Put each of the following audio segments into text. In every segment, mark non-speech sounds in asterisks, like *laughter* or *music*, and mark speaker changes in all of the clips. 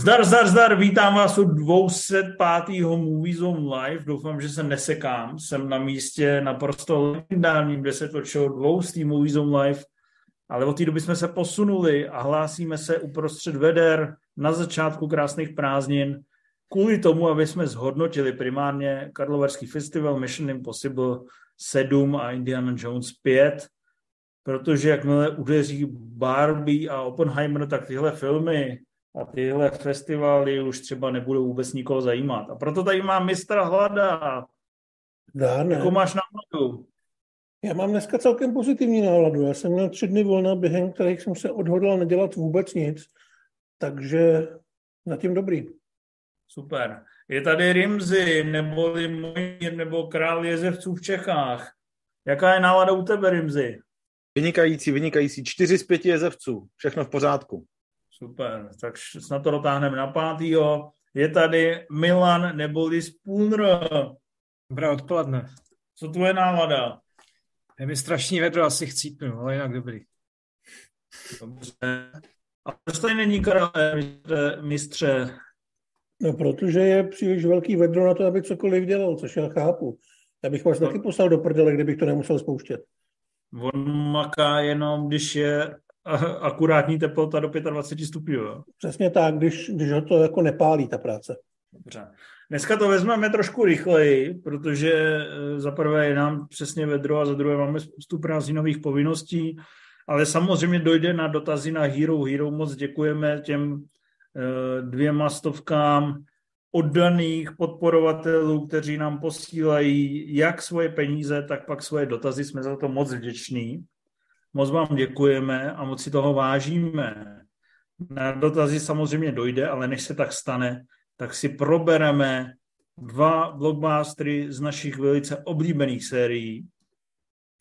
Speaker 1: Zdar, zdar, zdar, vítám vás u 205. Movie Zone Live. Doufám, že se nesekám. Jsem na místě naprosto legendárním, kde se točilo 200. Movie Zone Live. Ale od té doby jsme se posunuli a hlásíme se uprostřed veder na začátku krásných prázdnin kvůli tomu, aby jsme zhodnotili primárně Karlovarský festival Mission Impossible 7 a Indiana Jones 5, protože jakmile udeří Barbie a Oppenheimer, tak tyhle filmy a tyhle festivaly už třeba nebudou vůbec nikoho zajímat. A proto tady mám mistra Hlada.
Speaker 2: Dá, ne.
Speaker 1: Jakou máš náladu?
Speaker 2: Já mám dneska celkem pozitivní náladu. Já jsem měl tři dny volna, během kterých jsem se odhodlal nedělat vůbec nic, takže zatím dobrý.
Speaker 1: Super. Je tady Rimzy, nebo Mojmír, nebo Král jezevců v Čechách. Jaká je nálada u tebe, Rimzy?
Speaker 3: Vynikající, vynikající. Čtyři z pěti jezevců. Všechno v pořádku.
Speaker 1: Super, tak snad to dotáhneme na pátýho. Je tady Milan neboli Spooner.
Speaker 4: Dobré odpoledne.
Speaker 1: Co tvoje nálada?
Speaker 4: Je mi strašný vedro, asi chcípnu, ale jinak dobrý.
Speaker 1: Dobře. A proč tady není Karel, mistře, mistře?
Speaker 2: No, protože je příliš velký vedro na to, aby cokoliv dělal, což já chápu. Já bych vás
Speaker 1: No.
Speaker 2: taky poslal do prdele, kdybych to nemusel spouštět.
Speaker 1: On maká jenom, když je akurátní teplota do 25 stupňů. jo?
Speaker 2: Přesně tak, když, když ho to jako nepálí, ta práce.
Speaker 1: Dobře. Dneska to vezmeme trošku rychleji, protože eh, za prvé je nám přesně vedro a za druhé máme spoustu prázdninových povinností, ale samozřejmě dojde na dotazy na Hero Hero. Moc děkujeme těm eh, dvěma stovkám oddaných podporovatelů, kteří nám posílají jak svoje peníze, tak pak svoje dotazy. Jsme za to moc vděční. Moc vám děkujeme a moc si toho vážíme. Na dotazy samozřejmě dojde, ale než se tak stane, tak si probereme dva blockbustery z našich velice oblíbených sérií.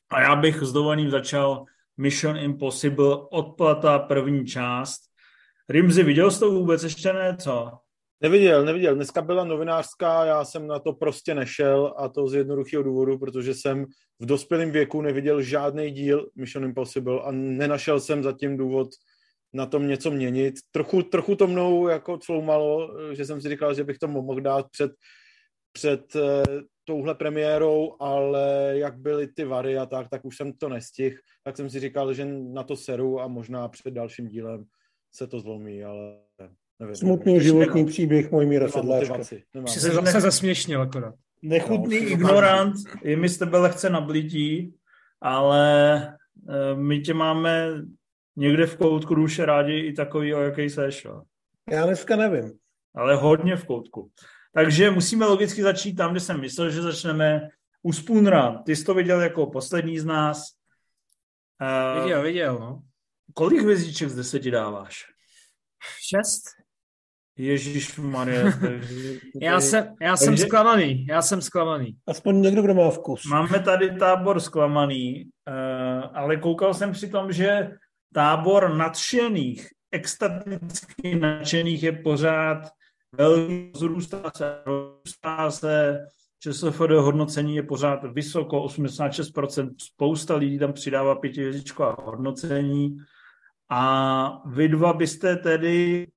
Speaker 1: A já bych s dovolením začal Mission Impossible, odplata první část. Rimzi, viděl jsi to vůbec ještě ne, co?
Speaker 3: Neviděl, neviděl. Dneska byla novinářská, já jsem na to prostě nešel a to z jednoduchého důvodu, protože jsem v dospělém věku neviděl žádný díl Mission Impossible a nenašel jsem zatím důvod na tom něco měnit. Trochu, trochu to mnou jako cloumalo, že jsem si říkal, že bych to mohl dát před, před eh, touhle premiérou, ale jak byly ty vary a tak, tak už jsem to nestihl. Tak jsem si říkal, že na to seru a možná před dalším dílem se to zlomí, ale nevím.
Speaker 2: Smutný životní příběh Mojmíra Sedláčka.
Speaker 4: Jsi se zase zasměšnil akorát.
Speaker 1: Nechutný
Speaker 3: No,
Speaker 1: ignorant, je mi z tebe lehce nablití, ale eh, my tě máme někde v koutku duše rádi i takový, o jaký seš. jo.
Speaker 2: Já dneska nevím.
Speaker 1: ale hodně v koutku. Takže musíme logicky začít tam, kde jsem myslel, že začneme u Spoonera. Ty jsi to viděl jako poslední z nás. Uh,
Speaker 4: Viděl, viděl, no.
Speaker 1: Kolik hvězdiček z deseti dáváš?
Speaker 4: Šest?
Speaker 1: Ježíš Maria. *laughs*
Speaker 4: Já jsem, já jsem
Speaker 1: Takže-
Speaker 4: zklamaný, já jsem zklamaný.
Speaker 2: Aspoň někdo, kdo má vkus.
Speaker 1: Máme tady tábor zklamaný, uh, ale koukal jsem při tom, že tábor nadšených, extaticky nadšených je pořád velký, zrůstá se, růstá se, ČSFD hodnocení je pořád vysoko, 86%, spousta lidí tam přidává pětihvězdičková hodnocení a vy dva byste tedy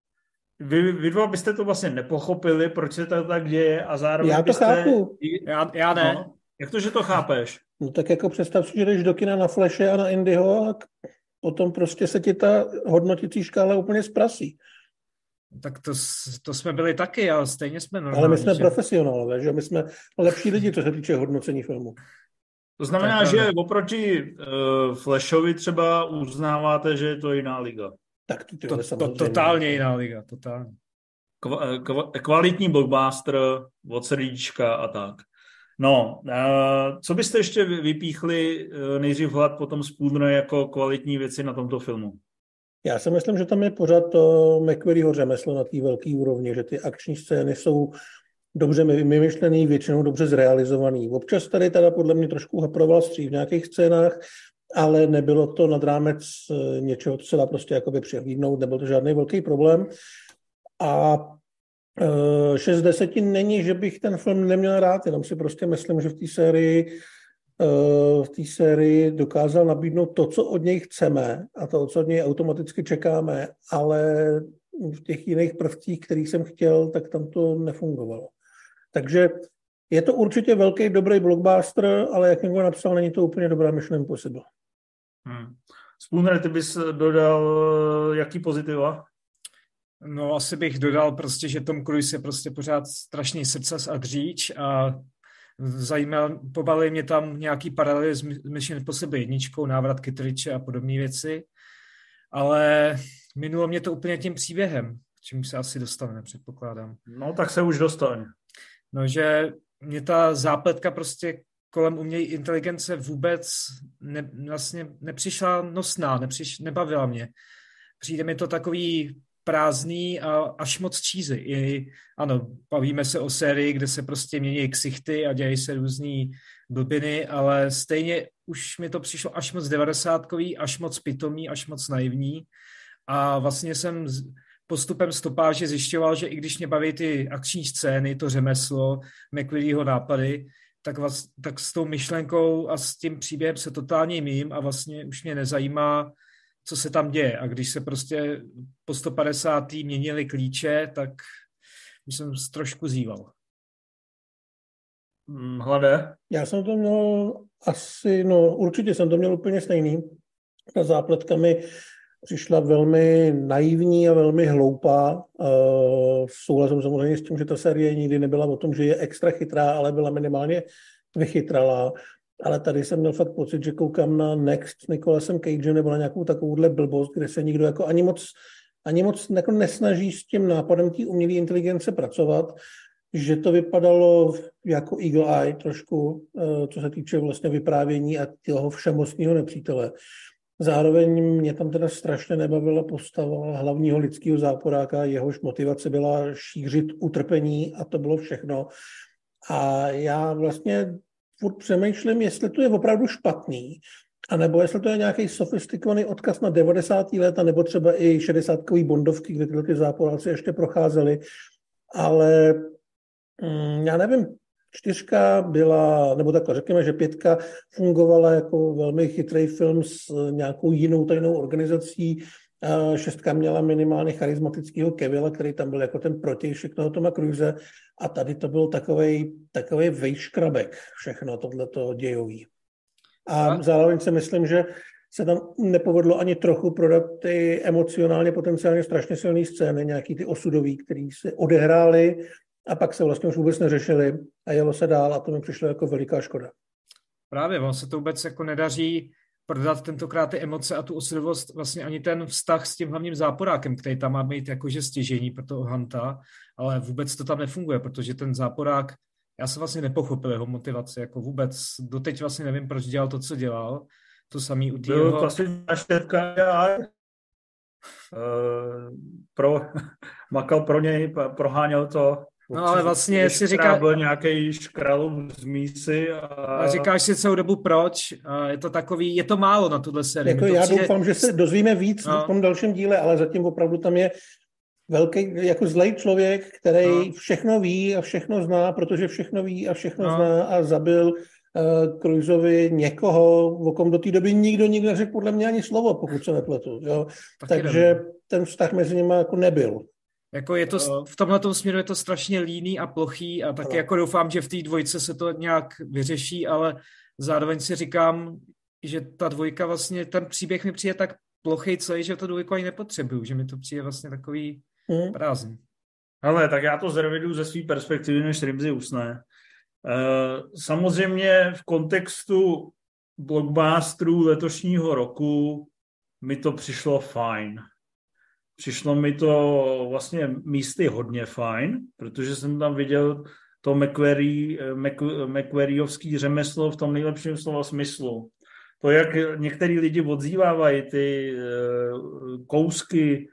Speaker 1: vy, vy dva byste to vlastně nepochopili, proč se to tak děje a zároveň
Speaker 2: Já to
Speaker 1: byste...
Speaker 2: chápu.
Speaker 4: Já, já ne.
Speaker 1: No, jak to, že to chápeš?
Speaker 2: No tak jako představ si, že jdeš do kina na Flashe a na Indyho a potom prostě se ti ta hodnotící škála úplně zprasí.
Speaker 4: Tak to, to jsme byli taky, ale stejně jsme normální.
Speaker 2: Ale my jsme
Speaker 4: že?
Speaker 2: profesionálové, že my jsme lepší lidi, co se týče hodnocení filmu.
Speaker 1: To znamená,
Speaker 4: Tak,
Speaker 1: že
Speaker 4: ano.
Speaker 1: oproti uh, Flashovi třeba uznáváte, že je to jiná liga.
Speaker 2: Tak
Speaker 4: To,
Speaker 2: vole,
Speaker 4: to,
Speaker 2: samozřejmě.
Speaker 4: totálně jiná liga, totálně.
Speaker 1: Kva, eh, kva, kvalitní blockbuster od srdíčka a tak. No, uh, co byste ještě vy- vypíchli uh, nejdřív hlad, potom Spooner jako kvalitní věci na tomto filmu?
Speaker 2: Já si myslím, že tam je pořád to McQuarrieho řemeslo na té velké úrovni, že ty akční scény jsou dobře my- vymyšlený, většinou dobře zrealizovaný. Občas tady teda podle mě trošku haproval střív v nějakých scénách, ale nebylo to nad rámec eh, něčeho, co se dá prostě jakoby přehlídnout, nebyl to žádný velký problém. A eh, 6 z 10 není, že bych ten film neměl rád, jenom si prostě myslím, že v té sérii eh, v té sérii dokázal nabídnout to, co od něj chceme a to, co od něj automaticky čekáme, ale v těch jiných prvcích, který jsem chtěl, tak tam to nefungovalo. Takže je to určitě velký, dobrý blockbuster, ale jak někdo napsal, není to úplně dobrá Mission Impossible.
Speaker 1: Hmm. Spooner, ty bys dodal jaký pozitiva?
Speaker 4: No asi bych dodal prostě, že Tom Cruise je prostě pořád strašný srdce a dříč a zajímal, pobavili mě tam nějaký paralely s Mission Impossible jedničkou, návrat Kytriče a podobné věci, ale minulo mě to úplně tím příběhem, čím se asi dostaneme, předpokládám.
Speaker 1: No tak se už dostane.
Speaker 4: No, že mě ta zápletka prostě kolem umělé inteligence vůbec ne, vlastně nepřišla nosná, nepřiš, nebavila mě. Přijde mi to takový prázdný a až moc čízy. I, ano, bavíme se o sérii, kde se prostě mění ksichty a dějí se různý blbiny, ale stejně už mi to přišlo až moc devadesátkový, až moc pitomý, až moc naivní. A vlastně jsem postupem stopáže zjišťoval, že i když mě baví ty akční scény, to řemeslo, McQuarrieho nápady, tak, vás, tak s tou myšlenkou a s tím příběhem se totálně mím a vlastně už mě nezajímá, co se tam děje. A když se prostě po 150. měnili klíče, tak už jsem trošku zýval.
Speaker 1: Hmm, hlade?
Speaker 2: Já jsem to měl asi, no určitě jsem to měl úplně stejný. Ta zápletka mi přišla velmi naivní a velmi hloupá. Souhlasím samozřejmě s tím, že ta série nikdy nebyla o tom, že je extra chytrá, ale byla minimálně vychytralá. Ale tady jsem měl fakt pocit, že koukám na Next s Nicolasem Cage nebo na nějakou takovouhle blbost, kde se nikdo jako ani moc, ani moc jako nesnaží s tím nápadem té umělé inteligence pracovat, že to vypadalo jako Eagle Eye trošku, eh, co se týče vlastně vyprávění a toho všemostního nepřítele. Zároveň mě tam teda strašně nebavila postava hlavního lidského záporáka, jehož motivace byla šířit utrpení a to bylo všechno. A já vlastně furt přemýšlím, jestli to je opravdu špatný, anebo jestli to je nějaký sofistikovaný odkaz na 90. léta, nebo třeba i 60 bondovky, kde tyhle ty záporáci ještě procházely. Ale mm, já nevím, čtyřka byla, nebo takhle řekněme, že pětka fungovala jako velmi chytrý film s nějakou jinou tajnou organizací. Šestka měla minimálně charismatického Kevila, který tam byl jako ten protějšek toho Toma Cruise a tady to byl takový takovej vejškrabek všechno tohleto dějový. A zároveň si myslím, že se tam nepovedlo ani trochu prodat ty emocionálně potenciálně strašně silné scény, nějaký ty osudový, které se odehrály a pak se vlastně už vůbec neřešili a jelo se dál a to mi přišlo jako veliká škoda.
Speaker 4: Právě, on se to vůbec jako nedaří prodat tentokrát ty emoce a tu osidovost, vlastně ani ten vztah s tím hlavním záporákem, který tam má být jakože stěžení pro toho Hanta, ale vůbec to tam nefunguje, protože ten záporák, já jsem vlastně nepochopil jeho motivaci, jako vůbec, doteď vlastně nevím, proč dělal to, co dělal, to samý u
Speaker 1: týho... Byl klasická štětka, pro, *laughs* makal pro něj, proháněl to,
Speaker 4: No ale vlastně si říká...
Speaker 1: byl nějaký škralův z mísy. A...
Speaker 4: a... říkáš si celou dobu proč. A je to takový, je to málo na tuhle sérii.
Speaker 2: Jako já přijde... doufám, že se dozvíme víc no. v tom dalším díle, ale zatím opravdu tam je velký, jako zlej člověk, který no. všechno ví a všechno zná, protože všechno ví a všechno no. zná a zabil uh, Cruiseovi někoho, o kom do té doby nikdo nikdo neřekl podle mě ani slovo, pokud se nepletu. Jo? Takže nevím. ten vztah mezi nimi jako nebyl.
Speaker 4: Jako je to, v tomhle směru je to strašně líný a plochý a taky jako doufám, že v té dvojce se to nějak vyřeší, ale zároveň si říkám, že ta dvojka vlastně, ten příběh mi přijde tak plochý celý, že to dvojku ani nepotřebuju, že mi to přijde vlastně takový mm. prázdný.
Speaker 1: Ale tak já to zrevidu ze své perspektivy, než Rimzy usne. Uh, samozřejmě v kontextu blockbusterů letošního roku mi to přišlo fajn. Přišlo mi to vlastně místy hodně fajn, protože jsem tam viděl to McQuarrie, McQuarrievský řemeslo v tom nejlepším slova smyslu. To, jak některý lidi odzývávají ty eh, kousky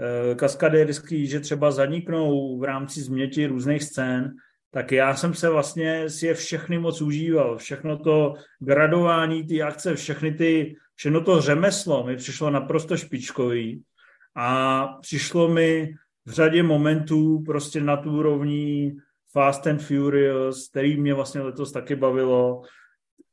Speaker 1: eh, kaskadérský, že třeba zaniknou v rámci změti různých scén, tak já jsem se vlastně si je všechny moc užíval. Všechno to gradování, ty akce, všechny ty, všechno to řemeslo mi přišlo naprosto špičkový a přišlo mi v řadě momentů prostě na tu úrovní Fast and Furious, který mě vlastně letos taky bavilo.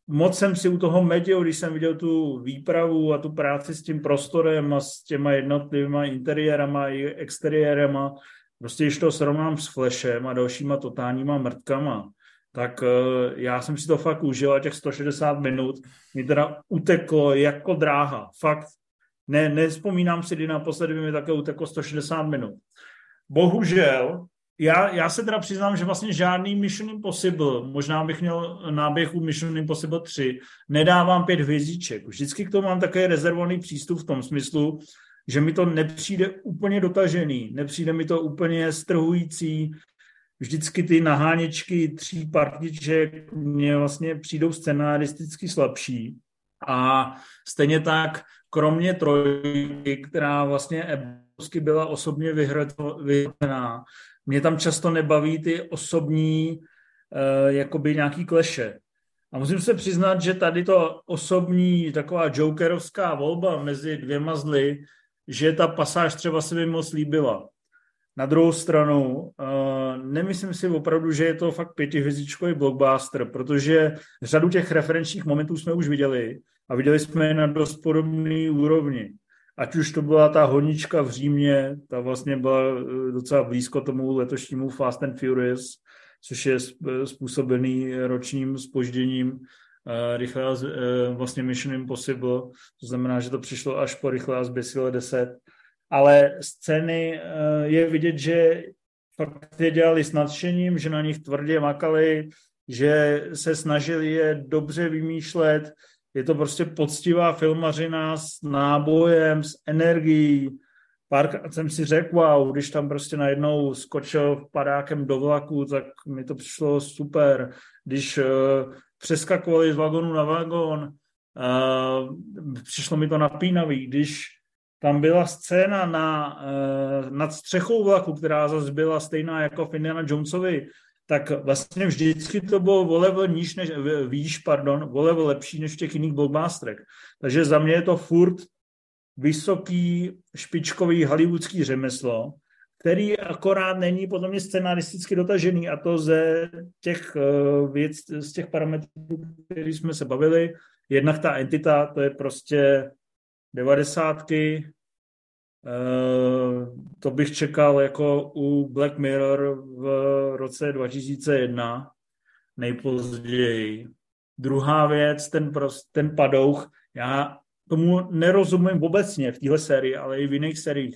Speaker 1: moc jsem si u toho medil, když jsem viděl tu výpravu a tu práci s tím prostorem a s těma jednotlivými interiérama i exteriérama, prostě když to srovnám s Flashem a dalšíma totálníma mrtkama, tak uh, já jsem si to fakt užil a těch 160 minut mi teda uteklo jako dráha. Fakt ne, nespomínám si, kdy naposledy mi také uteklo 160 minut. Bohužel, já, já se teda přiznám, že vlastně žádný Mission Impossible, možná bych měl náběh u Mission Impossible 3, nedávám pět hvězdiček. Vždycky k tomu mám také rezervovaný přístup v tom smyslu, že mi to nepřijde úplně dotažený, nepřijde mi to úplně strhující, vždycky ty naháněčky tří partiček mě vlastně přijdou scenaristicky slabší. A stejně tak, kromě trojky, která vlastně ebsky byla osobně vyhrazená, mě tam často nebaví ty osobní uh, jakoby nějaký kleše. A musím se přiznat, že tady to osobní taková jokerovská volba mezi dvěma zly, že ta pasáž třeba se mi moc líbila. Na druhou stranu, uh, nemyslím si opravdu, že je to fakt pětihvězdičkový blockbuster, protože řadu těch referenčních momentů jsme už viděli a viděli jsme je na dost podobné úrovni. Ať už to byla ta honička v Římě, ta vlastně byla eh, docela blízko tomu letošnímu Fast and Furious, což je způsobený ročním spožděním rychle uh, vlastně Mission Impossible, to znamená, že to přišlo až po rychle a zběsile 10 ale scény eh, je vidět, že fakt je dělali s nadšením, že na nich tvrdě makali, že se snažili je dobře vymýšlet. Je to prostě poctivá filmařina s nábojem, s energií. Párkrát jsem si řekl, wow, když tam prostě najednou skočil padákem do vlaku, tak mi to přišlo super. Když uh, přeskakovali z vagonu na vagon, uh, přišlo mi to napínavý. Když tam byla scéna na, uh, nad střechou vlaku, která zase byla stejná jako v Indiana Jonesovi, tak vlastně vždycky to bylo o level níž než, výš, pardon, o level lepší než v těch jiných blockbusterech. Takže za mě je to furt vysoký, špičkový hollywoodský řemeslo, který akorát není podle mě scenaristicky dotažený a to ze těch uh, věc, z těch parametrů, který jsme se bavili. Jednak ta entita, to je prostě devadesátky, eh, to bych čekal jako u Black Mirror v roce 2001 nejpozději. Druhá věc, ten, prost, ten padouch, já tomu nerozumím obecně v téhle sérii, ale i v jiných seriích.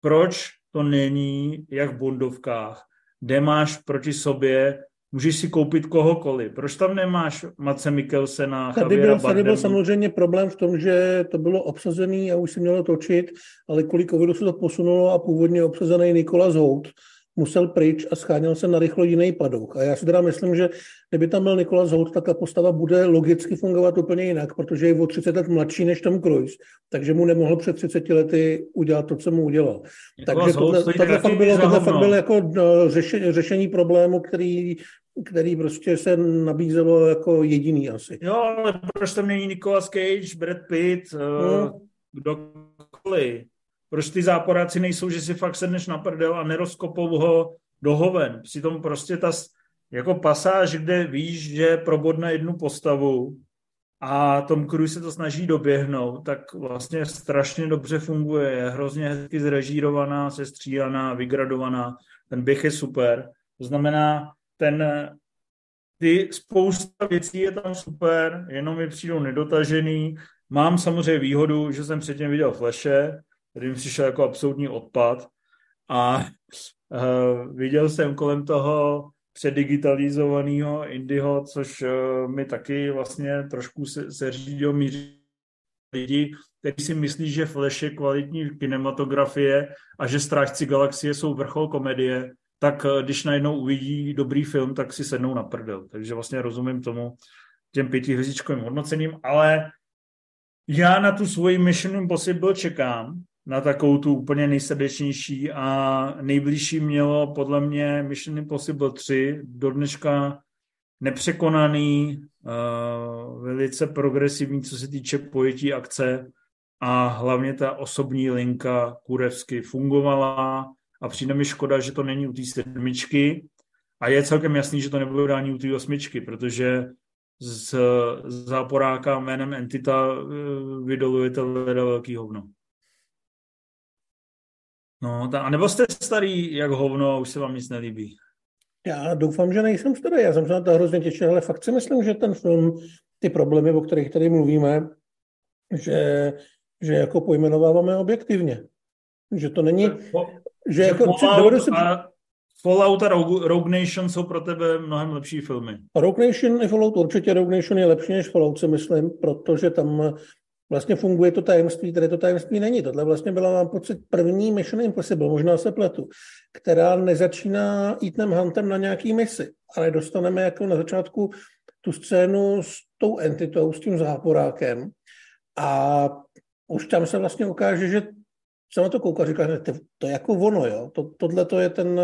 Speaker 1: Proč to není jak v Bondovkách, kde máš proti sobě Můžeš si koupit kohokoliv. Proč tam nemáš Mace Mikkelsena,
Speaker 2: tady byl, tady byl samozřejmě problém v tom, že to bylo obsazený a už se mělo točit, ale kvůli covidu se to posunulo a původně obsazený Nikolas Hout musel pryč a scháněl se na rychlo jiný padouch. A já si teda myslím, že kdyby tam byl Nikolas Hout, tak ta postava bude logicky fungovat úplně jinak, protože je o 30 let mladší než Tom Cruise, takže mu nemohl před 30 lety udělat to, co mu udělal. Nikolas takže tohle, tohle, fakt bylo, tohle fakt bylo jako no, řešení, řešení problému, který který prostě se nabízelo jako jediný asi.
Speaker 1: Jo, ale proč tam není Nicolas Cage, Brad Pitt, hmm. uh, kdokoliv? Proč ty záporáci nejsou, že si fakt sedneš na prdel a nerozkopou ho do hoven? Přitom prostě ta jako pasáž, kde víš, že probodne jednu postavu a Tom Cruise se to snaží doběhnout, tak vlastně strašně dobře funguje. Je hrozně hezky zrežírovaná, sestříhaná, vygradovaná. Ten běh je super. To znamená, ten, ty spousta věcí je tam super, jenom mi přijdou nedotažený. Mám samozřejmě výhodu, že jsem předtím viděl Flashe, který mi přišel jako absolutní odpad a uh, viděl jsem kolem toho předdigitalizovaného Indyho, což uh, mi taky vlastně trošku se, se řídil míří lidi, kteří si myslí, že Flash je kvalitní kinematografie a že Strážci galaxie jsou vrchol komedie, tak uh, když najednou uvidí dobrý film, tak si sednou na prdel. Takže vlastně rozumím tomu těm pětihvězdičkovým hodnocením, ale já na tu svoji Mission Impossible čekám, na takovou tu úplně nejsrdečnější a nejbližší mělo podle mě Mission Impossible 3, do dneška nepřekonaný, uh, velice progresivní, co se týče pojetí akce a hlavně ta osobní linka kurevsky fungovala a přijde mi škoda, že to není u té sedmičky a je celkem jasný, že to nebude dání u té osmičky, protože z záporáka jménem Entita eh, vydolujete leda velký hovno. No, ta, a nebo jste starý jak hovno a už se vám nic nelíbí?
Speaker 2: Já doufám, že nejsem starý, já jsem se na to hrozně těšil, ale fakt si myslím, že ten film, ty problémy, o kterých tady mluvíme, že, že jako pojmenováváme objektivně. Že to není...
Speaker 1: Že, že jako, Fallout, si... a, Fallout a Rogue, Rogue Nation jsou pro tebe mnohem lepší filmy.
Speaker 2: Rogue Nation i Fallout, určitě Rogue Nation je lepší než Fallout, si myslím, protože tam vlastně funguje to tajemství, které to tajemství není. Tohle vlastně byla, mám pocit, první Mission Impossible, možná se pletu, která nezačíná Ethanem Huntem na nějaký misi, ale dostaneme jako na začátku tu scénu s tou entitou, s tím záporákem a už tam se vlastně ukáže, že se na to kouká, říká, že to, to je jako ono, jo. To, tohle to je ten,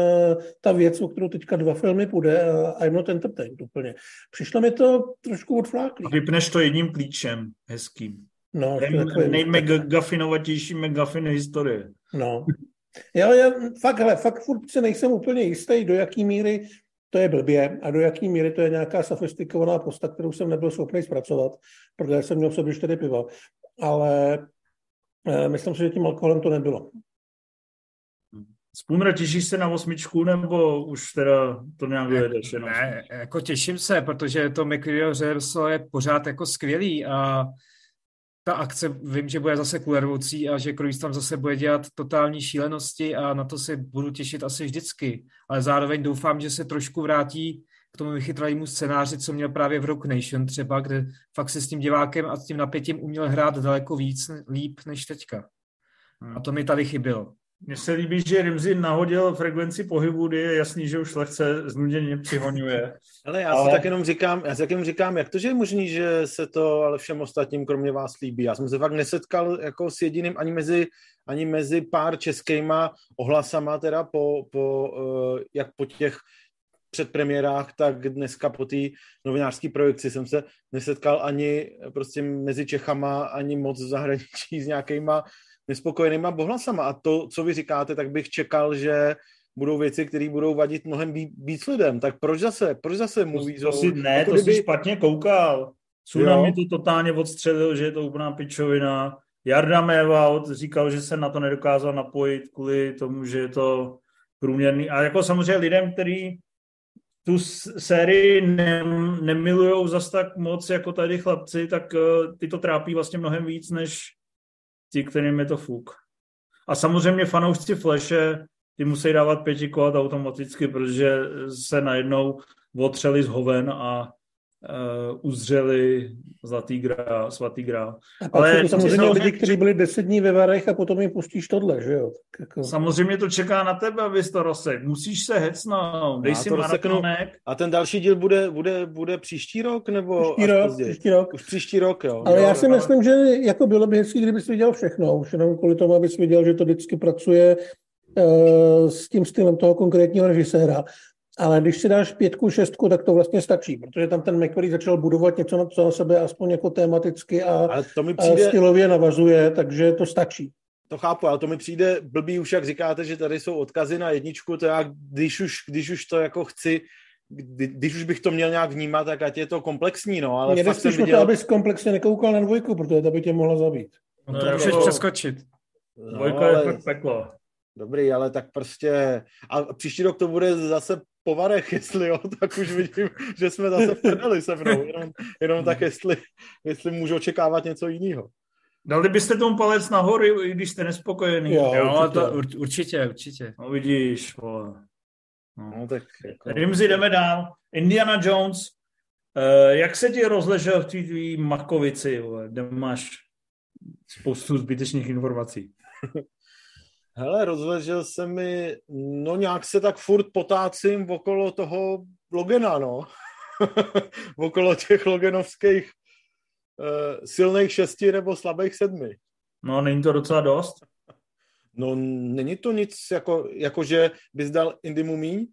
Speaker 2: ta věc, o kterou teďka dva filmy půjde a I'm not entertained úplně. Přišlo mi to trošku odfláklý.
Speaker 1: Vypneš to jedním klíčem hezkým.
Speaker 2: No,
Speaker 1: nejmegafinovatější megafin historie.
Speaker 2: No. Já, já fakt, hele, fakt furt si nejsem úplně jistý, do jaký míry to je blbě a do jaký míry to je nějaká sofistikovaná posta, kterou jsem nebyl schopný zpracovat, protože jsem měl v sobě čtyři piva. Ale myslím si, že tím alkoholem to nebylo.
Speaker 1: Spooner, těšíš se na osmičku, nebo už teda to nějak vyjedeš?
Speaker 4: Ne, jako těším se, protože to McVidio je pořád jako skvělý a ta akce, vím, že bude zase kulervoucí a že Cruise tam zase bude dělat totální šílenosti a na to se budu těšit asi vždycky. Ale zároveň doufám, že se trošku vrátí k tomu vychytralému scénáři, co měl právě v Rock Nation třeba, kde fakt se s tím divákem a s tím napětím uměl hrát daleko víc, líp než teďka. Hmm. A to mi tady chybělo.
Speaker 1: Mně se líbí, že Rimzi nahodil frekvenci pohybu, kdy je jasný, že už lehce znuděně přihoňuje. *laughs*
Speaker 3: Ale já ale... si tak jenom říkám, já si tak jenom říkám, jak to, že je možný, že se to ale všem ostatním kromě vás líbí. Já jsem se fakt nesetkal jako s jediným ani mezi, ani mezi pár českýma ohlasama, teda po, po uh, jak po těch předpremiérách, tak dneska po té novinářské projekci jsem se nesetkal ani prostě mezi Čechama, ani moc v zahraničí s nějakýma nespokojenýma bohlasama. A to, co vy říkáte, tak bych čekal, že budou věci, které budou vadit mnohem víc lidem. Tak proč zase, proč zase mluví?
Speaker 1: To, to si, ne, jako to kdyby... si špatně koukal. Suna mi to totálně odstřelil, že je to úplná pičovina. Jarda Mévaut říkal, že se na to nedokázal napojit kvůli tomu, že je to průměrný. A jako samozřejmě lidem, kteří tu sérii ne, nemilujou zas tak moc jako tady chlapci, tak uh, ty to trápí vlastně mnohem víc, než ti, kterým je to fuk. A samozřejmě fanoušci Flashe, ty musí dávat pěti kód automaticky, protože se najednou otřeli z hoven a uh, uzřeli zlatý grá, svatý grá.
Speaker 2: A Ale samozřejmě samozřejmě lidi, kteří byli deset dní ve varech a potom jim pustíš tohle, že jo?
Speaker 1: Tak jako... Samozřejmě to čeká na tebe, abys to rozsek. Musíš se hecnout, dej si maratonek.
Speaker 3: A ten další díl bude, bude, bude příští rok? Nebo
Speaker 2: příští rok, příští rok.
Speaker 3: Už příští rok, jo.
Speaker 2: Ale
Speaker 3: jo,
Speaker 2: já si ale... myslím, že jako bylo by hezký, kdybys viděl všechno. Už jenom kvůli tomu, abys viděl, že to vždycky pracuje uh, s tím stylem toho konkrétního režiséra. Ale když si dáš pětku, šestku, tak to vlastně stačí, protože tam ten McQuarrie začal budovat něco, na co na sebe aspoň jako tematicky a, to mi přijde... a stylově navazuje, takže to stačí.
Speaker 3: To chápu, ale to mi přijde blbý už, jak říkáte, že tady jsou odkazy na jedničku, to já, když už, když už to jako chci, kdy, když už bych to měl nějak vnímat, tak ať je to komplexní, no, ale
Speaker 2: Mě fakt jsem viděl... to, abys komplexně nekoukal na dvojku, protože to by tě mohla zabít.
Speaker 4: No, to můžeš jako... přeskočit.
Speaker 1: No, Dvojka ale... je fakt peklo.
Speaker 3: Dobrý, ale tak prostě... A příští rok to bude zase po varech, *laughs* jestli jo, tak už vidím, že jsme zase v se mnou. Jenom, jenom tak, jestli, jestli můžu očekávat něco jiného.
Speaker 1: Dali byste tomu palec nahoru, i když jste nespokojený.
Speaker 4: Jo, jo určitě. To, určitě, určitě.
Speaker 1: No vidíš, vole.
Speaker 3: No. no tak
Speaker 1: jako... Rimzi, jdeme dál. Indiana Jones. Uh, jak se ti rozležel v tvý makovici, vole, kde máš spoustu zbytečných informací? *laughs*
Speaker 3: Hele, rozležel se mi, no nějak se tak furt potácím okolo toho Logena, no. *laughs* okolo těch Logenovských uh, silných šesti nebo slabých sedmi.
Speaker 1: No, není to docela dost?
Speaker 3: No, není to nic, jako, jako že bys dal Indimu míň?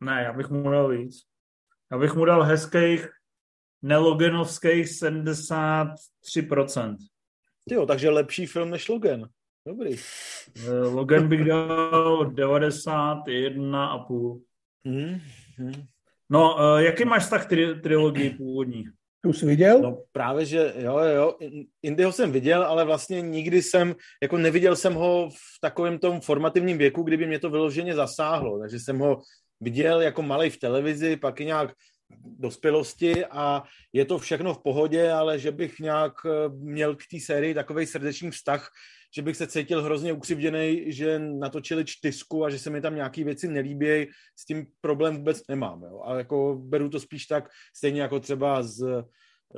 Speaker 1: Ne, já bych mu dal víc. Já bych mu dal hezkých nelogenovských 73%.
Speaker 3: Jo, takže lepší film než Logan. Dobrý.
Speaker 1: Eh, Logan bych dal 91,5. Mm-hmm. No, uh, jaký máš vztah tri- trilogii původní?
Speaker 2: Tu jsi viděl?
Speaker 3: No právě, že jo, jo, Indyho jsem viděl, ale vlastně nikdy jsem, jako neviděl jsem ho v takovém tom formativním věku, kdyby mě to vyloženě zasáhlo, takže jsem ho viděl jako malý v televizi, pak i nějak dospělosti a je to všechno v pohodě, ale že bych nějak eh, měl k té sérii takový srdeční vztah, že bych se cítil hrozně ukřivděný, že natočili čtyřku a že se mi tam nějaký věci nelíbí, s tím problém vůbec nemám. Jo. A jako beru to spíš tak, stejně jako třeba s,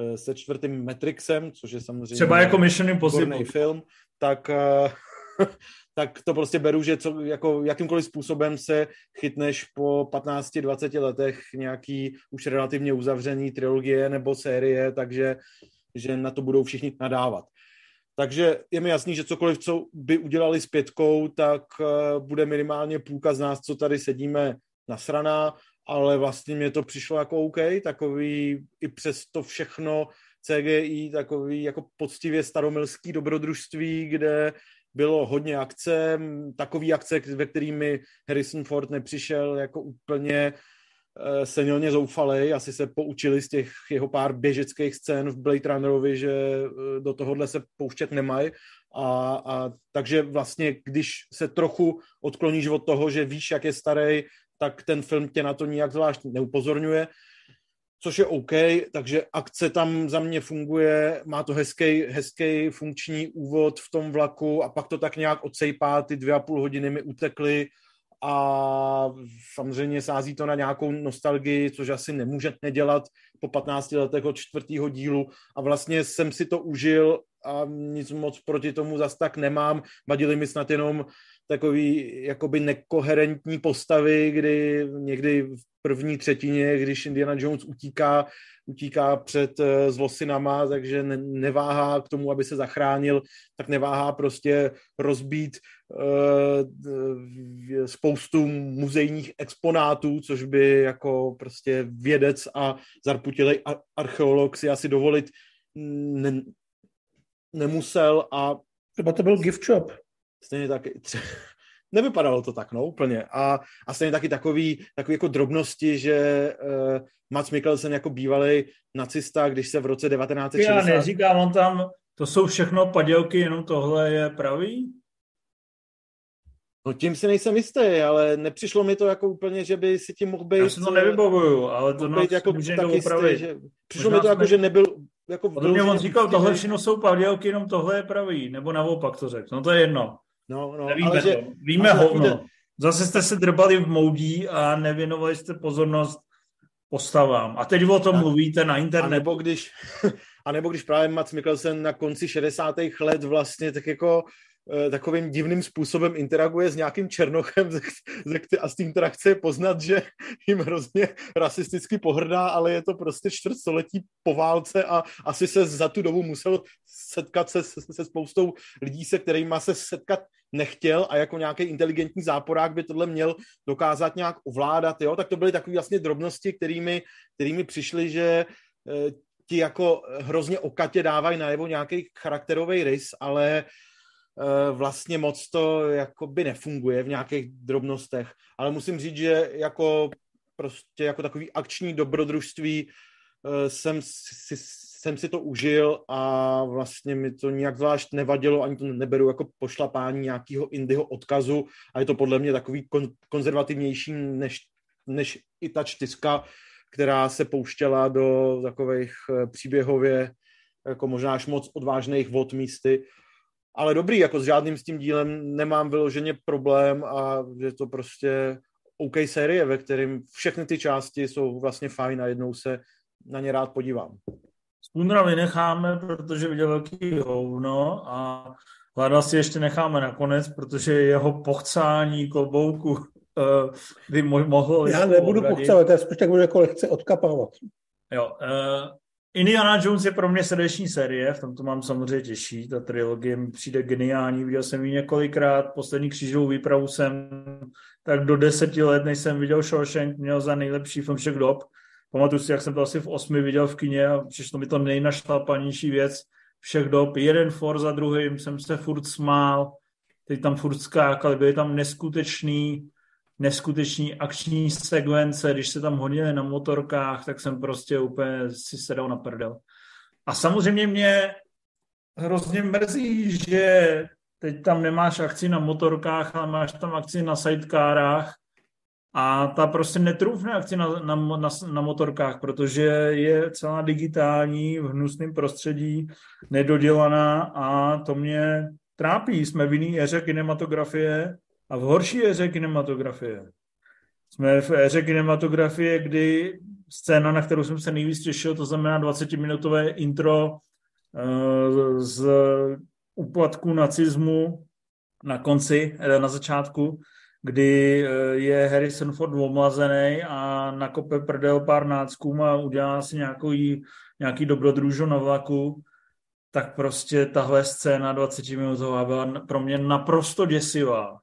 Speaker 3: eh, se čtvrtým Matrixem, což je samozřejmě
Speaker 1: třeba jako Mission Impossible
Speaker 3: film, tak eh, *laughs* tak to prostě beru, že co, jako jakýmkoliv způsobem se chytneš po 15-20 letech nějaký už relativně uzavřený trilogie nebo série, takže že na to budou všichni nadávat. Takže je mi jasný, že cokoliv, co by udělali s pětkou, tak uh, bude minimálně půlka z nás, co tady sedíme nasraná, ale vlastně mě to přišlo jako OK, takový i přes to všechno CGI, takový jako poctivě staromilský dobrodružství, kde bylo hodně akce, takový akce, ve kterými Harrison Ford nepřišel jako úplně eh, senilně zoufalej, asi se poučili z těch jeho pár běžeckých scén v Blade Runnerovi, že eh, do tohohle se pouštět nemají. A, a takže vlastně, když se trochu odkloníš od toho, že víš, jak je starý, tak ten film tě na to nijak zvlášť neupozorňuje což je OK, takže akce tam za mě funguje, má to hezký, hezký funkční úvod v tom vlaku a pak to tak nějak odsejpá, ty dvě a půl hodiny mi utekly a samozřejmě sází to na nějakou nostalgii, což asi nemůže nedělat po 15 letech od čtvrtého dílu a vlastně jsem si to užil a nic moc proti tomu zas tak nemám. Vadili mi snad jenom takový jakoby nekoherentní postavy, kdy někdy v první třetině, když Indiana Jones utíká, utíká před uh, zlosinama, takže ne, neváhá k tomu, aby se zachránil, tak neváhá prostě rozbít spoustu muzejních exponátů, což by jako prostě vědec a zarputilej archeolog si asi dovolit ne, nemusel a
Speaker 2: Třeba to byl gift shop.
Speaker 3: Stejně tak, *laughs* nevypadalo to tak, no, úplně. A, a stejně taky takový, takový jako drobnosti, že uh, Mats Mikkelsen jako bývalý nacista, když se v roce 1960...
Speaker 1: Já neříkám, on tam, to jsou všechno padělky, jenom tohle je pravý?
Speaker 3: No tím si nejsem jistý, ale nepřišlo mi to jako úplně, že by si tím mohl být... Já
Speaker 1: si to nevybavuju, ale to nás
Speaker 3: jako může tak jistý, že Přišlo Možná mi to jako, že nebyl... Jako
Speaker 1: v mě on říkal, tohle všechno jsou padělky, jenom tohle je pravý, nebo naopak to řekl. No to je jedno.
Speaker 3: No, no,
Speaker 1: Nevíme
Speaker 3: ale
Speaker 1: to. Že, Víme hovno. Jde... Zase jste se drbali v moudí a nevěnovali jste pozornost postavám. A teď o tom a, mluvíte na internetu.
Speaker 3: A nebo když, *laughs* a nebo když právě Mats Mikkelsen na konci 60. let vlastně tak jako takovým divným způsobem interaguje s nějakým černochem *laughs* a z té interakce je poznat, že jim hrozně rasisticky pohrdá, ale je to prostě čtvrt století po válce a asi se za tu dobu musel setkat se, se, se spoustou lidí, se kterými se setkat nechtěl a jako nějaký inteligentní záporák by tohle měl dokázat nějak ovládat, jo? tak to byly takové vlastně drobnosti, kterými, kterými přišly, že eh, ti jako hrozně okatě dávají najevo nějaký charakterový rys, ale Eh, vlastně moc to jakoby nefunguje v nějakých drobnostech, ale musím říct, že jako prostě jako takový akční dobrodružství eh, jsem si, jsem si to užil a vlastně mi to nějak zvlášť nevadilo, ani to neberu jako pošlapání nějakého indyho odkazu a je to podle mě takový kon, konzervativnější než, než i ta čtyřka, která se pouštěla do takových eh, příběhově jako možná až moc odvážných vod místy ale dobrý, jako s žádným s tím dílem nemám vyloženě problém a je to prostě OK série, ve kterým všechny ty části jsou vlastně fajn a jednou se na ně rád podívám.
Speaker 1: Spundra vynecháme, protože viděl velký hovno a Hlada si ještě necháme nakonec, protože jeho pochcání klobouku uh, by mohlo...
Speaker 2: Já nebudu pochcávat, já spíš tak budu jako lehce odkapávat.
Speaker 1: Jo, uh, Indiana Jones je pro mě srdeční série, v tom to mám samozřejmě těžší, ta trilogie mi přijde geniální, viděl jsem ji několikrát, poslední křížovou výpravu jsem tak do deseti let, než jsem viděl Shawshank, měl za nejlepší film všech dob. Pamatuju si, jak jsem to asi v osmi viděl v kině a přišlo mi to nejnašlapanější věc všech dob. Jeden for za druhým jsem se furt smál, teď tam furt skákali, byly tam neskutečný neskuteční akční sekvence, když se tam honili na motorkách, tak jsem prostě úplně si sedal na prdel. A samozřejmě mě hrozně mrzí, že teď tam nemáš akci na motorkách, ale máš tam akci na sidecarách a ta prostě netrůfne akci na, na, na, na motorkách, protože je celá digitální, v hnusném prostředí, nedodělaná a to mě trápí. Jsme v jiný éře kinematografie a v horší éře kinematografie. Jsme v éře kinematografie, kdy scéna, na kterou jsem se nejvíc těšil, to znamená 20-minutové intro uh, z úpadku nacismu na konci, eh, na začátku, kdy eh, je Harrison Ford omlazený a nakope prdel pár náckům a udělá si nějaký, nějaký dobrodružo na vlaku, tak prostě tahle scéna 20 minutová byla pro mě naprosto děsivá.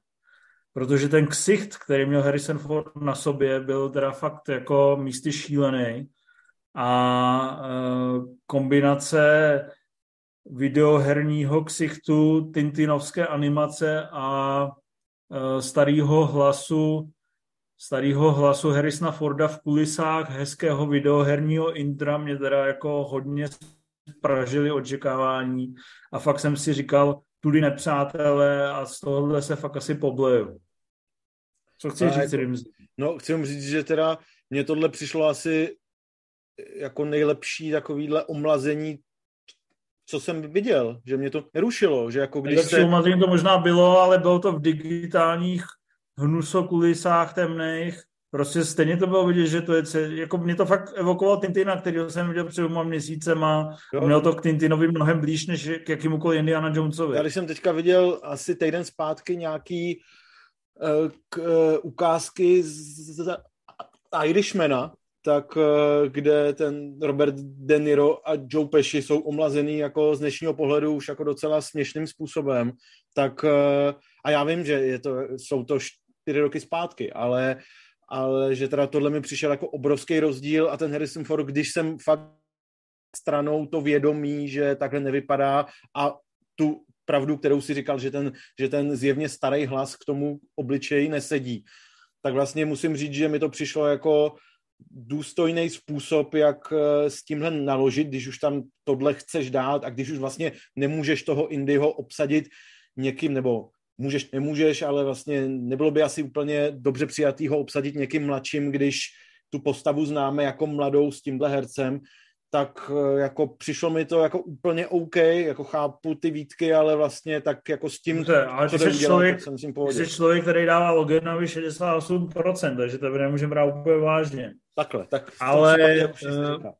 Speaker 1: Protože ten ksicht, který měl Harrison Ford na sobě, byl teda fakt jako místy šílený. A e, kombinace videoherního ksichtu, tintinovské animace a e, starého hlasu starého hlasu Harrisona Forda v kulisách hezkého videoherního intra mě teda jako hodně pražili očekávání a fakt jsem si říkal, tudy nepřátelé a z tohohle se fakt asi pobleju. Co chci říct, jako,
Speaker 3: No, chci říct, že teda mně tohle přišlo asi jako nejlepší takovýhle omlazení, co jsem viděl, že mě to nerušilo, že jako když
Speaker 1: se... omlazení to možná bylo, ale bylo to v digitálních hnusokulisách temných, prostě stejně to bylo vidět, že to je, jako mě to fakt evokoval Tintina, který jsem viděl před dvěma měsícema jo. a měl to k Tintinovi mnohem blíž, než k jakýmukoliv Indiana Jonesovi.
Speaker 3: Já když jsem teďka viděl asi týden zpátky nějaký uh, k, uh, ukázky z, z Irishmana, tak uh, kde ten Robert De Niro a Joe Pesci jsou omlazený jako z dnešního pohledu už jako docela směšným způsobem, tak uh, a já vím, že je to, jsou to čtyři roky zpátky, ale ale že teda tohle mi přišel jako obrovský rozdíl a ten Harrison Ford, když jsem fakt stranou to vědomí, že takhle nevypadá a tu pravdu, kterou si říkal, že ten, že ten zjevně starý hlas k tomu obličeji nesedí, tak vlastně musím říct, že mi to přišlo jako důstojný způsob, jak eh, s tímhle naložit, když už tam tohle chceš dát a když už vlastně nemůžeš toho Indyho obsadit někým, nebo můžeš, nemůžeš, ale vlastně nebylo by asi úplně dobře přijatý ho obsadit někým mladším, když tu postavu známe jako mladou s tímhle hercem, tak eh, jako přišlo mi to jako úplně OK, jako chápu ty výtky, ale vlastně tak jako s tím,
Speaker 1: Dobře, ale co udělal, člověk, jsem si jsi člověk, který dává Loganovi 68%, takže to nemůžeme brát úplně vážně.
Speaker 3: Takhle, tak.
Speaker 1: Ale uh,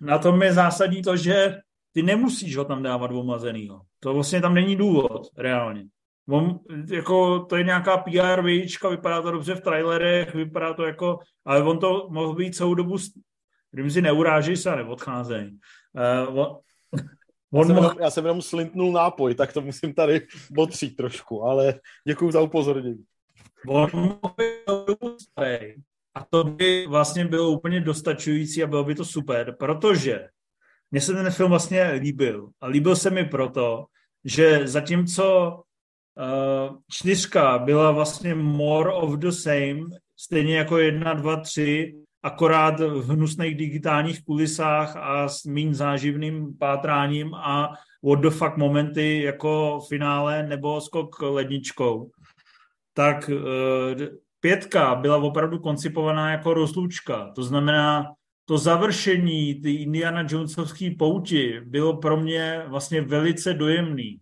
Speaker 1: na tom je zásadní to, že ty nemusíš ho tam dávat omazenýho. To vlastně tam není důvod, reálně. On, jako, to je nějaká PR výčka, vypadá to dobře v trailerech, vypadá to jako, ale on to mohl být celou dobu, když si neuráží se a neodcházejí. Uh, on,
Speaker 3: on já, jsem mohl... jenom, já jsem jenom slintnul nápoj, tak to musím tady botřít trošku, ale děkuji za upozornění.
Speaker 1: On mohl starý a to by vlastně bylo úplně dostačující a bylo by to super, protože mně se ten film vlastně líbil. A líbil se mi proto, že zatímco Uh, čtyřka byla vlastně more of the same, stejně jako jedna, dva, tři, akorát v hnusných digitálních kulisách a s mým záživným pátráním a what the fuck momenty jako finále nebo skok ledničkou. Tak uh, pětka byla opravdu koncipovaná jako rozlučka. To znamená, to završení ty Indiana Jonesovské pouti bylo pro mě vlastně velice dojemný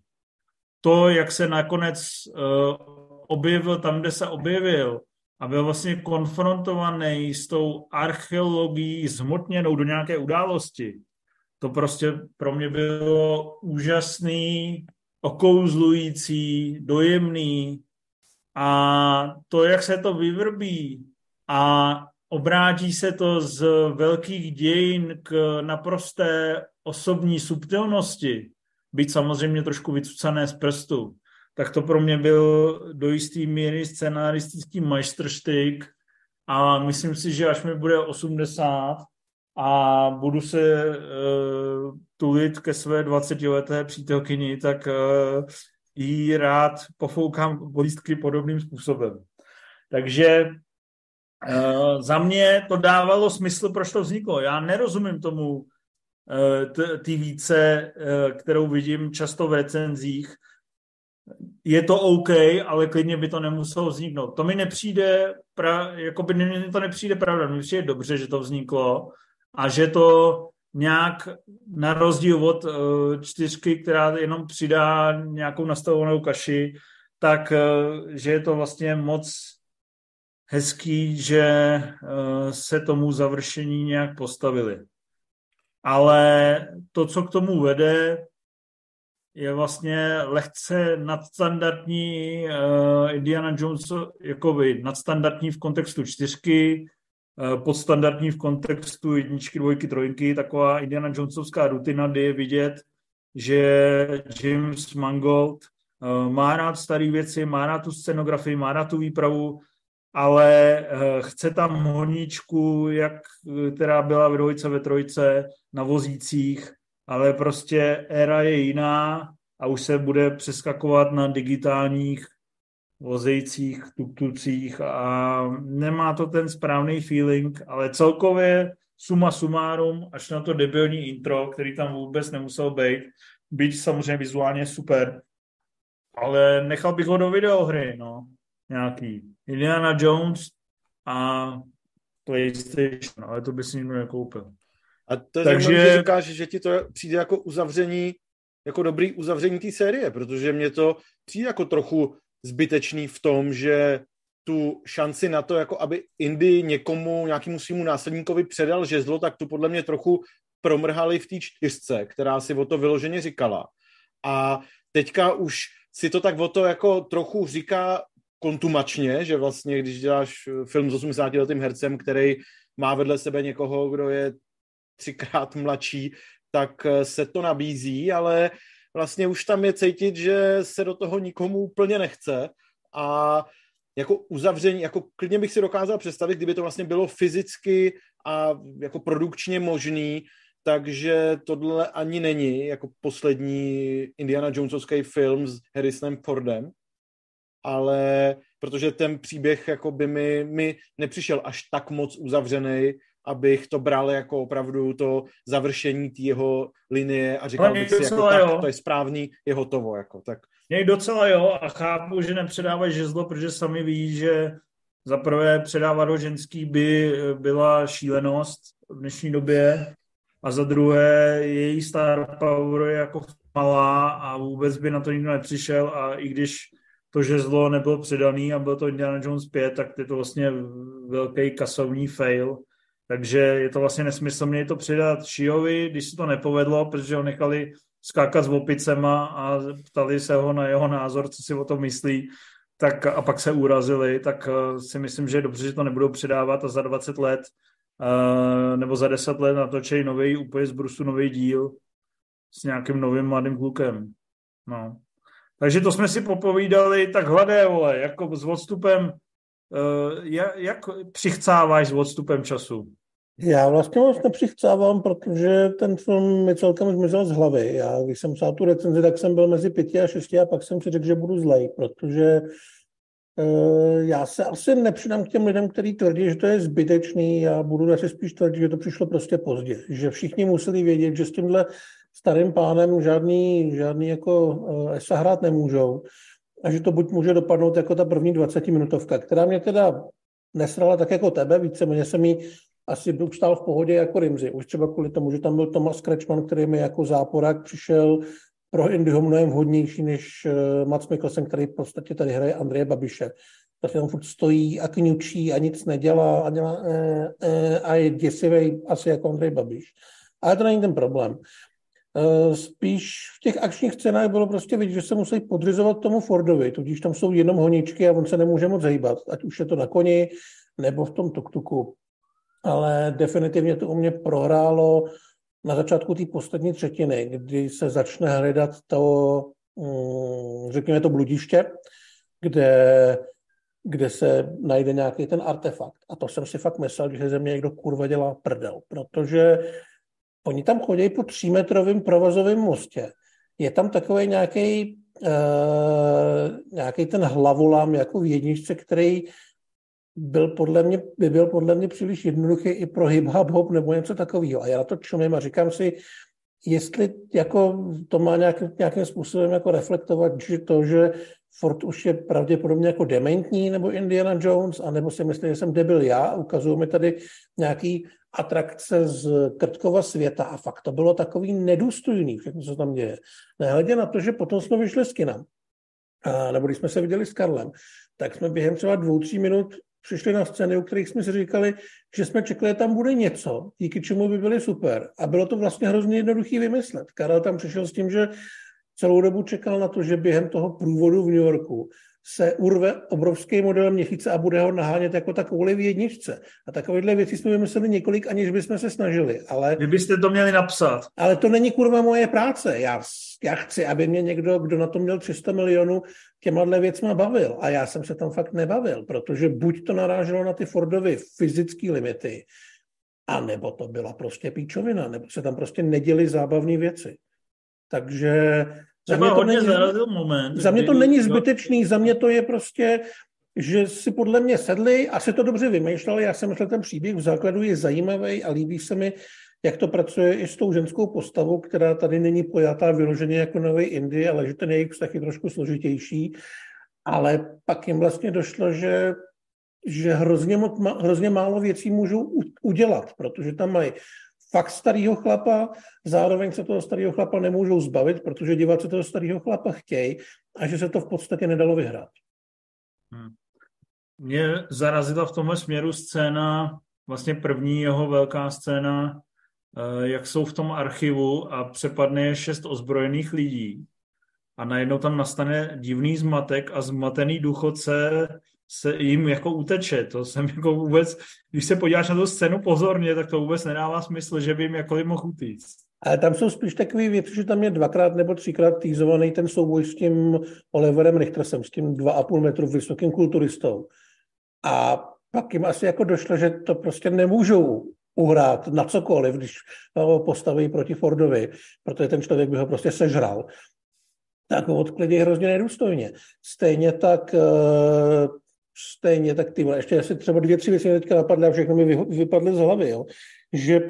Speaker 1: to, jak se nakonec uh, objevil tam, kde se objevil a byl vlastně konfrontovaný s tou archeologií zhmotněnou do nějaké události, to prostě pro mě bylo úžasný, okouzlující, dojemný. A to, jak se to vyvrbí a obrátí se to z velkých dějin k naprosté osobní subtilnosti, být samozřejmě trošku vycucané z prstu, tak to pro mě byl do jisté míry scenaristický majstrštyk a myslím si, že až mi bude 80 a budu se uh, tulit ke své 20-leté přítelkyni, tak uh, jí rád pofoukám polístky podobným způsobem. Takže uh, za mě to dávalo smysl, proč to vzniklo. Já nerozumím tomu ty více, uh, kterou vidím často v recenzích. Je to OK, ale klidně by to nemuselo vzniknout. To mi nepřijde, pra, jako by mi to nepřijde pravda. Mi přijde dobře, že to vzniklo a že to nějak na rozdíl od uh, čtyřky, která jenom přidá nějakou nastavovanou kaši, tak že je to vlastně moc hezký, že se tomu završení nějak postavili. Ale to, co k tomu vede, je vlastně lehce nadstandardní uh, Indiana Jones, jako by nadstandardní v kontextu čtyřky, Eh, podstandardní v kontextu jedničky, dvojky, trojky, taková Indiana Jonesovská rutina, kdy je vidět, že James Mangold eh, má rád staré věci, má rád tu scenografii, má rád tu výpravu, ale eh, chce tam honíčku, jak, která byla v dvojce, ve trojce, na vozících, ale prostě éra je jiná a už se bude přeskakovat na digitálních vozejících, tuktucích a nemá to ten správný feeling, ale celkově suma sumárum, až na to debilní intro, který tam vůbec nemusel být, byť samozřejmě vizuálně super, ale nechal bych ho do videohry, no, nějaký. Indiana Jones a PlayStation, ale to by si nikdo nekoupil.
Speaker 3: A to je Takže... zajímavé, že říkáš, že ti to přijde jako uzavření, jako dobrý uzavření té série, protože mě to přijde jako trochu zbytečný v tom, že tu šanci na to, jako aby Indy někomu, nějakému svýmu následníkovi předal žezlo, tak tu podle mě trochu promrhali v té čtyřce, která si o to vyloženě říkala. A teďka už si to tak o to jako trochu říká kontumačně, že vlastně, když děláš film s 80 letým hercem, který má vedle sebe někoho, kdo je třikrát mladší, tak se to nabízí, ale vlastně už tam je cítit, že se do toho nikomu úplně nechce. A jako uzavření, jako klidně bych si dokázal představit, kdyby to vlastně bylo fyzicky a jako produkčně možný, takže tohle ani není jako poslední Indiana Jonesovský film s Harrisonem Fordem, ale protože ten příběh jako by mi, mi nepřišel až tak moc uzavřený, abych to bral jako opravdu to završení té jeho linie a říkal bych si, jako, tak, to je správný, je hotovo. Jako, tak.
Speaker 1: Něj docela jo a chápu, že nepředávají žezlo, protože sami ví, že za prvé předávat do ženský by byla šílenost v dnešní době a za druhé její star power je jako malá a vůbec by na to nikdo nepřišel a i když to žezlo nebylo předaný a byl to Indiana Jones 5, tak je to vlastně velký kasovní fail takže je to vlastně nesmysl mě to přidat Šiovi, když se to nepovedlo, protože ho nechali skákat s opicema a ptali se ho na jeho názor, co si o tom myslí, tak a pak se urazili, tak eh, si myslím, že je dobře, že to nebudou předávat a za 20 let uh, nebo za 10 let natočí nový, úplně z brusu nový díl s nějakým novým mladým klukem. No. Takže to jsme si popovídali tak hladé, vole, jako s odstupem, uh, jak, jak přichcáváš s odstupem času?
Speaker 2: Já vlastně moc nepřichcávám, protože ten film mi celkem zmizel z hlavy. Já, když jsem psal tu recenzi, tak jsem byl mezi pěti a šesti a pak jsem si řekl, že budu zlej, protože uh, já se asi nepřidám k těm lidem, kteří tvrdí, že to je zbytečný. Já budu asi spíš tvrdit, že to přišlo prostě pozdě. Že všichni museli vědět, že s tímhle starým pánem žádný, žádný jako esa hrát nemůžou a že to buď může dopadnout jako ta první 20 minutovka, která mě teda nesrala tak jako tebe, víceméně se mi asi bych stál v pohodě jako Rimzy. Už třeba kvůli tomu, že tam byl Thomas Kretschmann, který mi jako záporák přišel pro Indyho mnohem vhodnější než uh, Mats Mikkelsen, který v podstatě tady hraje Andreje Babiše. Tak tam furt stojí a kňučí a nic nedělá a, dělá, e, e, a je děsivý asi jako Andrej Babiš. Ale to není ten problém. E, spíš v těch akčních scénách bylo prostě vidět, že se musí podřizovat tomu Fordovi, tudíž tam jsou jenom honičky a on se nemůže moc hejbat, ať už je to na koni nebo v tom tuktuku ale definitivně to u mě prohrálo na začátku té poslední třetiny, kdy se začne hledat to, mm, řekněme to bludiště, kde, kde se najde nějaký ten artefakt. A to jsem si fakt myslel, že ze mě někdo kurva dělá prdel, protože oni tam chodí po třímetrovém provozovém mostě. Je tam takový nějaký, uh, nějaký ten hlavolam jako v jedničce, který byl podle mě, by byl podle mě příliš jednoduchý i pro hip-hop hop nebo něco takového. A já na to čumím a říkám si, jestli jako to má nějak, nějakým způsobem jako reflektovat, že to, že Ford už je pravděpodobně jako dementní nebo Indiana Jones, anebo si myslím, že jsem debil já, ukazují mi tady nějaký atrakce z Krtkova světa a fakt to bylo takový nedůstojný, všechno, co tam děje. Nehledě na to, že potom jsme vyšli s kinem, a, nebo když jsme se viděli s Karlem, tak jsme během třeba dvou, tří minut přišli na scény, u kterých jsme si říkali, že jsme čekali, že tam bude něco, díky čemu by byly super. A bylo to vlastně hrozně jednoduchý vymyslet. Karel tam přišel s tím, že celou dobu čekal na to, že během toho průvodu v New Yorku se urve obrovský model měsíce a bude ho nahánět jako takovou v jedničce. A takovéhle věci jsme vymysleli několik, aniž bychom se snažili. Ale,
Speaker 1: Vy byste to měli napsat.
Speaker 2: Ale to není kurva moje práce. Já, já chci, aby mě někdo, kdo na to měl 300 milionů, těma věcma bavil. A já jsem se tam fakt nebavil, protože buď to naráželo na ty Fordovy fyzické limity, a nebo to byla prostě píčovina, nebo se tam prostě neděly zábavné věci. Takže
Speaker 1: za mě, to není, moment,
Speaker 2: za mě to není zbytečný, za mě to je prostě, že si podle mě sedli, asi to dobře vymýšleli, já jsem myslel, ten příběh v základu je zajímavý a líbí se mi, jak to pracuje i s tou ženskou postavou, která tady není pojatá vyloženě jako nový Indy, ale že ten jejich vztah je trošku složitější. Ale pak jim vlastně došlo, že že hrozně, hrozně málo věcí můžou udělat, protože tam mají fakt starého chlapa, zároveň se toho starého chlapa nemůžou zbavit, protože diváci toho starého chlapa chtějí a že se to v podstatě nedalo vyhrát. Hmm.
Speaker 1: Mě zarazila v tomhle směru scéna, vlastně první jeho velká scéna, eh, jak jsou v tom archivu a přepadne je šest ozbrojených lidí a najednou tam nastane divný zmatek a zmatený důchodce se jim jako uteče. To jsem jako vůbec, když se podíváš na tu scénu pozorně, tak to vůbec nedává smysl, že by jim jakkoliv mohl utíct.
Speaker 2: Ale tam jsou spíš takové věci, že tam je dvakrát nebo třikrát týzovaný ten souboj s tím Oliverem Richtersem, s tím dva a půl metru vysokým kulturistou. A pak jim asi jako došlo, že to prostě nemůžou uhrát na cokoliv, když ho postaví proti Fordovi, protože ten člověk by ho prostě sežral. Tak odklidí hrozně nedůstojně. Stejně tak eh, stejně, tak ty ještě asi třeba dvě, tři věci mě teďka napadly a všechno mi vypadly z hlavy, jo. že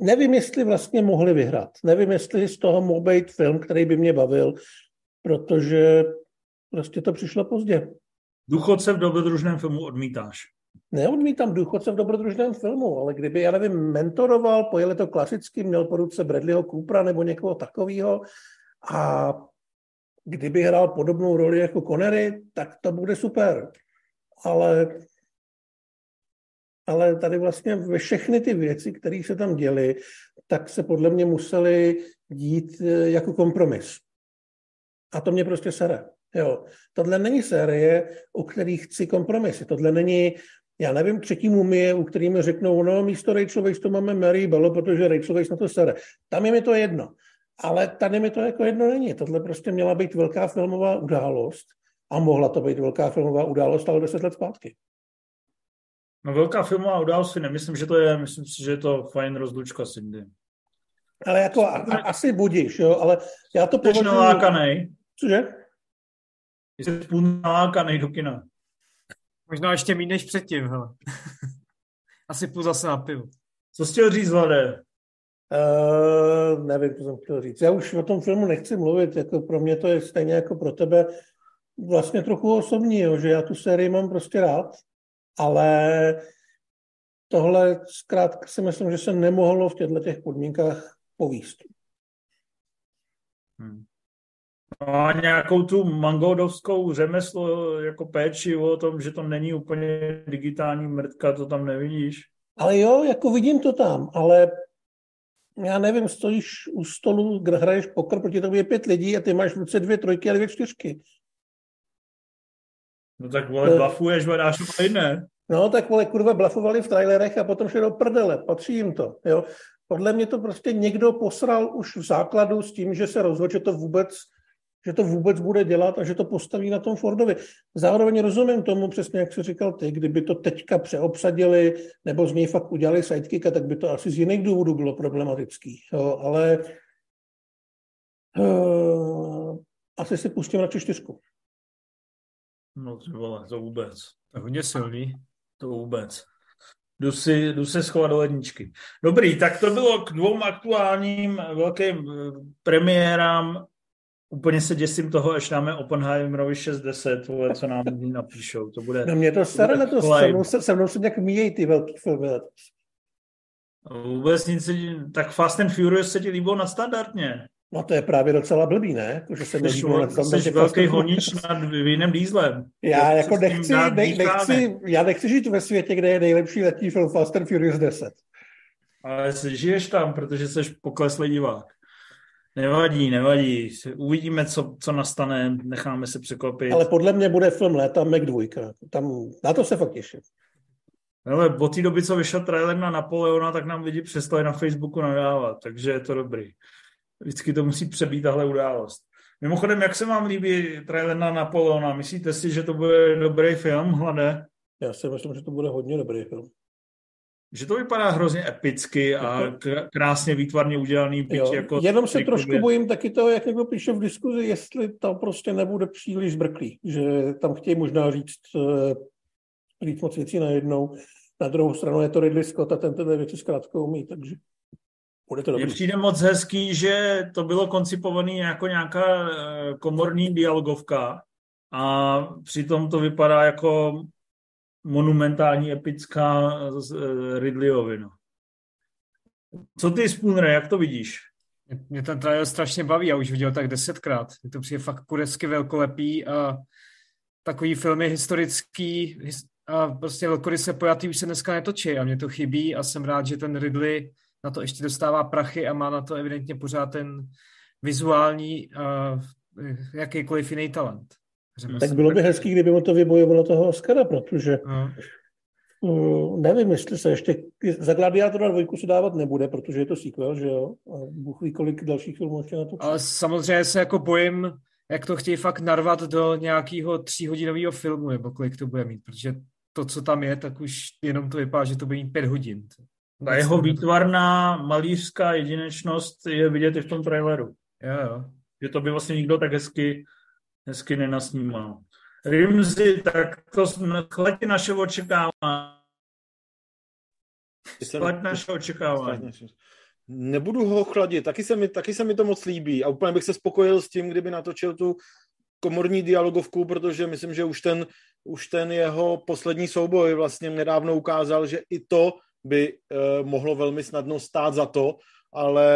Speaker 2: nevím, jestli vlastně mohli vyhrát. Nevím, jestli z toho mohl být film, který by mě bavil, protože prostě to přišlo pozdě.
Speaker 1: Důchodce v dobrodružném filmu odmítáš.
Speaker 2: Neodmítám důchodce v dobrodružném filmu, ale kdyby, já nevím, mentoroval, pojeli to klasicky, měl po ruce Bradleyho Coopera nebo někoho takového a kdyby hrál podobnou roli jako Connery, tak to bude super. Ale, ale tady vlastně ve všechny ty věci, které se tam děly, tak se podle mě museli dít eh, jako kompromis. A to mě prostě sere. Jo. Tohle není série, u kterých chci kompromisy. Tohle není, já nevím, třetí mumie, u kterými řeknou, no místo Rachel Weisz to máme Mary Bello, protože Rachel Weisz na to sere. Tam je mi to jedno. Ale tady mi to jako jedno není. Tohle prostě měla být velká filmová událost a mohla to být velká filmová událost, ale deset let zpátky.
Speaker 1: No velká filmová událost si nemyslím, že to je, myslím si, že je to fajn rozlučka s Indy.
Speaker 2: Ale jako a, a, asi budíš, jo, ale já to
Speaker 1: považuji... Jsi nalákanej.
Speaker 2: Cože?
Speaker 1: Jsi půl nalákanej do kina.
Speaker 4: Možná ještě méně než předtím, hele. *laughs* asi půl zase na pivu.
Speaker 1: Co jsi chtěl říct, Vlade?
Speaker 2: Uh, nevím, co jsem chtěl říct. Já už o tom filmu nechci mluvit, jako pro mě to je stejně jako pro tebe vlastně trochu osobní, jo, že já tu sérii mám prostě rád, ale tohle zkrátka si myslím, že se nemohlo v těchto těch podmínkách povíst.
Speaker 1: Hmm. No a nějakou tu mangodovskou řemeslo jako péči o tom, že to není úplně digitální mrtka, to tam nevidíš?
Speaker 2: Ale jo, jako vidím to tam, ale já nevím, stojíš u stolu, hraješ pokr, proti tobě je pět lidí a ty máš v ruce dvě trojky a dvě čtyřky.
Speaker 1: No tak vole, to... blafuješ, dáš to jiné.
Speaker 2: No tak vole, kurva, blafovali v trailerech a potom šli do prdele, patří jim to, jo. Podle mě to prostě někdo posral už v základu s tím, že se rozhodl, že to vůbec že to vůbec bude dělat a že to postaví na tom Fordovi. Zároveň rozumím tomu, přesně jak jsi říkal ty, kdyby to teďka přeobsadili nebo z něj fakt udělali sidekicka, tak by to asi z jiných důvodů bylo problematický. Jo, ale uh, asi si pustím radši čtyřku.
Speaker 1: No ty vole, to vůbec.
Speaker 4: Je hodně silný.
Speaker 1: To vůbec. Jdu, si, jdu se schovat do ledničky. Dobrý, tak to bylo k dvou aktuálním velkým eh, premiérám. Úplně se děsím toho, až dáme Oppenheimerovi 610, vole, co nám napíšou. To bude...
Speaker 2: No mě to staré letos, se mnou, se, se mnou se nějak míjejí ty velký filmy.
Speaker 1: Vůbec nic, tak Fast and Furious se ti líbilo nadstandardně.
Speaker 2: No to je právě docela blbý, ne? Jako, že se
Speaker 1: Jsi,
Speaker 2: nadstandardně.
Speaker 1: jsi velký honič nad vinem dýzlem.
Speaker 2: Já
Speaker 1: To
Speaker 2: jako nechci, ne, nechci, já nechci žít ve světě, kde je nejlepší letní film Fast and Furious 10.
Speaker 1: Ale jsi- žiješ tam, protože jsi pokleslý divák. Nevadí, nevadí. Uvidíme, co, co nastane, necháme se překvapit.
Speaker 2: Ale podle mě bude film léta Mac 2. Tam, na to se fakt těším.
Speaker 1: Ale od té doby, co vyšel trailer na Napoleona, tak nám lidi přestali na Facebooku nadávat, takže je to dobrý. Vždycky to musí přebít tahle událost. Mimochodem, jak se vám líbí trailer na Napoleona? Myslíte si, že to bude dobrý film, Hlade?
Speaker 2: Já si myslím, že to bude hodně dobrý film.
Speaker 1: Že to vypadá hrozně epicky a
Speaker 2: Jako-
Speaker 1: krásně výtvarně udělaný pič,
Speaker 2: Jo.
Speaker 1: jako
Speaker 2: Jenom se
Speaker 1: trikově.
Speaker 2: trošku bojím taky toho, jak někdo píše v diskuzi, jestli to prostě nebude příliš zbrklý. Že tam chtějí možná říct, eh, říct moc věcí najednou. Na druhou stranu je to Ridley Scott a ten tyhle věci zkrátka umí, takže bude to
Speaker 1: Mně
Speaker 2: dobrý.
Speaker 1: přijde moc hezký, že to bylo koncipované jako nějaká eh, komorní dialogovka a přitom to vypadá jako monumentální epická z eh, Ridleyovi. No. Co ty, Spooner, jak to vidíš?
Speaker 4: Mě- ten trailer strašně baví, já už viděl tak desetkrát. Je to přijde fakt kurecky velkolepý a takový filmy historický his- a prostě velkoryse pojatý už se dneska netočí a mě to chybí a jsem rád, že ten Ridley na to ještě dostává prachy a má na to evidentně pořád ten vizuální a jakýkoliv jiný talent.
Speaker 2: Tak bylo by hezký, kdyby mu to vybojovalo toho Oscara, protože
Speaker 4: No.
Speaker 2: uh, nevím, jestli se ještě za Gladiátora dvojku se dávat nebude, protože je to sequel, že jo? A Bůh ví, kolik dalších filmů ještě na to.
Speaker 4: Ale samozřejmě se jako bojím, jak to chtějí fakt narvat do nějakého tříhodinového filmu, nebo kolik to bude mít, protože to, co tam je, tak už jenom to vypadá, že to bude mít pět hodin.
Speaker 1: Ta jeho výtvarná malířská jedinečnost je vidět i v tom traileru.
Speaker 4: Jo, jo.
Speaker 1: Že to by vlastně nikdo tak hezky, hezky nenasnímal. Rimzy, tak to chleti naše očekávání. Chleti naše očekávání.
Speaker 3: Nebudu ho chladit, taky se, mi, taky se mi to moc líbí a úplně bych se spokojil s tím, kdyby natočil tu komorní dialogovku, protože myslím, že už ten, už ten jeho poslední souboj vlastně nedávno ukázal, že i to by eh, mohlo velmi snadno stát za to, ale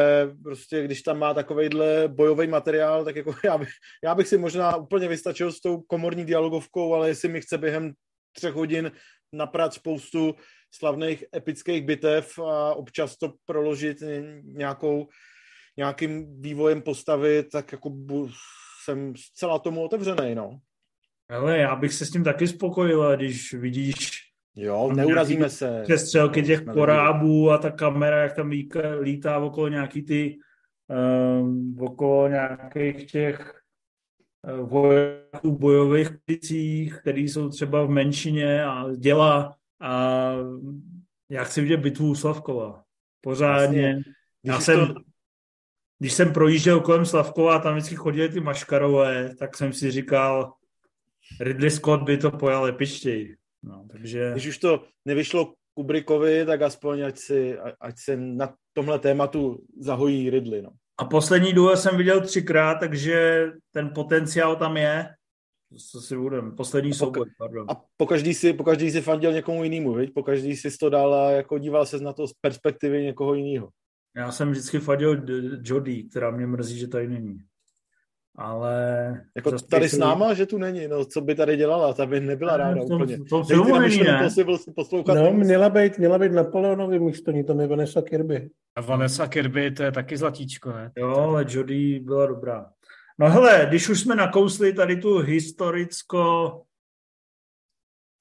Speaker 3: prostě když tam má takovejhle bojový materiál, tak jako *laughs* já, bych, já bych si možná úplně vystačil s tou komorní dialogovkou, ale jestli mi chce během třech hodin naprat spoustu slavných epických bitev a občas to proložit nějakou, nějakým vývojem postavy, tak jako bu, jsem zcela tomu otevřený, no.
Speaker 1: Ale já bych se s tím taky spokojil, když vidíš
Speaker 3: Jo, neurazíme se.
Speaker 1: přestřelky těch korábů a ta kamera, jak tam lítá okolo nějaký ty um, okolo nějakých těch eh, vojáků bojových pozicích, který jsou třeba v menšině a dělá a já chci vidět bitvu u Slavkova. Pořádně.
Speaker 3: Když
Speaker 1: Já jsem,
Speaker 3: to,
Speaker 1: když jsem projížděl kolem Slavkova a tam vždycky chodili ty maškarové, tak jsem si říkal, Ridley Scott by to pojal epičtěji. No, takže...
Speaker 3: když už to nevyšlo Kubrickovi, tak aspoň ať, si, ať se na tomhle tématu zahojí Ridley, no.
Speaker 1: A poslední duel jsem viděl třikrát, takže ten potenciál tam je. Co si budem, poslední
Speaker 3: A poka-
Speaker 1: souboj, pardon.
Speaker 3: A pokaždý si, pokaždý si fandil někomu jinému, viď? Pokaždý si to dal a jako díval se na to z perspektivy někoho jiného.
Speaker 1: Já jsem vždycky fadil Jodie, která mě mrzí, že tady není. Ale...
Speaker 3: Jako tady s náma, že tu není, no co by tady dělala, ta by nebyla ráda
Speaker 1: v tom,
Speaker 3: úplně.
Speaker 1: filmu
Speaker 3: na
Speaker 1: není, ne?
Speaker 3: Si poslouchat.
Speaker 2: No, měla být, měla být Napoleonovi místo ní, to mi Vanessa Kirby.
Speaker 4: A Vanessa Kirby, to je taky zlatíčko, ne?
Speaker 1: Jo, ale Jodie byla dobrá. No hele, když už jsme nakousli tady tu historicko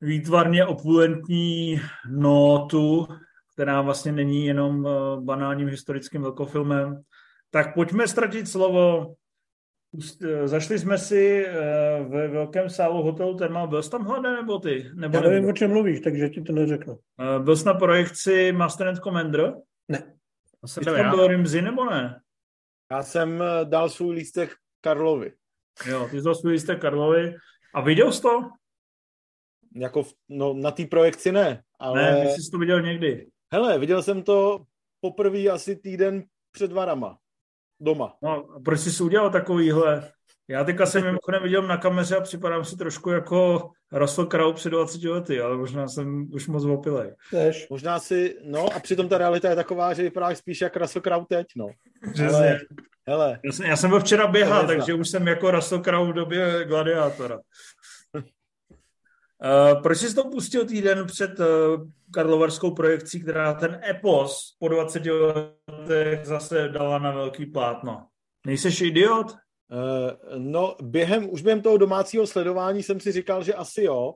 Speaker 1: výtvarně opulentní notu, která vlastně není jenom eh, banálním historickým velkofilmem, tak pojďme ztratit slovo. Eh, Zašli jsme si eh, ve velkém sálu hotelu Thermal. Byl jsi tam hlade nebo ty? Nebo
Speaker 2: Já nevím,
Speaker 1: nebyl?
Speaker 2: o čem mluvíš, takže ti to neřeknu.
Speaker 1: Eh, Byl jsi na projekci Master and Commander?
Speaker 2: Ne.
Speaker 4: To jsem
Speaker 1: Jsi
Speaker 4: byl
Speaker 1: tam byl Rimzy nebo ne?
Speaker 3: Já jsem dal svůj lístek Karlovi.
Speaker 1: Jo, ty jsi dal svůj lístek Karlovi. A viděl jsi to?
Speaker 3: jako v, no, na té projekci ne. Ale...
Speaker 1: Ne, jsi to viděl někdy.
Speaker 3: Hele, viděl jsem to poprvé asi týden před varama. Doma.
Speaker 1: No, a proč jsi udělal takovýhle? Já teďka jsem mimochodem viděl na kameře a připadám si trošku jako Russell Crowe před 20 lety, ale možná jsem už moc opilej.
Speaker 2: Tež.
Speaker 3: Možná si, no a přitom ta realita je taková, že vypadáš spíš jak Russell Crowe teď, no.
Speaker 1: Přesně.
Speaker 3: Hele, hele,
Speaker 1: Já jsem, já jsem byl včera běhal,
Speaker 3: neznám.
Speaker 1: takže už jsem jako Russell Crowe v době gladiátora. Uh, proč jsi to pustil týden před uh, Karlovarskou projekcí, která ten epos po 20 letech zase dala na velký plátno? Nejseš idiot?
Speaker 3: Uh, no, během, už během toho domácího sledování jsem si říkal, že asi jo,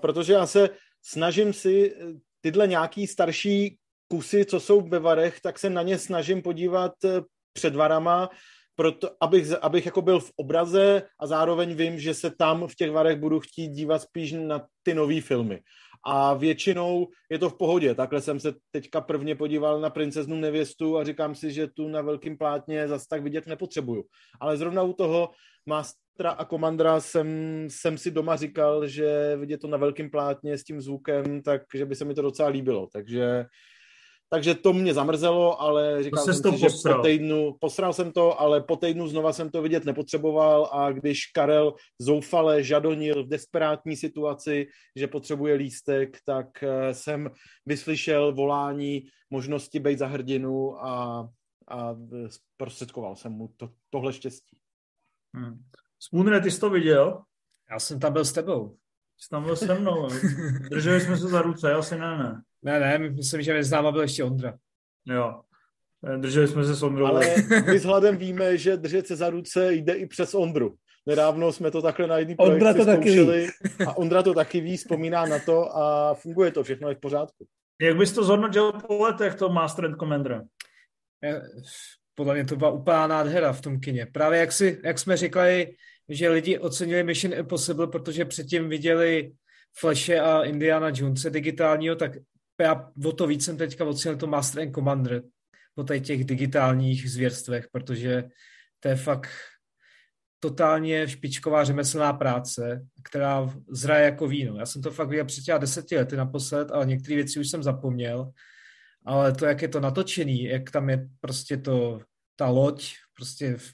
Speaker 3: protože já se snažím si eh, tyhle nějaký starší kusy, co jsou ve varech, tak se na ně snažím podívat eh, před varama, proto, abych, abych jako byl v obraze a zároveň vím, že se tam v těch varech budu chtít dívat spíš na ty nové filmy. A většinou je to v pohodě. Takhle jsem se teďka prvně podíval na princeznu nevěstu a říkám si, že tu na velkým plátně zase tak vidět nepotřebuju. Ale zrovna u toho Mástra a Komandra jsem, jsem si doma říkal, že vidět to na velkým plátně s tím zvukem, takže by se mi to docela líbilo. Takže takže to mě zamrzelo, ale říkal
Speaker 1: To
Speaker 3: jsem si, že
Speaker 1: posral.
Speaker 3: po týdnu, posral jsem to, ale po týdnu znova jsem to vidět nepotřeboval a když Karel zoufale žadonil v desperátní situaci, že potřebuje lístek, tak eh, jsem vyslyšel volání možnosti být za hrdinu a, a prostředkoval jsem mu to, tohle štěstí.
Speaker 1: Hmm. Smůdne, ty jsi to viděl?
Speaker 4: Já jsem tam byl s tebou.
Speaker 1: Jsi tam byl se mnou. Drželi jsme se za ruce, asi ne, ne.
Speaker 4: Ne, ne, myslím, že mezi náma byl ještě Ondra.
Speaker 1: Jo. Drželi jsme se s Ondrou.
Speaker 3: Ale my vzhledem víme, že držet se za ruce jde i přes Ondru. Nedávno jsme to takhle na jedné
Speaker 2: Ondra to taky
Speaker 3: zkoušeli a Ondra to taky ví, vzpomíná na to a funguje to, všechno je v pořádku.
Speaker 1: Jak bys to zhodnotil po letech, to Master and Commander?
Speaker 4: Eh, Podle mě to byla úplná nádhera v tom kině. Právě jak, si, jak jsme říkali, že lidi ocenili Mission Impossible, protože předtím viděli Flashe a Indiana Jonese digitálního, tak já o to víc jsem teďka ocenil to Master and Commander po tady těch digitálních zvěrstvech, protože to je fakt totálně špičková řemeslná práce, která zraje jako víno. Já jsem to fakt viděl před těmi deseti lety naposled, ale některé věci už jsem zapomněl. Ale to, jak je to natočený, jak tam je prostě to, ta loď, prostě v,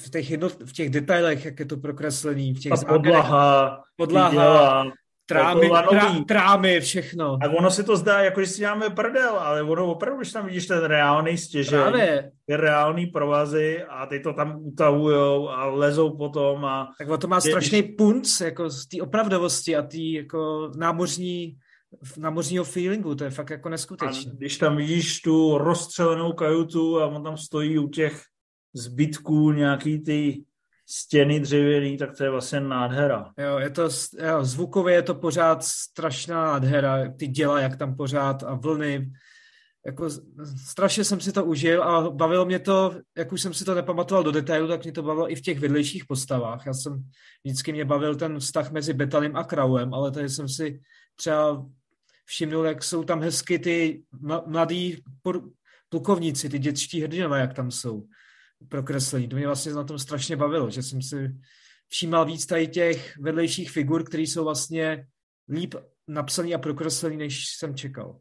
Speaker 4: v těch, jednot, v těch detailech, jak je to prokreslený, v těch
Speaker 1: Ta
Speaker 4: záběrech,
Speaker 1: podlaha,
Speaker 4: podlaha. Trámy,
Speaker 1: jako
Speaker 4: trá, trámy, všechno.
Speaker 1: A ono si to zdá, jako že si děláme prdel, ale ono opravdu, když tam vidíš ten reálný stěžení,
Speaker 4: Právě,
Speaker 1: ty reálný provazy a ty to tam utahujou a lezou potom a
Speaker 4: tak o to má
Speaker 1: Je-
Speaker 4: strašný punc, jako z té opravdovosti a té jako námořní, námořního feelingu, to je fakt jako
Speaker 1: A
Speaker 4: neskutečné.
Speaker 1: když tam vidíš tu rozstřelenou kajutu a on tam stojí u těch zbytků nějaký ty stěny dřevěný, tak to je vlastně nádhera.
Speaker 4: Jo, je to, jo, zvukově je to pořád strašná nádhera, ty děla, jak tam pořád a vlny. Jako strašně jsem si to užil a bavilo mě to, jak už jsem si to nepamatoval do detailu, tak mě to bavilo i v těch vedlejších postavách. Já jsem, vždycky mě bavil ten vztah mezi Betalim a Krauem, ale tady jsem si třeba všimnul, jak jsou tam hezky ty mla- mladí plukovníci, ty dětští hrdinové, jak tam jsou prokreslení. To mě vlastně na tom strašně bavilo, že jsem si všímal víc tady těch vedlejších figur, které jsou vlastně líp napsaný a prokreslený, než jsem čekal.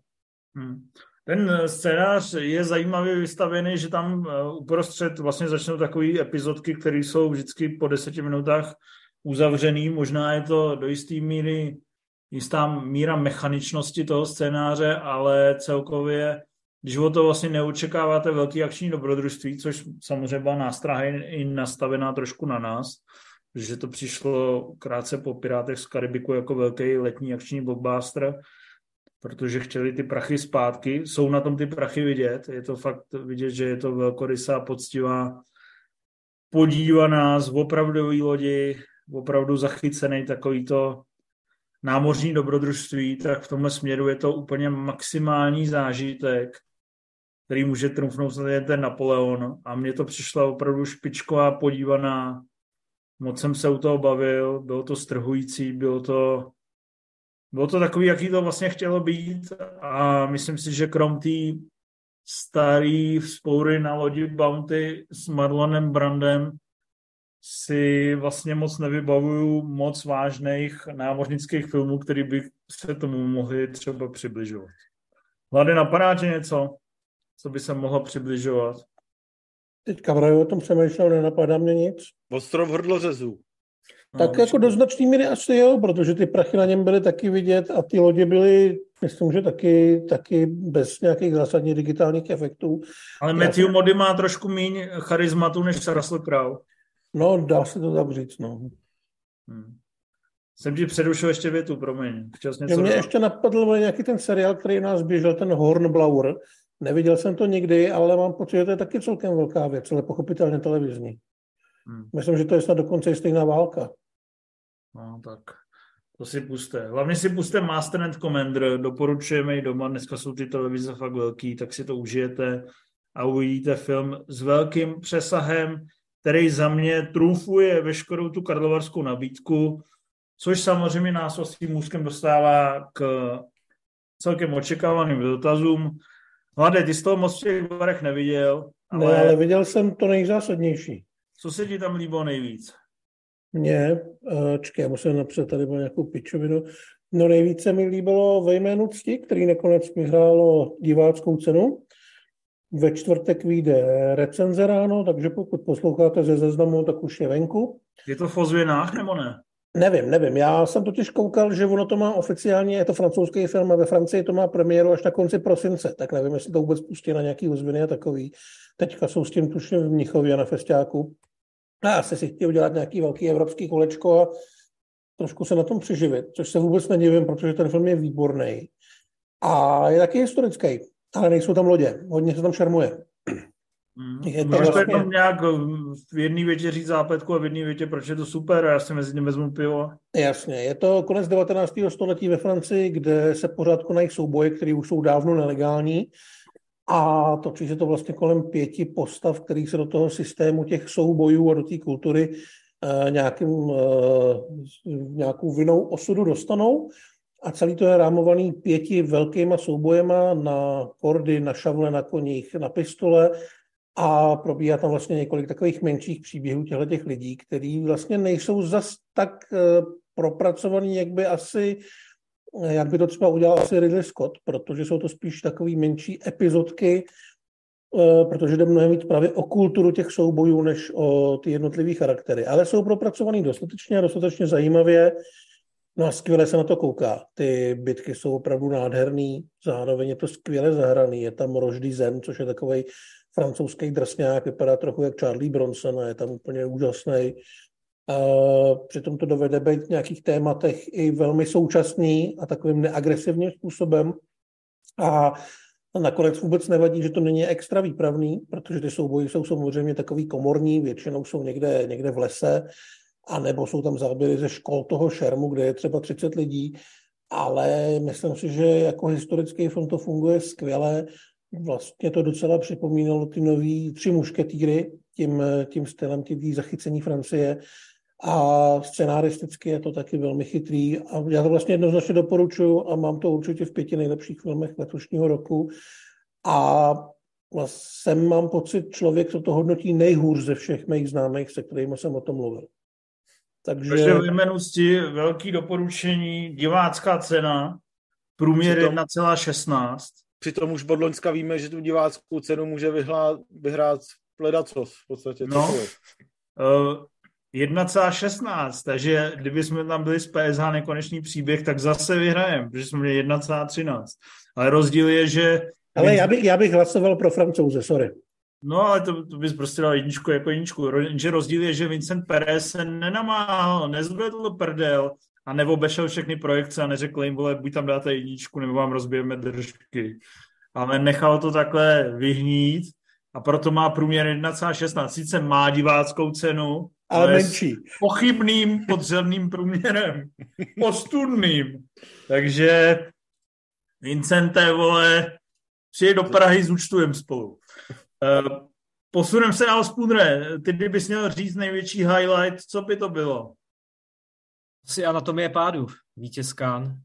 Speaker 1: Hmm. Ten eh, scénář je zajímavě vystavený, že tam eh, uprostřed vlastně začnou takové epizodky, které jsou vždycky po deseti minutách uzavřený. Možná je to do jisté míry jistá míra mechaničnosti toho scénáře, ale celkově, když o to vlastně neočekáváte velký akční dobrodružství, což samozřejmě byla nástraha i nastavená trošku na nás, že to přišlo krátce po Pirátech z Karibiku jako velký letní akční blockbuster, protože chtěli ty prachy zpátky. Jsou na tom ty prachy vidět, je to fakt vidět, že je to velkorysá, poctivá, podívaná z opravdový lodi, opravdu zachycený takovýto námořní dobrodružství, tak v tomhle směru je to úplně maximální zážitek, který může trumfnout snad jen ten Napoleon. A mně to přišla opravdu špičková, podívaná. Moc jsem se u toho bavil, bylo to strhující, bylo to bylo to takový, jaký to vlastně chtělo být a myslím si, že krom té starý vzpoury na lodi Bounty s Marlonem Brandem si vlastně moc nevybavuju moc vážných námořnických filmů, který by se tomu mohli třeba přibližovat. Vlady, napadá tě něco, co by se mohlo přibližovat?
Speaker 2: Teďka právě o tom přemýšlel, nenapadá mě nic.
Speaker 3: Ostrov hrdlořezů.
Speaker 2: Tak no, jako do značné míry asi jo, protože ty prachy na něm byly taky vidět a ty lodě byly, myslím, že taky, taky bez nějakých zásadních digitálních efektů.
Speaker 1: Ale Matthew jsem... Mody má trošku méně charizmatu než Russell Crowe.
Speaker 2: No, dá se to tak říct, no.
Speaker 1: Hmm. Jsem ti předušil ještě větu, promiň. Něco
Speaker 2: mě ještě napadl nějaký ten seriál, který nás běžel, ten Hornblower. Neviděl jsem to nikdy, ale mám pocit, že to je taky celkem velká věc, ale pochopitelně televizní. Hmm. Myslím, že to je snad dokonce stejná válka.
Speaker 1: No, tak to si puste. Hlavně si puste Master and Commander, doporučujeme i doma, dneska jsou ty televize fakt velký, tak si to užijete a uvidíte film s velkým přesahem, který za mě trůfuje veškerou tu karlovarskou nabídku, což samozřejmě nás s tím úzkem dostává k celkem očekávaným dotazům. Mladé, ty jsi toho moc v těch barech neviděl.
Speaker 2: Ale... Ne, ale viděl jsem to nejzásadnější.
Speaker 1: Co se ti tam líbilo nejvíc?
Speaker 2: Mně, eh, čekaj, musím napsat tady bylo nějakou pičovinu. No nejvíce mi líbilo ve jménu cti, který nakonec mi hrálo diváckou cenu. Ve čtvrtek vyjde recenze ráno, takže pokud posloucháte ze zeznamu, tak už je venku.
Speaker 1: Je to v ozvěnách nebo ne?
Speaker 2: Nevím, nevím. Já jsem totiž koukal, že ono to má oficiálně, je to francouzský film a ve Francii to má premiéru až na konci prosince, tak nevím, jestli to vůbec pustí na nějaký ozvěny a takový. Teďka jsou s tím tuším v Mnichově na festiáku. A asi si chtěl udělat nějaký velký evropský kolečko a trošku se na tom přeživit, což se vůbec nedivím, protože ten film je výborný. A je taky historický, ale nejsou tam lodě. Hodně se tam šermuje.
Speaker 1: Mm. Je to Můžeš vlastně... to nějak v jedné větě říct zápletku a v jedné větě, proč je to super a já si mezi ním vezmu pivo.
Speaker 2: Jasně, je to konec 19. století ve Francii, kde se pořád konají souboje, které už jsou dávno nelegální a točí se to vlastně kolem pěti postav, který se do toho systému těch soubojů a do té kultury eh, nějakým, eh, nějakou vinou osudu dostanou. A celý to je rámovaný pěti velkýma soubojema na kordy, na šavle, na koních, na pistole a probíhá tam vlastně několik takových menších příběhů těchto těch lidí, kteří vlastně nejsou zas tak eh, propracovaný, jak by asi jak by to třeba udělal asi Ridley Scott, protože jsou to spíš takové menší epizodky, eh, protože jde mnohem víc právě o kulturu těch soubojů, než o ty jednotlivé charaktery. Ale jsou propracovaný dostatečně, dostatečně zajímavě, no a skvěle se na to kouká. Ty bitky jsou opravdu nádherný, zároveň je to skvěle zahraný. Je tam Roždy Zem, což je takový francouzský drsňák, vypadá trochu jak Charlie Bronson a je tam úplně úžasný. Přitom to dovede být v nějakých tématech i velmi současný a takovým neagresivním způsobem. A nakonec vůbec nevadí, že to není extra výpravný, protože ty souboji jsou samozřejmě takový komorní, většinou jsou někde, někde v lese, a nebo jsou tam záběry ze škol toho šermu, kde je třeba 30 lidí, ale myslím si, že jako historický film to funguje skvěle. Vlastně to docela připomínalo ty nový tři mušketýry, tím, tím stylem tím zachycení Francie a scenaristicky je to taky velmi chytrý. A já to vlastně jednoznačně doporučuji a mám to určitě v pěti nejlepších filmech letošního roku. A jsem, mám pocit, člověk, co to hodnotí nejhůř ze všech mých známých, se kterými jsem o tom mluvil.
Speaker 1: Takže, Takže v jmenosti velký doporučení, divácká cena, průměr 1,16.
Speaker 3: Přitom už od Loňska víme, že tu diváckou cenu může vyhrát, vyhrát Pledacos v podstatě.
Speaker 1: No, uh, 1,16, takže kdyby jsme tam byli z PSH nekonečný příběh, tak zase vyhrajeme, protože jsme měli 1,13. Ale rozdíl je, že...
Speaker 2: Ale já bych, já bych hlasoval pro francouze, sorry.
Speaker 1: No, ale to, to bys prostě dal jedničku jako jedničku. Že rozdíl je, že Vincent Perez se nenamáhal, nezvedl prdel a neobešel všechny projekce a neřekl jim, vole, buď tam dáte jedničku, nebo vám rozbijeme držky. Ale nechal to takhle vyhnít a proto má průměr 1,16. Sice má diváckou cenu,
Speaker 2: ale menší.
Speaker 1: Pochybným podřadným průměrem. *laughs* Postudným. Takže Vincente, vole, přijde do Prahy, zúčtujem spolu. Uh, posunem se na Spudre. Ty kdybys měl říct největší highlight, co by to bylo?
Speaker 4: Asi anatomie pádu. Vítěz Kán.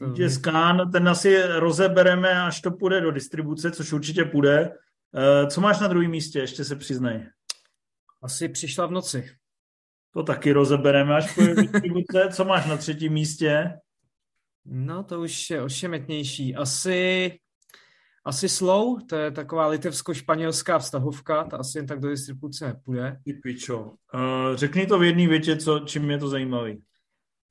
Speaker 1: Vítěz Kán, ten asi rozebereme, až to půjde do distribuce, což určitě půjde. Uh, co máš na druhém místě, ještě se přiznej.
Speaker 4: Asi přišla v noci.
Speaker 1: To taky rozebereme až po distribuce. Co máš na třetím místě?
Speaker 4: No, to už je ošemetnější. Asi, asi Slow, to je taková litevsko-španělská vztahovka, ta asi jen tak do distribuce nepůjde.
Speaker 1: Ty pičo. Uh, řekni to v jedné větě, co, čím je to zajímavý.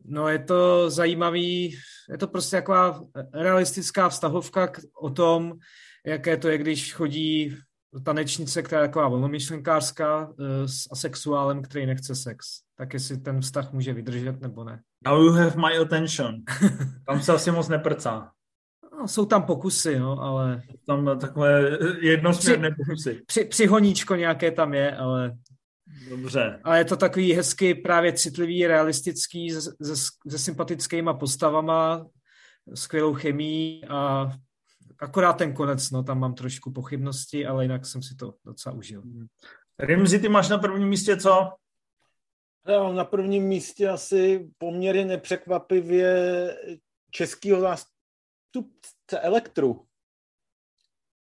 Speaker 4: No je to zajímavý, je to prostě taková realistická vztahovka o tom, jaké to je, když chodí tanečnice, která je taková volnomyšlenkářská eh, s asexuálem, který nechce sex. Tak jestli ten vztah může vydržet nebo ne.
Speaker 1: Now you have my attention. *laughs* Tam se asi moc neprcá.
Speaker 4: No, jsou tam pokusy, no, ale...
Speaker 1: Tam takové jednosměrné pokusy.
Speaker 4: Při, přihoníčko nějaké tam je, ale...
Speaker 1: Dobře.
Speaker 4: Ale je to takový hezky právě citlivý, realistický, se, se, se sympatickýma postavama, skvělou chemií a akorát ten konec, no, tam mám trošku pochybnosti, ale jinak jsem si to docela užil.
Speaker 1: Rimzi, ty máš na prvním místě co?
Speaker 3: Já mám na prvním místě asi poměrně nepřekvapivě českýho zástupce Elektru.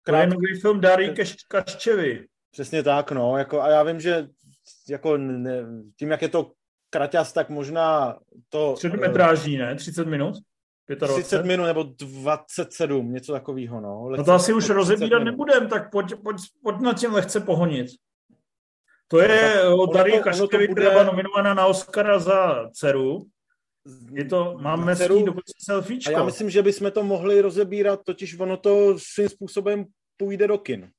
Speaker 1: Krát... nový film Darí Kaščevy.
Speaker 3: Přesně tak, no. Jako, a já vím, že jako ne, tím, jak je to kraťas, tak možná to...
Speaker 1: Středometrážní, ne? 30 minut?
Speaker 3: 25? 30 minut nebo 27, něco takového, no.
Speaker 1: Lehce, no to asi už rozebírat nebudem, tak pojď, pojď, pojď na tím lehce pohonit. To je no, od Darí Kaškevy, bude... která byla nominovaná na Oscara za dceru. Je to, máme s ní dokonce selfiečko.
Speaker 3: A já myslím, že bychom to mohli rozebírat, totiž ono to svým způsobem půjde do kin.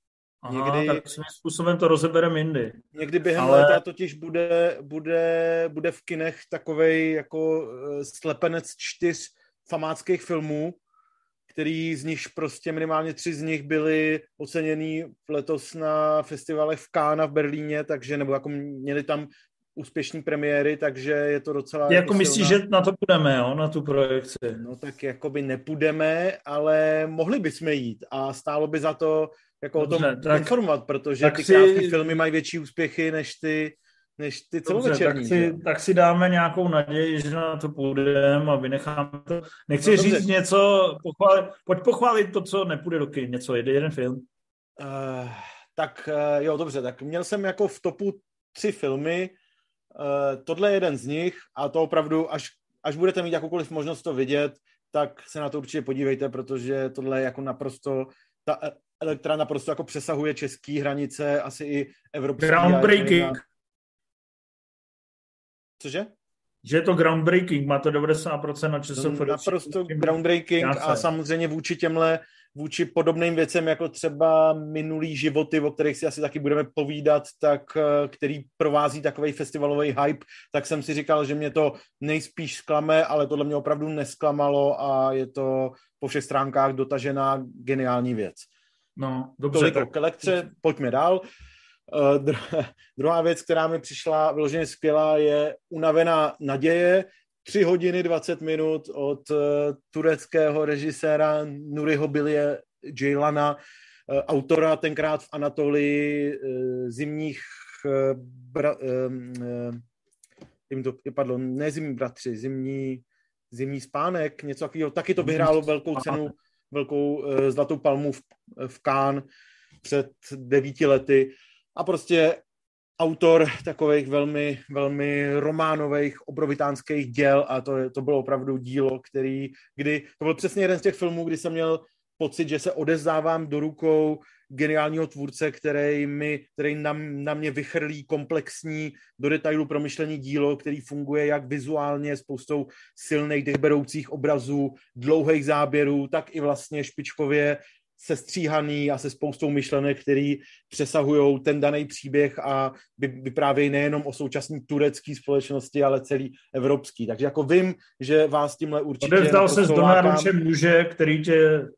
Speaker 1: Aha, někdy, tak svým způsobem to rozebereme jindy.
Speaker 3: Někdy během Ale... léta totiž bude, bude, bude v kinech takovej jako uh, slepenec čtyř famáckých filmů, který z nich prostě minimálně tři z nich byly oceněný letos na festivalech v Cannes v Berlíně, takže nebo jako měli tam úspěšní premiéry, takže je to docela...
Speaker 1: Ty jako myslíš, že na to půjdeme, jo, na tu projekci?
Speaker 3: No tak jakoby nepůjdeme, ale mohli bychom jít a stálo by za to jako Dobře, o tom tak, informovat, protože tak ty si... filmy mají větší úspěchy než ty, než ty celovečerní.
Speaker 1: Dobře, tak, si, tak si dáme nějakou naději, že na to půjdeme a vynecháme to. Nechci no, říct dobře. něco, pochválit, pojď pochválit to, co nepůjde do kin, něco, jeden, jeden film.
Speaker 3: Uh, tak uh, jo, dobře, tak měl jsem jako v topu tři filmy, tohle je jeden z nich a to opravdu, až, až budete mít jakoukoliv možnost to vidět, tak se na to určitě podívejte, protože tohle je jako naprosto, ta elektra naprosto jako přesahuje české hranice, asi i evropské.
Speaker 1: Groundbreaking.
Speaker 3: Cože?
Speaker 1: Že je to groundbreaking, má to 90% na časov.
Speaker 3: Naprosto groundbreaking a samozřejmě vůči těmhle, vůči podobným věcem, jako třeba minulý životy, o kterých si asi taky budeme povídat, tak eh, který provází takový festivalový hype, tak jsem si říkal, že mě to nejspíš zklame, ale tohle mě opravdu nesklamalo a je to po všech stránkách dotažená geniální věc.
Speaker 1: No, dobře.
Speaker 3: Toliko tak... k elektře, pojďme dál. Uh, *laughs* druhá věc, která mi přišla vyloženě skvělá, je unavená naděje. 3 hodiny 20 minut od uh, tureckého režiséra Nuriho Bilie Jailana, uh, autora tenkrát v Anatolii uh, zimních uh, bra, uh, uh, to padlo, ne zimní bratři, zimní, zimní spánek, něco takového. Taky to vyhrálo velkou cenu, velkou uh, zlatou palmu v, v Cannes před devíti lety a prostě autor takových velmi, velmi románových, obrovitánských děl a to, to bylo opravdu dílo, který, kdy, to byl přesně jeden z těch filmů, kdy jsem měl pocit, že se odezdávám do rukou geniálního tvůrce, který, mi, který na, na mě vychrlí komplexní, do detailu promyšlení dílo, který funguje jak vizuálně, spoustou silných dechberoucích obrazů, dlouhých záběrů, tak i vlastně špičkově sestříhaný a se spoustou myšlenek, který přesahují ten daný příběh a vyprávějí nejenom o současné turecké společnosti, ale celý evropský. Takže jako vím, že vás tímhle určitě...
Speaker 1: Odevzdal se z donáruče muže, který tě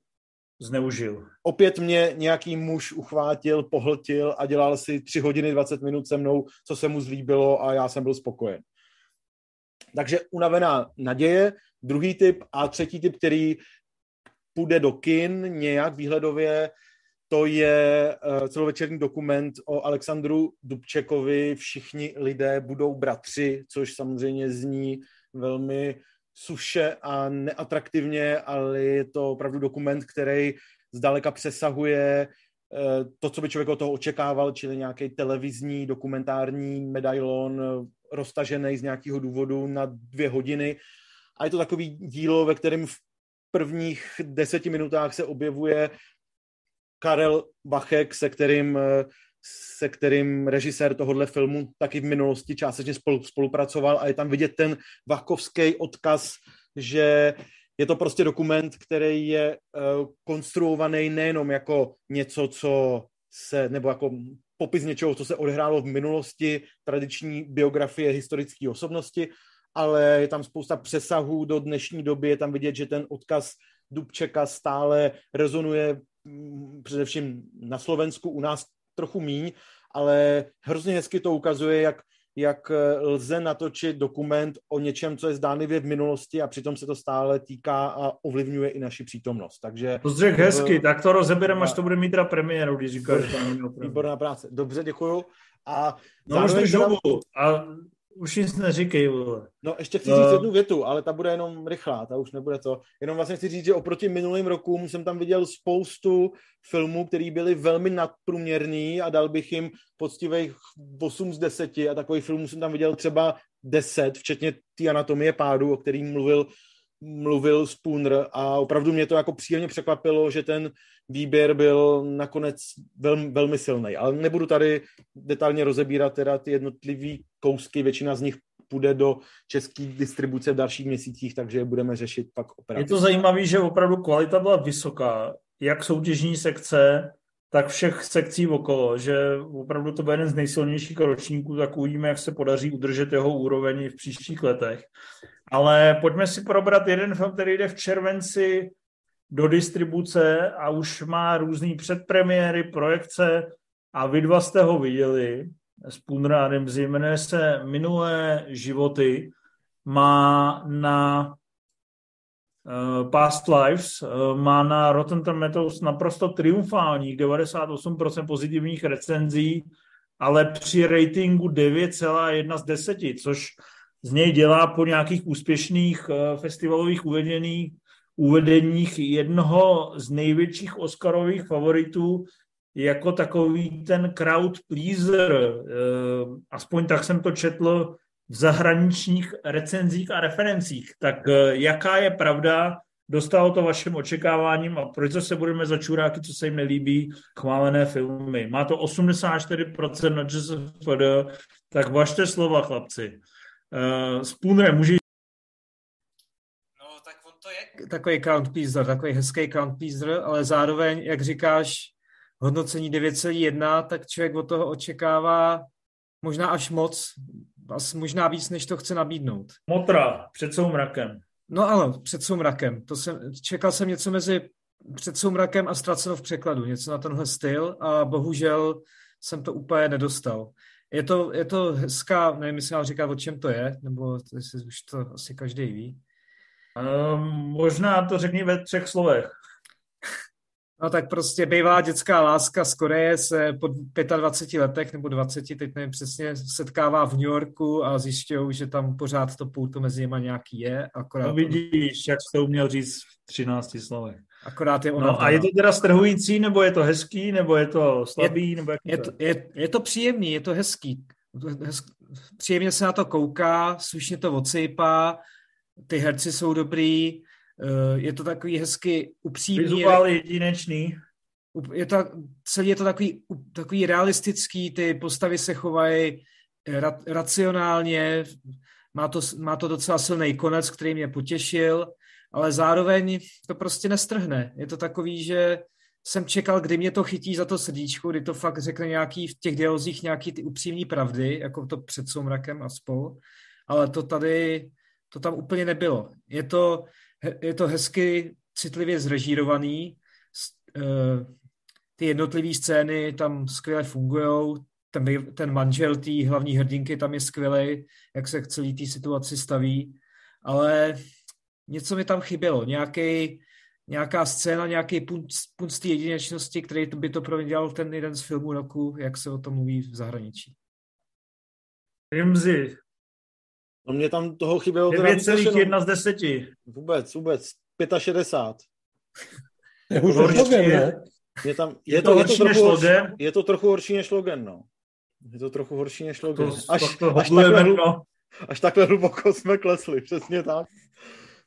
Speaker 1: zneužil.
Speaker 3: Opět mě nějaký muž uchvátil, pohltil a dělal si 3 hodiny 20 minut se mnou, co se mu zlíbilo a já jsem byl spokojen. Takže unavená naděje, druhý typ a třetí typ, který půjde do kin nějak výhledově, to je uh, celovečerní dokument o Alexandru Dubčekovi. Všichni lidé budou bratři, což samozřejmě zní velmi suše a neatraktivně, ale je to opravdu dokument, který zdaleka přesahuje uh, to, co by člověk od toho očekával, čili nějaký televizní dokumentární medailon roztažený z nějakého důvodu na dvě hodiny. A je to takový dílo, ve kterém v prvních deseti minutách se objevuje Karel Bachek, se kterým, se kterým režisér tohohle filmu taky v minulosti částečně spolu, spolupracoval a je tam vidět ten Vachkovský odkaz, že je to prostě dokument, který je uh, konstruovaný nejenom jako něco, co se, nebo jako popis něčeho, co se odehrálo v minulosti, tradiční biografie historické osobnosti, ale je tam spousta přesahů do dnešní doby, je tam vidět, že ten odkaz Dubčeka stále rezonuje mm, především na Slovensku, u nás trochu míň, ale hrozně hezky to ukazuje, jak jak eh, lze natočit dokument o něčem, co je zdánlivě v minulosti a přitom se to stále týká a ovlivňuje i naši přítomnost. Takže...
Speaker 1: To řekl hezky, tak to rozebereme, až to bude mít teda premiéru, když říkáš.
Speaker 3: Výborná práce. Dobře, děkuju. A
Speaker 1: no už teda... a už nic neříkej, vole.
Speaker 3: No, ještě chci říct uh... jednu větu, ale ta bude jenom rychlá, ta už nebude to. Jenom vlastně chci říct, že oproti minulým rokům jsem tam viděl spoustu filmů, které byly velmi nadprůměrný a dal bych jim poctivých 8 z 10 a takových filmů jsem tam viděl třeba 10, včetně té anatomie pádu, o kterým mluvil mluvil Spooner a opravdu mě to jako příjemně překvapilo, že ten výběr byl nakonec velmi, velmi silný. Ale nebudu tady detailně rozebírat teda ty jednotlivý kousky, většina z nich půjde do české distribuce v dalších měsících, takže je budeme řešit pak operaci.
Speaker 1: Je to zajímavé, že opravdu kvalita byla vysoká, jak soutěžní sekce, tak všech sekcí okolo, že opravdu to bude jeden z nejsilnějších ročníků, tak uvidíme, jak se podaří udržet jeho úroveň v příštích letech. Ale pojďme si probrat jeden film, který jde v červenci do distribuce a už má různý předpremiéry, projekce a vy dva jste ho viděli s Punrádem, jmenuje se Minulé životy, má na uh, Past Lives, uh, má na Rotten Tomatoes naprosto triumfálních 98% pozitivních recenzí, ale při ratingu 9,1 z 10, což z něj dělá po nějakých úspěšných uh, festivalových uvedených uvedeních jednoho z největších Oscarových favoritů jako takový ten crowd pleaser. Eh, aspoň tak jsem to četl v zahraničních recenzích a referencích. Tak eh, jaká je pravda, dostalo to vašim očekáváním a proč se budeme za čuráky, co se jim nelíbí, chválené filmy. Má to 84% na JSFD, tak vašte slova, chlapci. Uh, Spooner, můžeš
Speaker 4: takový count pleaser, takový hezký count pleaser, ale zároveň, jak říkáš, hodnocení 9,1, tak člověk od toho očekává možná až moc, asi možná víc, než to chce nabídnout.
Speaker 1: Motra, před soumrakem.
Speaker 4: No ano, před soumrakem. To jsem, čekal jsem něco mezi před soumrakem a ztraceno v překladu, něco na tenhle styl a bohužel jsem to úplně nedostal. Je to, je to hezká, nevím, jestli mám říkat, o čem to je, nebo jestli už to asi každý ví.
Speaker 1: Um, možná to řekni ve třech slovech.
Speaker 4: No tak prostě bývá dětská láska z Koreje se po 25 letech nebo 20, teď nevím přesně, setkává v New Yorku a zjišťují, že tam pořád to pouto mezi nimi nějaký je. Akorát
Speaker 1: no vidíš, jak jsi to uměl říct v 13 slovech.
Speaker 4: Akorát je ona.
Speaker 1: No a je to teda strhující, nebo je to hezký, nebo je to slabý,
Speaker 4: je,
Speaker 1: nebo jak
Speaker 4: je, to, je, je to příjemný, je to hezký. Hez, příjemně se na to kouká, slušně to odsejpá, ty herci jsou dobrý, eh, je to takový hezky upřímný.
Speaker 1: Vizuál jedinečný.
Speaker 4: Je to, celý je to takový, takový realistický, ty postavy se chovají ra, racionálně, má to, má to docela silný konec, který mě potěšil, ale zároveň to prostě nestrhne. Je to takový, že jsem čekal, kdy mě to chytí za to srdíčko, kdy to fakt řekne nějaký v těch dialozích nějaký ty upřímní pravdy, jako to před soumrakem a spol, ale to tady to tam úplně nebylo. Je to, je to hezky citlivě zrežírovaný, eh, ty jednotlivé scény tam skvěle fungují, ten, ten manžel té hlavní hrdinky tam je skvělý, jak se k celé té situaci staví, ale něco mi tam chybělo, nějaký, nějaká scéna, nějaký punc, té jedinečnosti, který by to pro mě dělal ten jeden z filmů roku, jak se o tom mluví v zahraničí.
Speaker 1: Rimzi,
Speaker 3: No mě tam toho chybělo...
Speaker 1: 9,1 z 10.
Speaker 3: Vůbec, vůbec. 65.
Speaker 2: Je už ne?
Speaker 3: Je, tam, je, je, to, to, je, to trochu horší, je to trochu horší než Logan, no. Je to trochu horší než
Speaker 1: To,
Speaker 3: Logan. Až,
Speaker 1: to, to
Speaker 3: až, takhle,
Speaker 1: no.
Speaker 3: až takhle hluboko jsme klesli, přesně tak.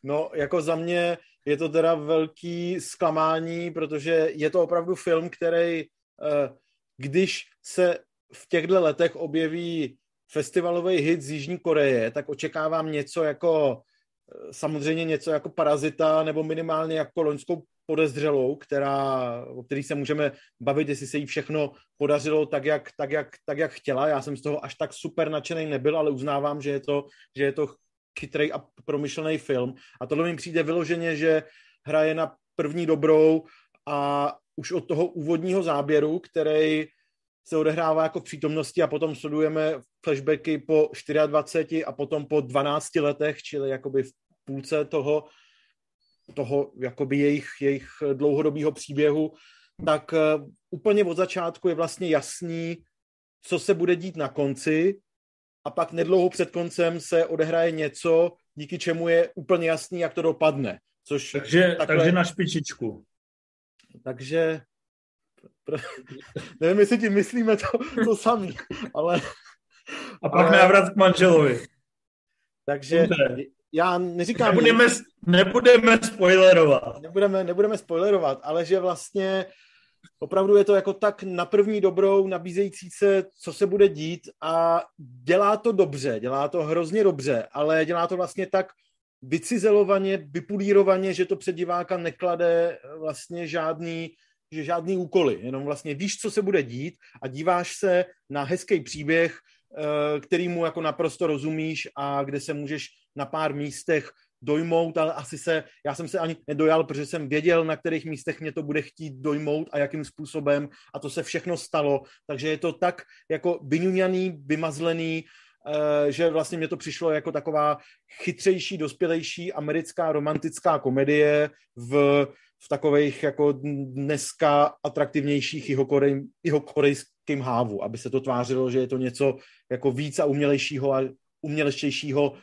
Speaker 3: No, jako za mě je to teda velký zklamání, protože je to opravdu film, který, eh, když se v těchto letech objeví festivalový hit z Jižní Koreje, tak očekávám něco jako eh, samozřejmě něco jako Parazita nebo minimálně jako loňskou podezřelou, která, o který se můžeme bavit, jestli se jí všechno podařilo tak jak, tak, jak, tak, jak chtěla. Já jsem z toho až tak super nadšený nebyl, ale uznávám, že je to, že je to chytrý a promyšlený film. A tohle mi přijde vyloženě, že hraje na první dobrou a už od toho úvodního záběru, který se odehrává jako v přítomnosti a potom sledujeme flashbacky po 24 a potom po 12 letech, čili jakoby v půlce toho, toho jakoby jejich, jejich dlouhodobého příběhu, tak uh, úplně od začátku je vlastně jasný, co se bude dít na konci a pak nedlouho před koncem se odehraje něco, díky čemu je úplně jasný, jak to dopadne. Což
Speaker 1: takže, takhle... takže na špičičku.
Speaker 3: Takže *laughs* nevím, jestli ti myslíme to, to samý, ale...
Speaker 1: A pak ale... návrat k manželovi.
Speaker 3: Takže já neříkám...
Speaker 1: Nebudeme, nic, nebudeme spoilerovat.
Speaker 3: Nebudeme, nebudeme spoilerovat, ale že vlastně opravdu je to jako tak na první dobrou nabízející se, co se bude dít a dělá to dobře, dělá to hrozně dobře, ale dělá to vlastně tak vycizelovaně, vypulírovaně, že to před diváka neklade vlastně žádný, že žádný úkoly, jenom vlastně víš, co se bude dít a díváš se na hezký příběh, eh, který mu jako naprosto rozumíš a kde se můžeš na pár místech dojmout, ale asi se, já jsem se ani nedojal, protože jsem věděl, na kterých místech mě to bude chtít dojmout a jakým způsobem a to se všechno stalo, takže je to tak jako vyňuňaný, vymazlený, eh, že vlastně mě to přišlo jako taková chytřejší, dospělejší americká romantická komedie v, v takových jako dneska atraktivnějších jeho korejským hávu, aby se to tvářilo, že je to něco jako víc a umělejšího a umělečtějšího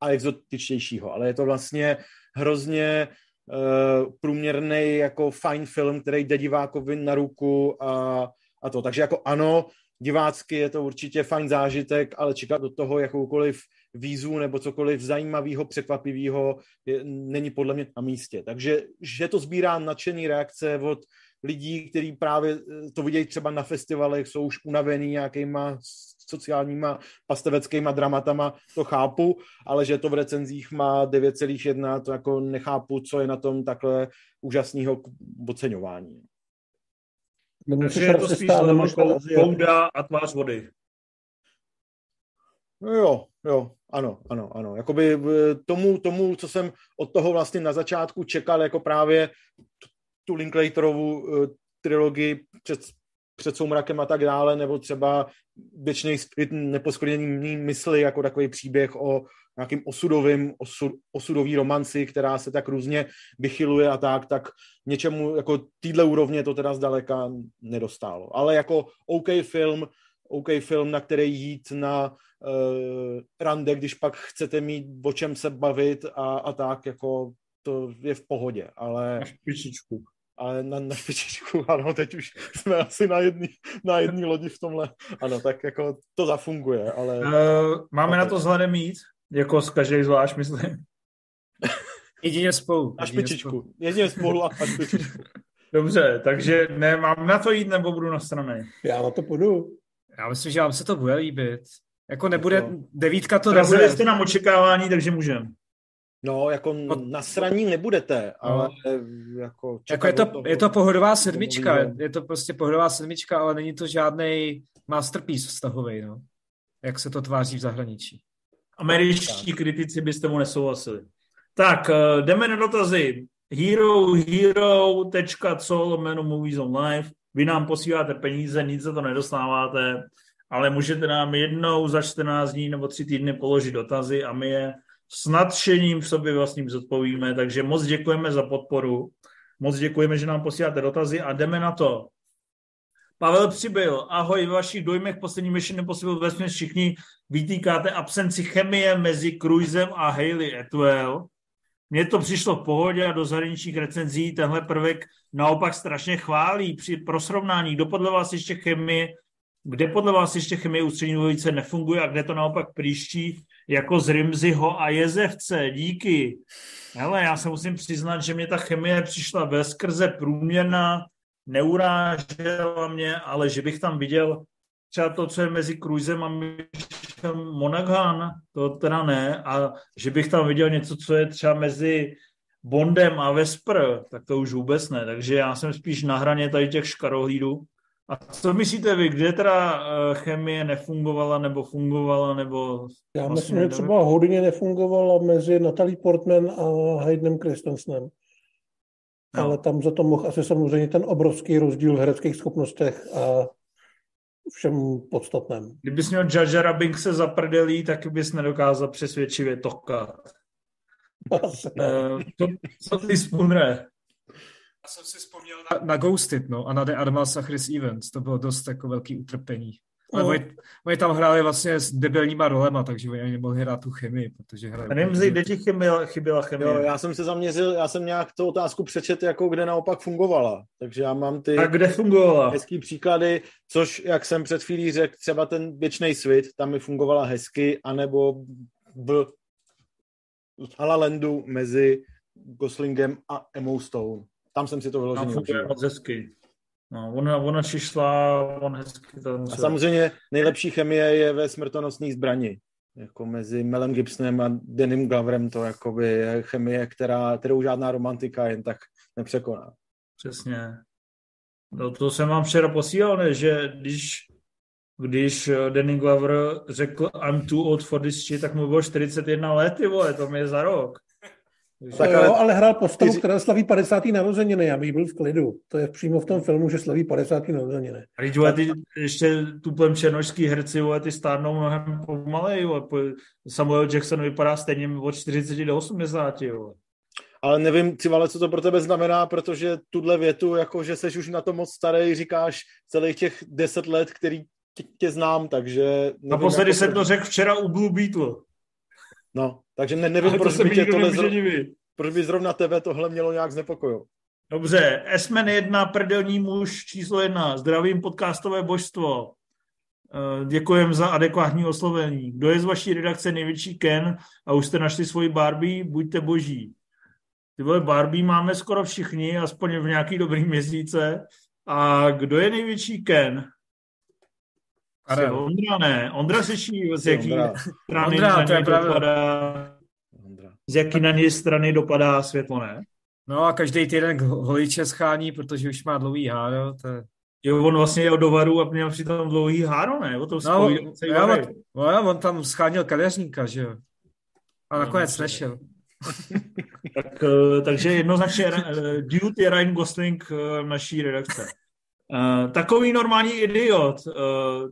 Speaker 3: a exotičtějšího, ale je to vlastně hrozně uh, průměrný jako fajn film, který jde divákovi na ruku a, a to. Takže jako ano, divácky je to určitě fajn zážitek, ale čekat do toho jakoukoliv výzvu nebo cokoliv zajímavého, překvapivého není podle mě na místě. Takže že to sbírá nadšený reakce od lidí, kteří právě eh, to vidějí třeba na festivalech, jsou už unavený nějakýma sociálníma pasteveckýma dramatama, to chápu, ale že to v recenzích má 9,1, to jako nechápu, co je na tom takhle úžasného oceňování.
Speaker 1: Takže je to spíš bouda a tvář vody.
Speaker 3: No jo, jo, ano, ano, ano. Jakoby eh, tomu, tomu, co jsem od toho vlastně na začátku čekal, jako právě tu Linklaterovu uh, trilogii před, před soumrakem a tak dále, nebo třeba věčný neposkvrněný mysli, jako takový příběh o nějakým osudovým, osud, osudový romanci, která se tak různě vychyluje a tak, tak něčemu jako týdle úrovně to teda zdaleka nedostálo. Ale jako OK film, OK film, na který jít na uh, rande, když pak chcete mít o čem se bavit a, a tak, jako to je v pohodě, ale...
Speaker 1: Na špičičku
Speaker 3: ale na, na špičičku, *laughs* ano, teď už jsme asi na jedný, na jedný lodi v tomhle, ano, tak jako to zafunguje, ale...
Speaker 1: Uh, máme okay. na to vzhledem mít, jako z každý zvlášť, myslím. *laughs*
Speaker 4: Jedině spolu.
Speaker 3: Na špičičku. Jedině spolu a na špičičku. *laughs*
Speaker 1: Dobře, takže ne, mám na to jít nebo budu na straně?
Speaker 2: Já na to půjdu.
Speaker 4: Já myslím, že vám se to bude líbit. Jako nebude, to... devítka to
Speaker 1: nebude. jste nám očekávání, takže můžeme.
Speaker 3: No, jako no, na sraní nebudete, no. ale no. jako...
Speaker 4: Jako je to, toho, je to pohodová sedmička, je to prostě pohodová sedmička, ale není to žádný masterpiece vztahový, no. Jak se to tváří v zahraničí.
Speaker 1: Američtí kritici byste mu nesouhlasili. Tak, eh, jdeme na dotazy. Hero, hero.co lomeno Movies on Live. Vy nám posíláte peníze, nic za to nedostáváte, ale můžete nám jednou za 14 dní nebo 3 týdny položit dotazy a my je s nadšením v sobě vlastním zodpovíme, takže moc děkujeme za podporu, moc děkujeme, že nám posíláte dotazy a jdeme na to. Pavel Přibyl, ahoj, v vašich dojmech poslední Mission Impossible vesměs všichni vytýkáte absenci chemie mezi Cruisem a Hayley Atwell. Mně to přišlo v pohodě a do zahraničních recenzí tenhle prvek naopak strašně chválí. Při, pro srovnání, kdo podle vás ještě chemie kde podle vás ještě chemie ústřední dvojice nefunguje a kde to naopak příští jako z Rimziho a Jezevce. Díky. Hele, já se musím přiznat, že mě ta chemie přišla ve skrze průměrná, neurážela mě, ale že bych tam viděl třeba to, co je mezi Cruisem a Monaghan, to teda ne, a že bych tam viděl něco, co je třeba mezi Bondem a Vesper, tak to už vůbec ne. Takže já jsem spíš na hraně tady těch škarohlídů. A co myslíte vy, kde teda eh, chemie nefungovala nebo fungovala, nebo...
Speaker 2: Já vlastně myslím, že třeba hodně nefungovala mezi Natalie Portman a Haydenem Christensenem. No. Ale tam za to mohl asi samozřejmě ten obrovský rozdíl v hereckých schopnostech a všem podstatném.
Speaker 1: Kdybys měl Jajara Binkse za prdelí, tak bys nedokázal přesvědčivě tokat. uh, to, co ty spunre?
Speaker 4: Já jsem si vzpomněl na, na Ghosted, no, a na The Armas a Chris Evans. To bylo dost jako velký utrpení. Ale no. oni, oni, tam hráli vlastně s debilníma rolema, takže oni nemohli hrát tu chemii, protože hráli...
Speaker 1: A nevím, kde ti chyběla, chyběla chemie.
Speaker 3: Jo, já jsem se zaměřil, já jsem nějak tu otázku přečet, jako kde naopak fungovala. Takže já mám ty...
Speaker 1: A kde fungovala?
Speaker 3: Hezký příklady, což, jak jsem před chvílí řekl, třeba ten věčný svit, tam mi fungovala hezky, anebo v La Landu mezi Goslingem a Emma Stone. Tam jsem si to vyloženě
Speaker 1: užil. moc hezky. No, ona, ona šišla, on hezky tam
Speaker 3: A samozřejmě nejlepší chemie je ve smrtonosné zbrani. Jako mezi Melem Gibsonem a Denim Gloverem to jakoby je chemie, která, kterou žádná romantika jen tak nepřekoná.
Speaker 1: Přesně. No to jsem vám včera posílal, ne? že když, když Danny Glover řekl I'm too old for this shit, tak mu bylo 41 let, ty vole, to mi je za rok.
Speaker 2: Tak ale, jo, ale hrál postavu, ty... která slaví 50. narozeniny, já bych byl v klidu. To je přímo v tom filmu, že slaví 50. narozeniny.
Speaker 1: A ty ještě tuplem černožský herci, vole, ty stárnou mnohem pomalej, Samuel Jackson vypadá stejně od 40 do 80, vole.
Speaker 3: Ale nevím, ty vale, co to pro tebe znamená, protože tuhle větu, jako že seš už na to moc starý, říkáš celých těch deset let, který tě, tě znám, takže...
Speaker 1: Naposledy jako jsem to řekl včera u Blue Beetle.
Speaker 3: No, takže ne, nevím, proč by, tě tohle zro... proč by zrovna tebe tohle mělo nějak znepokojovat.
Speaker 1: Dobře, Esmen jedna, prdelní muž číslo jedna, zdravím podcastové božstvo. Eh, děkujem za adekvátní oslovení. Kdo je z vaší redakce největší Ken a už jste našli svoji Barbie? Buďte boží. Ty vole Barbie máme skoro všichni, aspoň v nějaký dobrý měsíce. A kdo je největší Ken? Karel. Ondra ne. Ondra ší, z jaký Ondra. strany Ondra, na něj dopadá, Ondra. z jaký na něj strany dopadá světlo, ne?
Speaker 4: No a každý týden holiče schání, protože už má dlouhý háro. To je...
Speaker 1: Jo, on vlastně jel do varu a měl přitom dlouhý háro, ne? O tom no,
Speaker 4: já, on, no, on tam schánil kadeřníka, že jo? A nakonec no, nešel.
Speaker 1: tak, eh, takže jednoznačně uh, dude je Ryan Gosling uh, naší redakce. Uh, takový normální idiot, uh,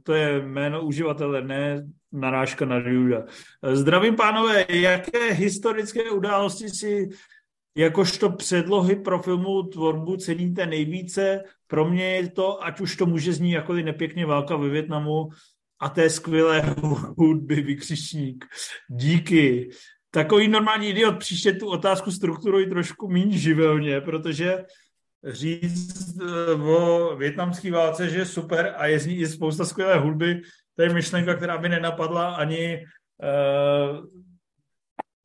Speaker 1: to je jméno uživatele, ne narážka na Juda. Uh, zdravím pánové, jaké historické události si jakožto předlohy pro filmovou tvorbu ceníte nejvíce? Pro mě je to, ať už to může znít jako nepěkně válka ve Větnamu a té skvělé hudby vykřičník. Díky. Takový normální idiot příště tu otázku strukturují trošku méně živelně, protože říct eh, o větnamské válce, že je super a je z ní i spousta skvělé hudby, to je myšlenka, která by nenapadla ani uh,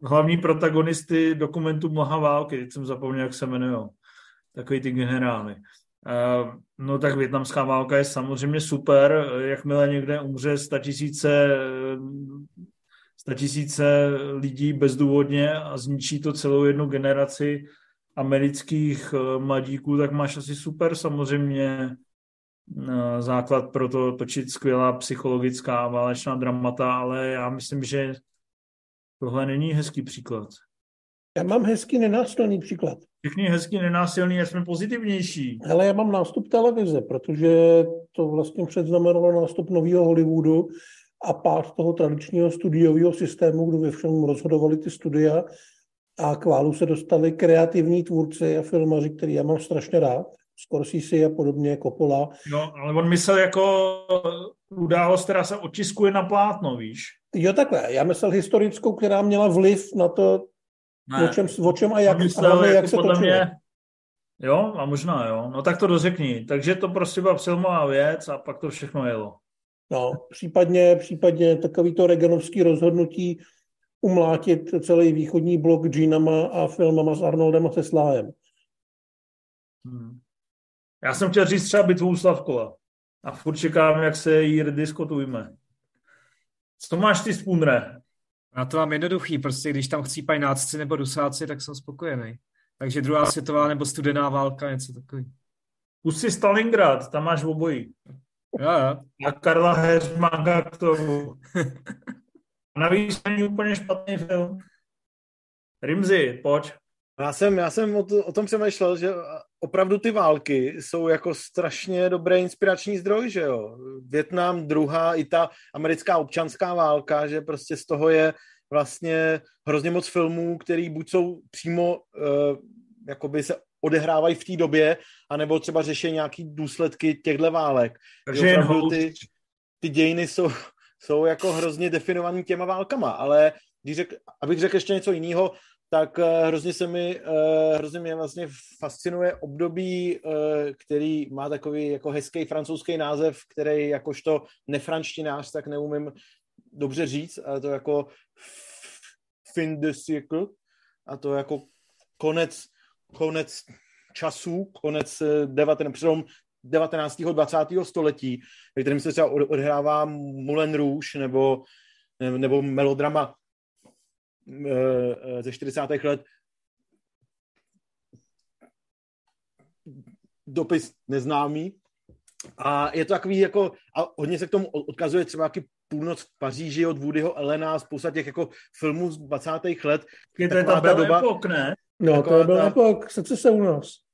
Speaker 1: hlavní protagonisty dokumentu Mlha války, teď jsem zapomněl, jak se jmenují, takový ty generály. Uh, no tak větnamská válka je samozřejmě super, jakmile někde umře statisíce tisíce lidí bezdůvodně a zničí to celou jednu generaci, amerických eh, mladíků, tak máš asi super samozřejmě eh, základ pro to točit skvělá psychologická válečná dramata, ale já myslím, že tohle není hezký příklad.
Speaker 2: Já mám hezký nenásilný příklad.
Speaker 1: Všichni hezký nenásilný, jsme pozitivnější.
Speaker 2: Ale já mám nástup televize, protože to vlastně předznamenalo nástup nového Hollywoodu a pád toho tradičního studiového systému, kdo ve všem rozhodovali ty studia a k válu se dostali kreativní tvůrci a filmaři, který já mám strašně rád. Scorsese a podobně, Coppola.
Speaker 1: No, ale on myslel jako událost, která se otiskuje na plátno, víš?
Speaker 2: Jo, takhle. Já myslel historickou, která měla vliv na to, ne. o čem, o čem a jak, myslel, a hlavně, jak jako se točilo. Mě...
Speaker 1: Jo, a možná jo. No tak to dořekni. Takže to prostě byla přelomová věc a pak to všechno jelo.
Speaker 2: No, případně, případně takový to reganovský rozhodnutí umlátit celý východní blok džínama a filmama s Arnoldem a se Slájem.
Speaker 1: Hmm. Já jsem chtěl říct třeba bitvu Slavkova. A furt čekám, jak se jí ujme. Co máš ty spůnre?
Speaker 4: Já to mám jednoduchý, prostě když tam chcípají nácci nebo dusáci, tak jsem spokojený. Takže druhá světová nebo studená válka, něco takový.
Speaker 1: Pusti Stalingrad, tam máš obojí.
Speaker 4: Jo, jo.
Speaker 1: A Karla Heřmánka k tomu. *laughs* Navíc není úplně špatný film. Rimzi, pojď.
Speaker 3: Já jsem, já jsem o, to, o tom přemýšlel, že opravdu ty války jsou jako strašně dobrý inspirační zdroj, že jo. Větnam, druhá, i ta americká občanská válka, že prostě z toho je vlastně hrozně moc filmů, který buď jsou přímo uh, jakoby se odehrávají v té době, anebo třeba řeší nějaký důsledky těchto válek.
Speaker 1: Takže
Speaker 3: ty, ty dějiny jsou, jsou jako hrozně definovaný těma válkama, ale když řek, abych řekl ještě něco jiného, tak uh, hrozně se mi, uh, hrozně mě vlastně fascinuje období, uh, který má takový jako hezký francouzský název, který jakožto nefrančtinář tak neumím dobře říct, ale to jako fin de siècle, a to jako konec, konec časů, konec 19, přelom 19. 20. století, ve kterém se třeba odhrává Moulin Rouge nebo, nebo melodrama ze 40. let dopis neznámý. A je to takový jako, a hodně se k tomu odkazuje třeba jaký půlnoc v Paříži od Woodyho Elena, spousta těch jako filmů z 20. let.
Speaker 1: Je to je ta, ta doba, epok, ne?
Speaker 2: No, to byl ta... epok, srdce se u nás.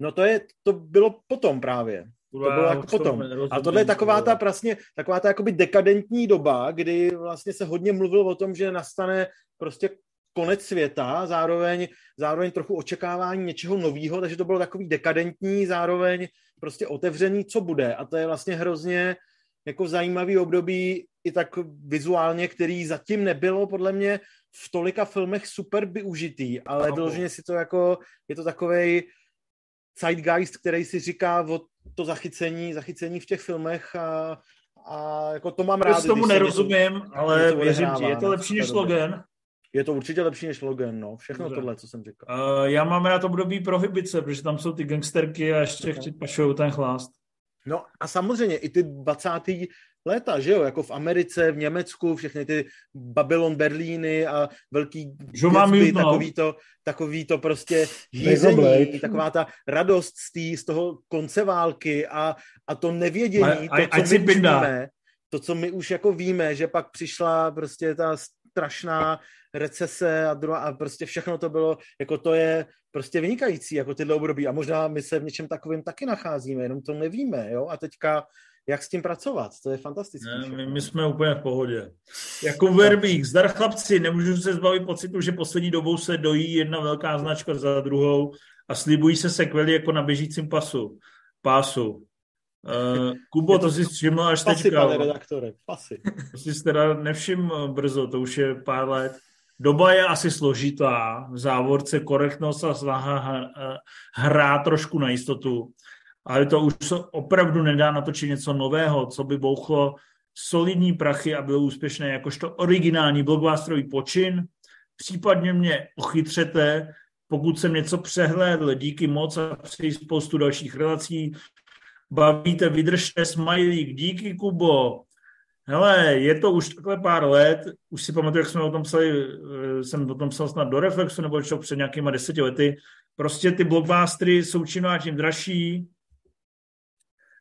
Speaker 3: No to, je, to bylo potom právě. To bylo jako potom. A tohle je taková ta vlastně, taková ta jakoby dekadentní doba, kdy vlastně se hodně mluvilo o tom, že nastane prostě konec světa, zároveň, zároveň trochu očekávání něčeho nového, takže to bylo takový dekadentní, zároveň prostě otevřený, co bude. A to je vlastně hrozně jako zajímavý období i tak vizuálně, který zatím nebylo podle mě v tolika filmech super využitý, ale vyloženě si to jako, je to takovej zeitgeist, který si říká o to zachycení, zachycení v těch filmech a, a jako to mám rád.
Speaker 1: Já tomu nerozumím, něco, ale věřím ti, je to lepší než Logan.
Speaker 3: Je to určitě lepší než Logan, no. Všechno Dobře. tohle, co jsem říkal.
Speaker 1: Uh, já mám rád období prohybice, protože tam jsou ty gangsterky a ještě okay. pašují ten chlást.
Speaker 3: No a samozřejmě i ty 20. léta, že jo, jako v Americe, v Německu, všechny ty Babylon, Berlíny a velký
Speaker 1: dětby,
Speaker 3: takový to, takový to prostě řízení, taková ta radost z, tý, z toho konce války a, a to nevědění, a, to, co my už víme, to, co my už jako víme, že pak přišla prostě ta strašná recese a, druhá, a prostě všechno to bylo, jako to je prostě vynikající, jako tyhle období. A možná my se v něčem takovým taky nacházíme, jenom to nevíme, jo, a teďka jak s tím pracovat, to je fantastické.
Speaker 1: Ne, my, my jsme úplně v pohodě. Jako Verbík, zdar chlapci, nemůžu se zbavit pocitu, že poslední dobou se dojí jedna velká značka za druhou a slibují se sekvely jako na běžícím pasu, pásu. Uh, Kubo, to, to si všiml až pasy, teďka.
Speaker 3: Pasy, pane redaktore, pasy. *laughs*
Speaker 1: To si teda nevšiml brzo, to už je pár let. Doba je asi složitá, v závorce korektnost a snaha hrá trošku na jistotu, ale to už se opravdu nedá natočit něco nového, co by bouchlo solidní prachy a bylo úspěšné jakožto originální blockbusterový počin. Případně mě ochytřete, pokud jsem něco přehlédl, díky moc a přeji spoustu dalších relací. Bavíte, vydržte, smajlík, díky Kubo. Hele, je to už takhle pár let, už si pamatuju, jak jsme o tom psali, eh, jsem o tom psal snad do Reflexu, nebo před nějakýma deseti lety. Prostě ty blockbustery jsou čím tím dražší,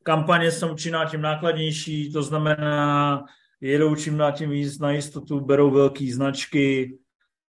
Speaker 1: kampaně jsou čím tím nákladnější, to znamená, jedou čím dál tím víc na jistotu, berou velké značky,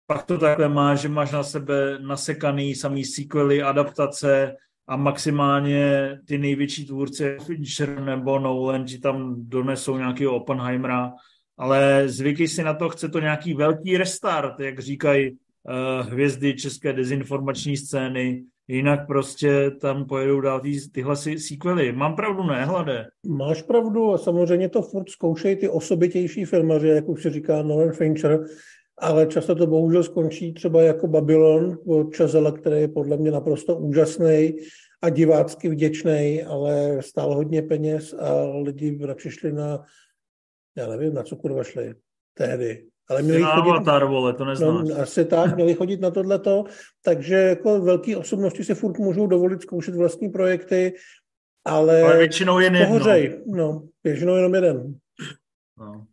Speaker 1: pak to takhle má, že máš na sebe nasekaný samý sequely, adaptace, a maximálně ty největší tvůrci Fincher nebo Nolan ti tam donesou nějakého Oppenheimera, ale zvyky si na to, chce to nějaký velký restart, jak říkají uh, hvězdy české dezinformační scény, jinak prostě tam pojedou dál ty, tyhle sequely. Mám pravdu, ne, Hlade?
Speaker 2: Máš pravdu a samozřejmě to furt zkoušejí ty osobitější filmaři, jak už se říká Nolan Fincher, ale často to bohužel skončí třeba jako Babylon od Chazela, který je podle mě naprosto úžasný a divácky vděčný, ale stál hodně peněz a lidi radši šli na Já nevím, na co kurva šli tehdy.
Speaker 1: Ale měli chodit, avatar, vole, to neznáš.
Speaker 2: No, asi tak, měli chodit na tohleto, takže jako velké osobnosti si furt můžou dovolit zkoušet vlastní projekty, ale,
Speaker 1: ale většinou jen jedno.
Speaker 2: No, většinou jenom jeden. No.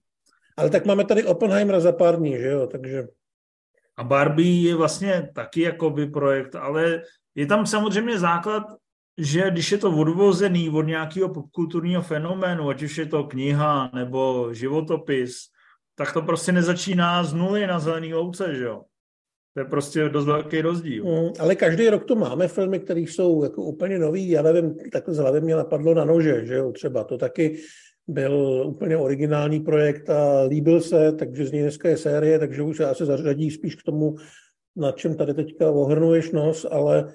Speaker 2: Ale tak máme tady Oppenheimera za pár dní, že jo, takže...
Speaker 1: A Barbie je vlastně taky jakoby projekt, ale je tam samozřejmě základ, že když je to odvozený od nějakého popkulturního fenoménu, ať už je to kniha nebo životopis, tak to prostě nezačíná z nuly na zelený louce, že jo? To je prostě dost velký rozdíl.
Speaker 2: Mm, ale každý rok to máme filmy, které jsou jako úplně nový. Já nevím, takhle z hlavy mě napadlo na nože, že jo, třeba. To taky byl úplně originální projekt a líbil se, takže z něj dneska je série, takže už se asi zařadí spíš k tomu, na čem tady teďka ohrnuješ nos, ale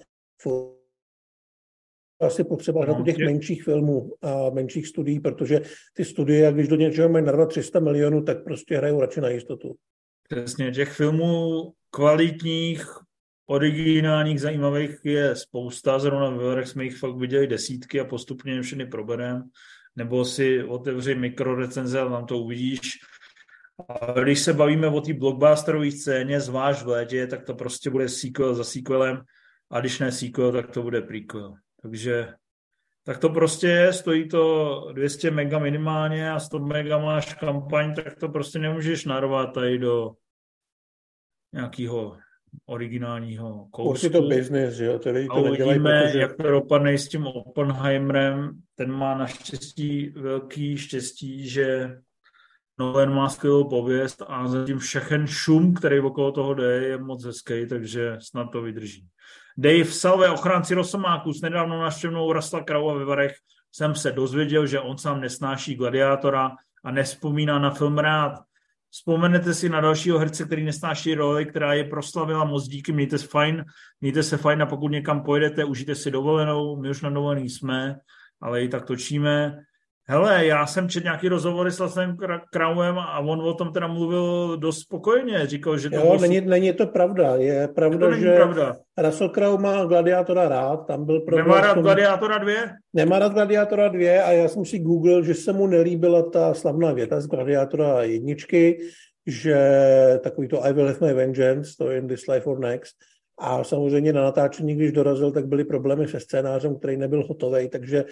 Speaker 2: asi potřeba hrát no, těch menších filmů a menších studií, protože ty studie, když do něčeho mají narvat 300 milionů, tak prostě hrajou radši na jistotu.
Speaker 1: Přesně, těch filmů kvalitních, originálních, zajímavých je spousta, zrovna ve Varech jsme jich fakt viděli desítky a postupně všechny probereme, nebo si otevři mikrorecenze a tam to uvidíš. A když se bavíme o té blockbusterové scéně, zvlášť v létě, tak to prostě bude sequel za sequelem a když ne sequel, tak to bude prequel. Takže tak to prostě je, stojí to 200 mega minimálně a 100 mega máš kampaň, tak to prostě nemůžeš narvat tady do nějakého originálního kousku.
Speaker 2: Už je to business, jo? Tedy
Speaker 1: to a uvidíme, protože... jak to dopadne s tím Oppenheimerem. Ten má naštěstí velký štěstí, že Nolan má skvělou pověst a zatím všechen šum, který okolo toho jde, je moc hezký, takže snad to vydrží. Dave Salve, ochránci Rosomáků, s nedávnou naštěvnou Rasla Krava ve Varech jsem se dozvěděl, že on sám nesnáší gladiátora a nespomíná na film rád. Vzpomenete si na dalšího herce, který nesnáší roli, která je proslavila moc díky, mějte se fajn, mějte se fajn a pokud někam pojedete, užijte si dovolenou, my už na dovolený jsme, ale i tak točíme. Hele, já jsem četl nějaký rozhovory s Lasem Krauem a on o tom teda mluvil dost spokojeně. Říkal, že to
Speaker 2: jo, bylo... není, není to pravda. Je pravda, to že pravda. Russell Crowe má Gladiátora rád. Tam byl
Speaker 1: problém Nemá rád tom... Gladiátora 2?
Speaker 2: Nemá rád Gladiátora 2 a já jsem si googlil, že se mu nelíbila ta slavná věta z Gladiátora jedničky, že takový to I will have my vengeance, to in this life or next. A samozřejmě na natáčení, když dorazil, tak byly problémy se scénářem, který nebyl hotový, takže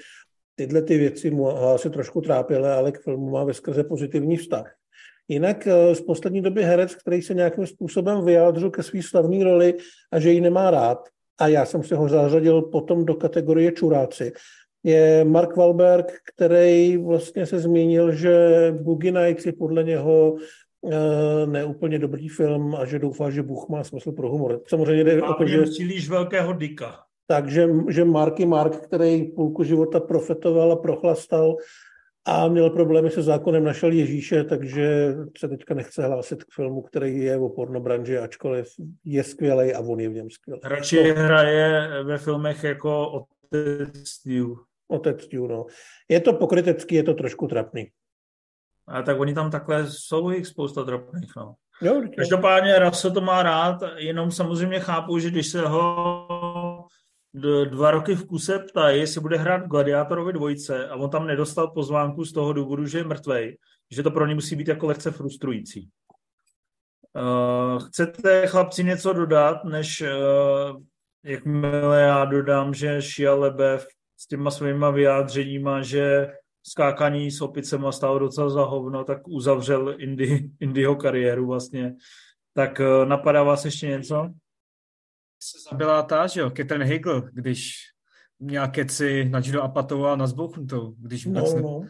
Speaker 2: tyhle ty věci mu asi trošku trápily, ale k filmu má veskrze pozitivní vztah. Jinak eh, z poslední doby herec, který se nějakým způsobem vyjádřil ke své slavné roli a že ji nemá rád, a já jsem si ho zařadil potom do kategorie čuráci, je Mark Wahlberg, který vlastně se zmínil, že Boogie Nights je podle něho eh, neúplně dobrý film a že doufá, že Bůh má smysl pro humor.
Speaker 1: Samozřejmě jde o to, že... příliš velkého dika.
Speaker 2: Takže že Marky Mark, který půlku života profetoval a prochlastal a měl problémy se zákonem, našel Ježíše, takže se teďka nechce hlásit k filmu, který je o pornobranži, ačkoliv je skvělý a on je v něm skvělý.
Speaker 1: Radši no. hraje ve filmech jako Otec Stew.
Speaker 2: Otec Stew, no. Je to pokrytecký, je to trošku trapný.
Speaker 1: A tak oni tam takhle jsou jich spousta trapných, no.
Speaker 2: Jo,
Speaker 1: Každopádně Russell to má rád, jenom samozřejmě chápu, že když se ho dva roky v kuse ptají, jestli bude hrát Gladiátorovi dvojce a on tam nedostal pozvánku z toho důvodu, že je mrtvej, že to pro ně musí být jako lehce frustrující. Uh, chcete, chlapci, něco dodat, než uh, jakmile já dodám, že Šia Lebev s těma svýma vyjádřeníma, že skákaní s opicema stalo docela za hovno, tak uzavřel Indy, Indyho kariéru vlastně. Tak uh, napadá vás ještě něco?
Speaker 4: Se zabila ta, že jo, Catherine Hegel, když měla keci na Gino Apatovou a na zbouchnutou, když no, vůbec no, no.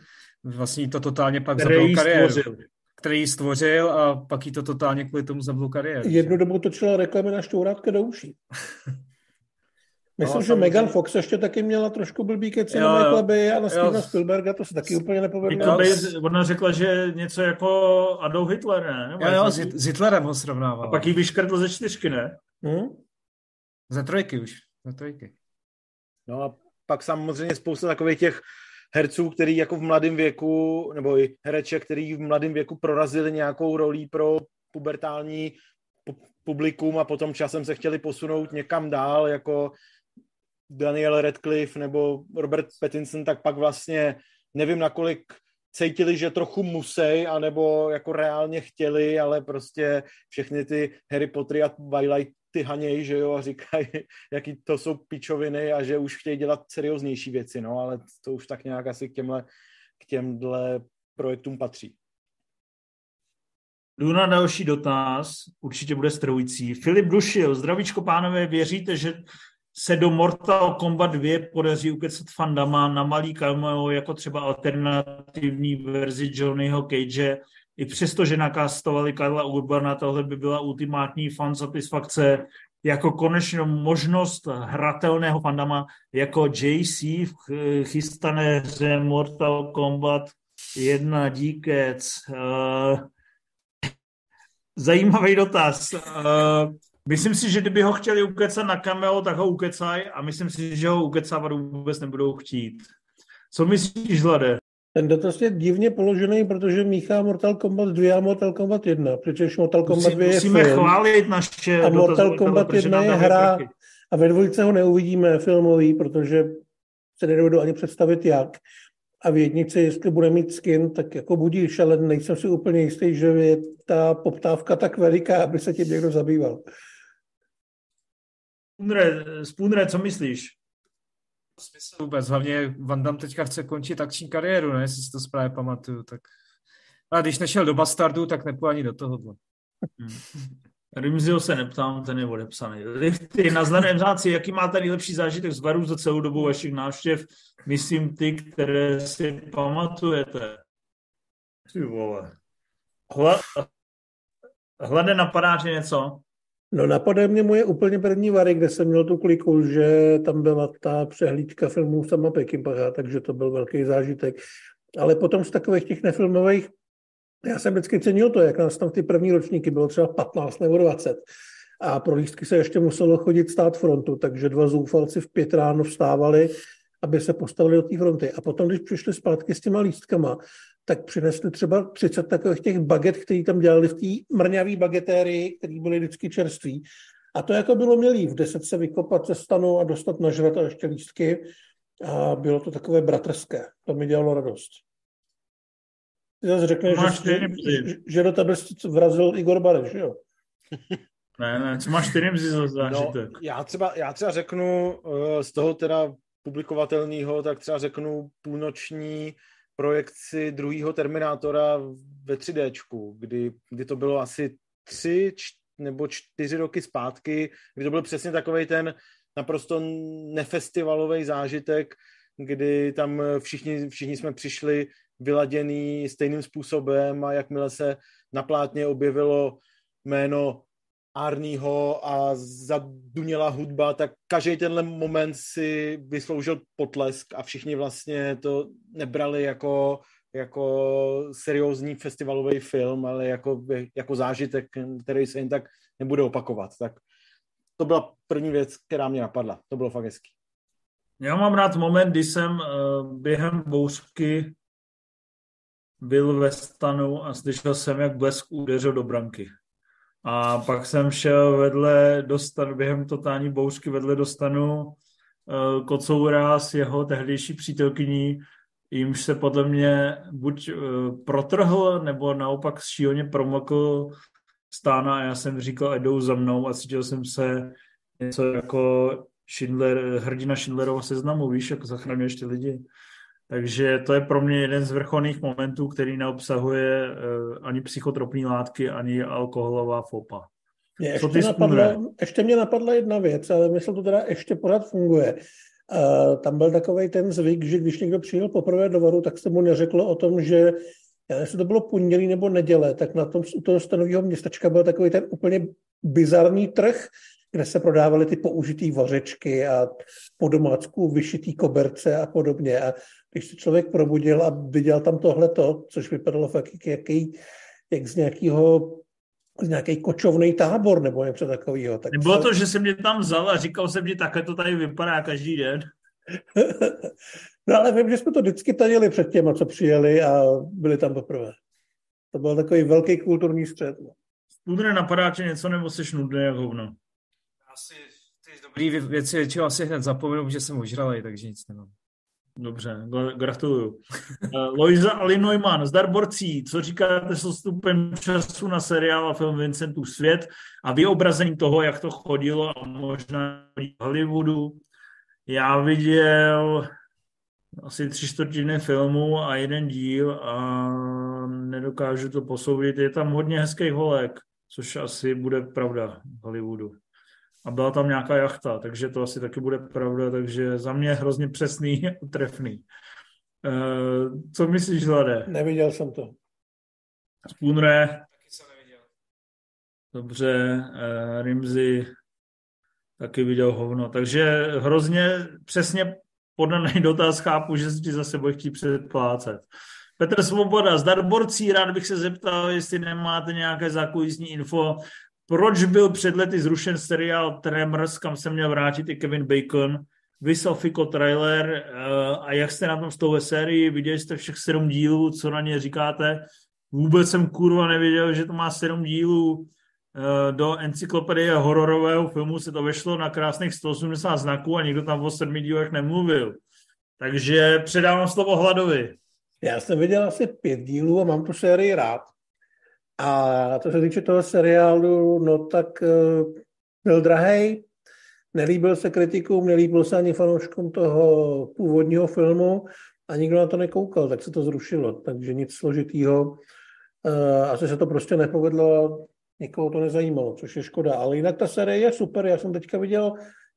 Speaker 4: vlastně to totálně pak zabil kariéru. Stvořil. Který ji stvořil a pak jí to totálně kvůli tomu zabil kariéru.
Speaker 2: Jednu dobu točila reklamy na šťourátka do uší. *laughs* Myslím, no, že Megan Fox ještě taky měla trošku blbý keci jo, na Michaela Bay a na Stevena Spielberga, to se taky úplně nepovedlo.
Speaker 1: Ona řekla, že něco jako Adolf Hitler, ne?
Speaker 4: Jo, jo, s Hitlerem ho srovnával.
Speaker 1: A pak jí vyškrtl ze čtyřky, ne? Hmm?
Speaker 4: Za trojky už, za trojky.
Speaker 3: No a pak samozřejmě spousta takových těch herců, který jako v mladém věku, nebo i hereče, který v mladém věku prorazili nějakou rolí pro pubertální publikum a potom časem se chtěli posunout někam dál, jako Daniel Radcliffe nebo Robert Pattinson, tak pak vlastně nevím, nakolik cítili, že trochu musej, anebo jako reálně chtěli, ale prostě všechny ty Harry Potter a Twilight ty haněj, že jo, a říkají, *laughs* jaký to jsou pičoviny a že už chtějí dělat serióznější věci, no, ale to už tak nějak asi k těmhle, k těmhle projektům patří.
Speaker 1: Jdu na další dotaz, určitě bude strhující. Filip Dušil, zdravíčko pánové, věříte, že se do Mortal Kombat 2 podaří ukecat fandama na malý cameo jako třeba alternativní verzi Johnnyho Cage, i přesto, že nakastovali Karla Urbana, tohle by byla ultimátní fan satisfakce, jako konečně možnost hratelného fandama jako JC v chystané hře Mortal Kombat 1 díkec. Uh, zajímavý dotaz. Uh, myslím si, že kdyby ho chtěli ukecat na cameo, tak ho ukecaj a myslím si, že ho ukecávat vůbec nebudou chtít. Co myslíš, Zlade?
Speaker 2: Ten dotaz je divně položený, protože míchá Mortal Kombat 2 a Mortal Kombat 1, přičemž Mortal Kombat 2 je
Speaker 1: Musíme film. chválit naše
Speaker 2: A Mortal Kombat 1 je hra prachy. a ve dvojce ho neuvidíme filmový, protože se nedovedu ani představit jak. A v jednici, jestli bude mít skin, tak jako budíš, ale nejsem si úplně jistý, že je ta poptávka tak veliká, aby se tím někdo zabýval.
Speaker 1: Spunre, co myslíš?
Speaker 4: Smysl vůbec. Hlavně Van Damme teďka chce končit akční kariéru, ne? Jestli si to správně pamatuju, tak... A když nešel do Bastardu, tak nepůjde ani do tohohle.
Speaker 1: Hmm. Rimzio se neptám, ten je odepsaný. Ty na zleném záci, jaký máte nejlepší zážitek z baru za celou dobu vašich návštěv? Myslím ty, které si pamatujete. Ty vole. Hla... Hlade napadá tě něco?
Speaker 2: No napadá mě moje úplně první vary, kde jsem měl tu kliku, že tam byla ta přehlídka filmů sama Pekimpacha, takže to byl velký zážitek. Ale potom z takových těch nefilmových, já jsem vždycky cenil to, jak nás tam ty první ročníky bylo třeba 15 nebo 20. A pro lístky se ještě muselo chodit stát frontu, takže dva zoufalci v pět ráno vstávali, aby se postavili do té fronty. A potom, když přišli zpátky s těma lístkama, tak přinesli třeba 30 takových těch baget, které tam dělali v té mrňavé bagetérii, které byly vždycky čerství. A to jako bylo milý, v 10 se vykopat ze stanu a dostat na žrat a ještě lístky. A bylo to takové bratrské. To mi dělalo radost. Ty zase řekneš, že, že, že, do tebe vrazil Igor Bareš, jo? *laughs*
Speaker 1: Ne, ne, co máš ty za zážitek?
Speaker 3: No, já, třeba, já třeba řeknu uh, z toho teda publikovatelného, tak třeba řeknu půlnoční projekci druhého Terminátora ve 3D, kdy, kdy to bylo asi tři nebo čtyři roky zpátky, kdy to byl přesně takový ten naprosto nefestivalový zážitek, kdy tam všichni, všichni jsme přišli vyladěný stejným způsobem a jakmile se na plátně objevilo jméno Arního a zaduněla hudba, tak každý tenhle moment si vysloužil potlesk a všichni vlastně to nebrali jako, jako seriózní festivalový film, ale jako, jako zážitek, který se jen tak nebude opakovat. Tak to byla první věc, která mě napadla. To bylo fakt hezký.
Speaker 1: Já mám rád moment, kdy jsem uh, během bouřky byl ve stanu a slyšel jsem, jak blesk udeřil do branky. A pak jsem šel vedle dostanu, během totální bouřky vedle dostanu uh, Kocoura s jeho tehdejší přítelkyní, jimž se podle mě buď uh, protrhl, nebo naopak šíleně promokl stána a já jsem říkal, jdou za mnou a cítil jsem se něco jako Schindler, hrdina Schindlerova seznamu, víš, jak zachraňuješ ty lidi. Takže to je pro mě jeden z vrcholných momentů, který neobsahuje uh, ani psychotropní látky, ani alkoholová fopa.
Speaker 2: Mě ještě, ty napadla, ještě mě napadla jedna věc, ale myslím, to teda ještě pořád funguje. Uh, tam byl takový ten zvyk, že když někdo přijel poprvé do varu, tak se mu neřeklo o tom, že já nevím, jestli to bylo pondělí nebo neděle, tak na tom u toho stanového městečka byl takový ten úplně bizarní trh, kde se prodávaly ty použitý vařečky a po domácku vyšitý koberce a podobně. A když se člověk probudil a viděl tam tohleto, což vypadalo fakt jak, jaký, jak z nějakého z nějaký kočovný tábor nebo něco takového. Tak
Speaker 1: Nebylo to, že jsem mě tam vzal a říkal jsem že takhle to tady vypadá každý den. *laughs*
Speaker 2: no ale vím, že jsme to vždycky tajili před těma, co přijeli a byli tam poprvé. To byl takový velký kulturní střed.
Speaker 1: No. napadá tě něco, nebo jsi nudný jak hovno?
Speaker 4: Asi ty dobrý věci většinou asi hned zapomenu, že jsem ožralý, takže nic nemám.
Speaker 1: Dobře, gratuluju. Uh, Loisa Ali Neumann, zdar borcí, co říkáte s odstupem času na seriál a film Vincentův svět a vyobrazení toho, jak to chodilo a možná v Hollywoodu. Já viděl asi tři čtvrtiny filmu a jeden díl a nedokážu to posoudit. Je tam hodně hezkých holek, což asi bude pravda v Hollywoodu a byla tam nějaká jachta, takže to asi taky bude pravda, takže za mě hrozně přesný *laughs* a trefný. Uh, co myslíš, Zlade?
Speaker 2: Neviděl jsem to.
Speaker 1: Spoonre? Taky jsem neviděl. Dobře, uh, Rimzy taky viděl hovno. Takže hrozně přesně podaný *laughs* dotaz chápu, že si ti zase bude chtít předplácet. Petr Svoboda, zdar borcí, rád bych se zeptal, jestli nemáte nějaké zákulisní info proč byl před lety zrušen seriál Tremors, kam se měl vrátit i Kevin Bacon, vysel Fiko trailer eh, a jak jste na tom s tou sérii, viděli jste všech sedm dílů, co na ně říkáte? Vůbec jsem kurva nevěděl, že to má sedm dílů. Eh, do encyklopedie hororového filmu se to vešlo na krásných 180 znaků a nikdo tam o sedmi dílech nemluvil. Takže předávám slovo Hladovi.
Speaker 2: Já jsem viděl asi pět dílů a mám tu sérii rád. A to se týče toho seriálu, no tak uh, byl drahý, nelíbil se kritikům, nelíbil se ani fanouškům toho původního filmu a nikdo na to nekoukal, tak se to zrušilo. Takže nic složitýho. Uh, asi se to prostě nepovedlo, někoho to nezajímalo, což je škoda. Ale jinak ta série je super, já jsem teďka viděl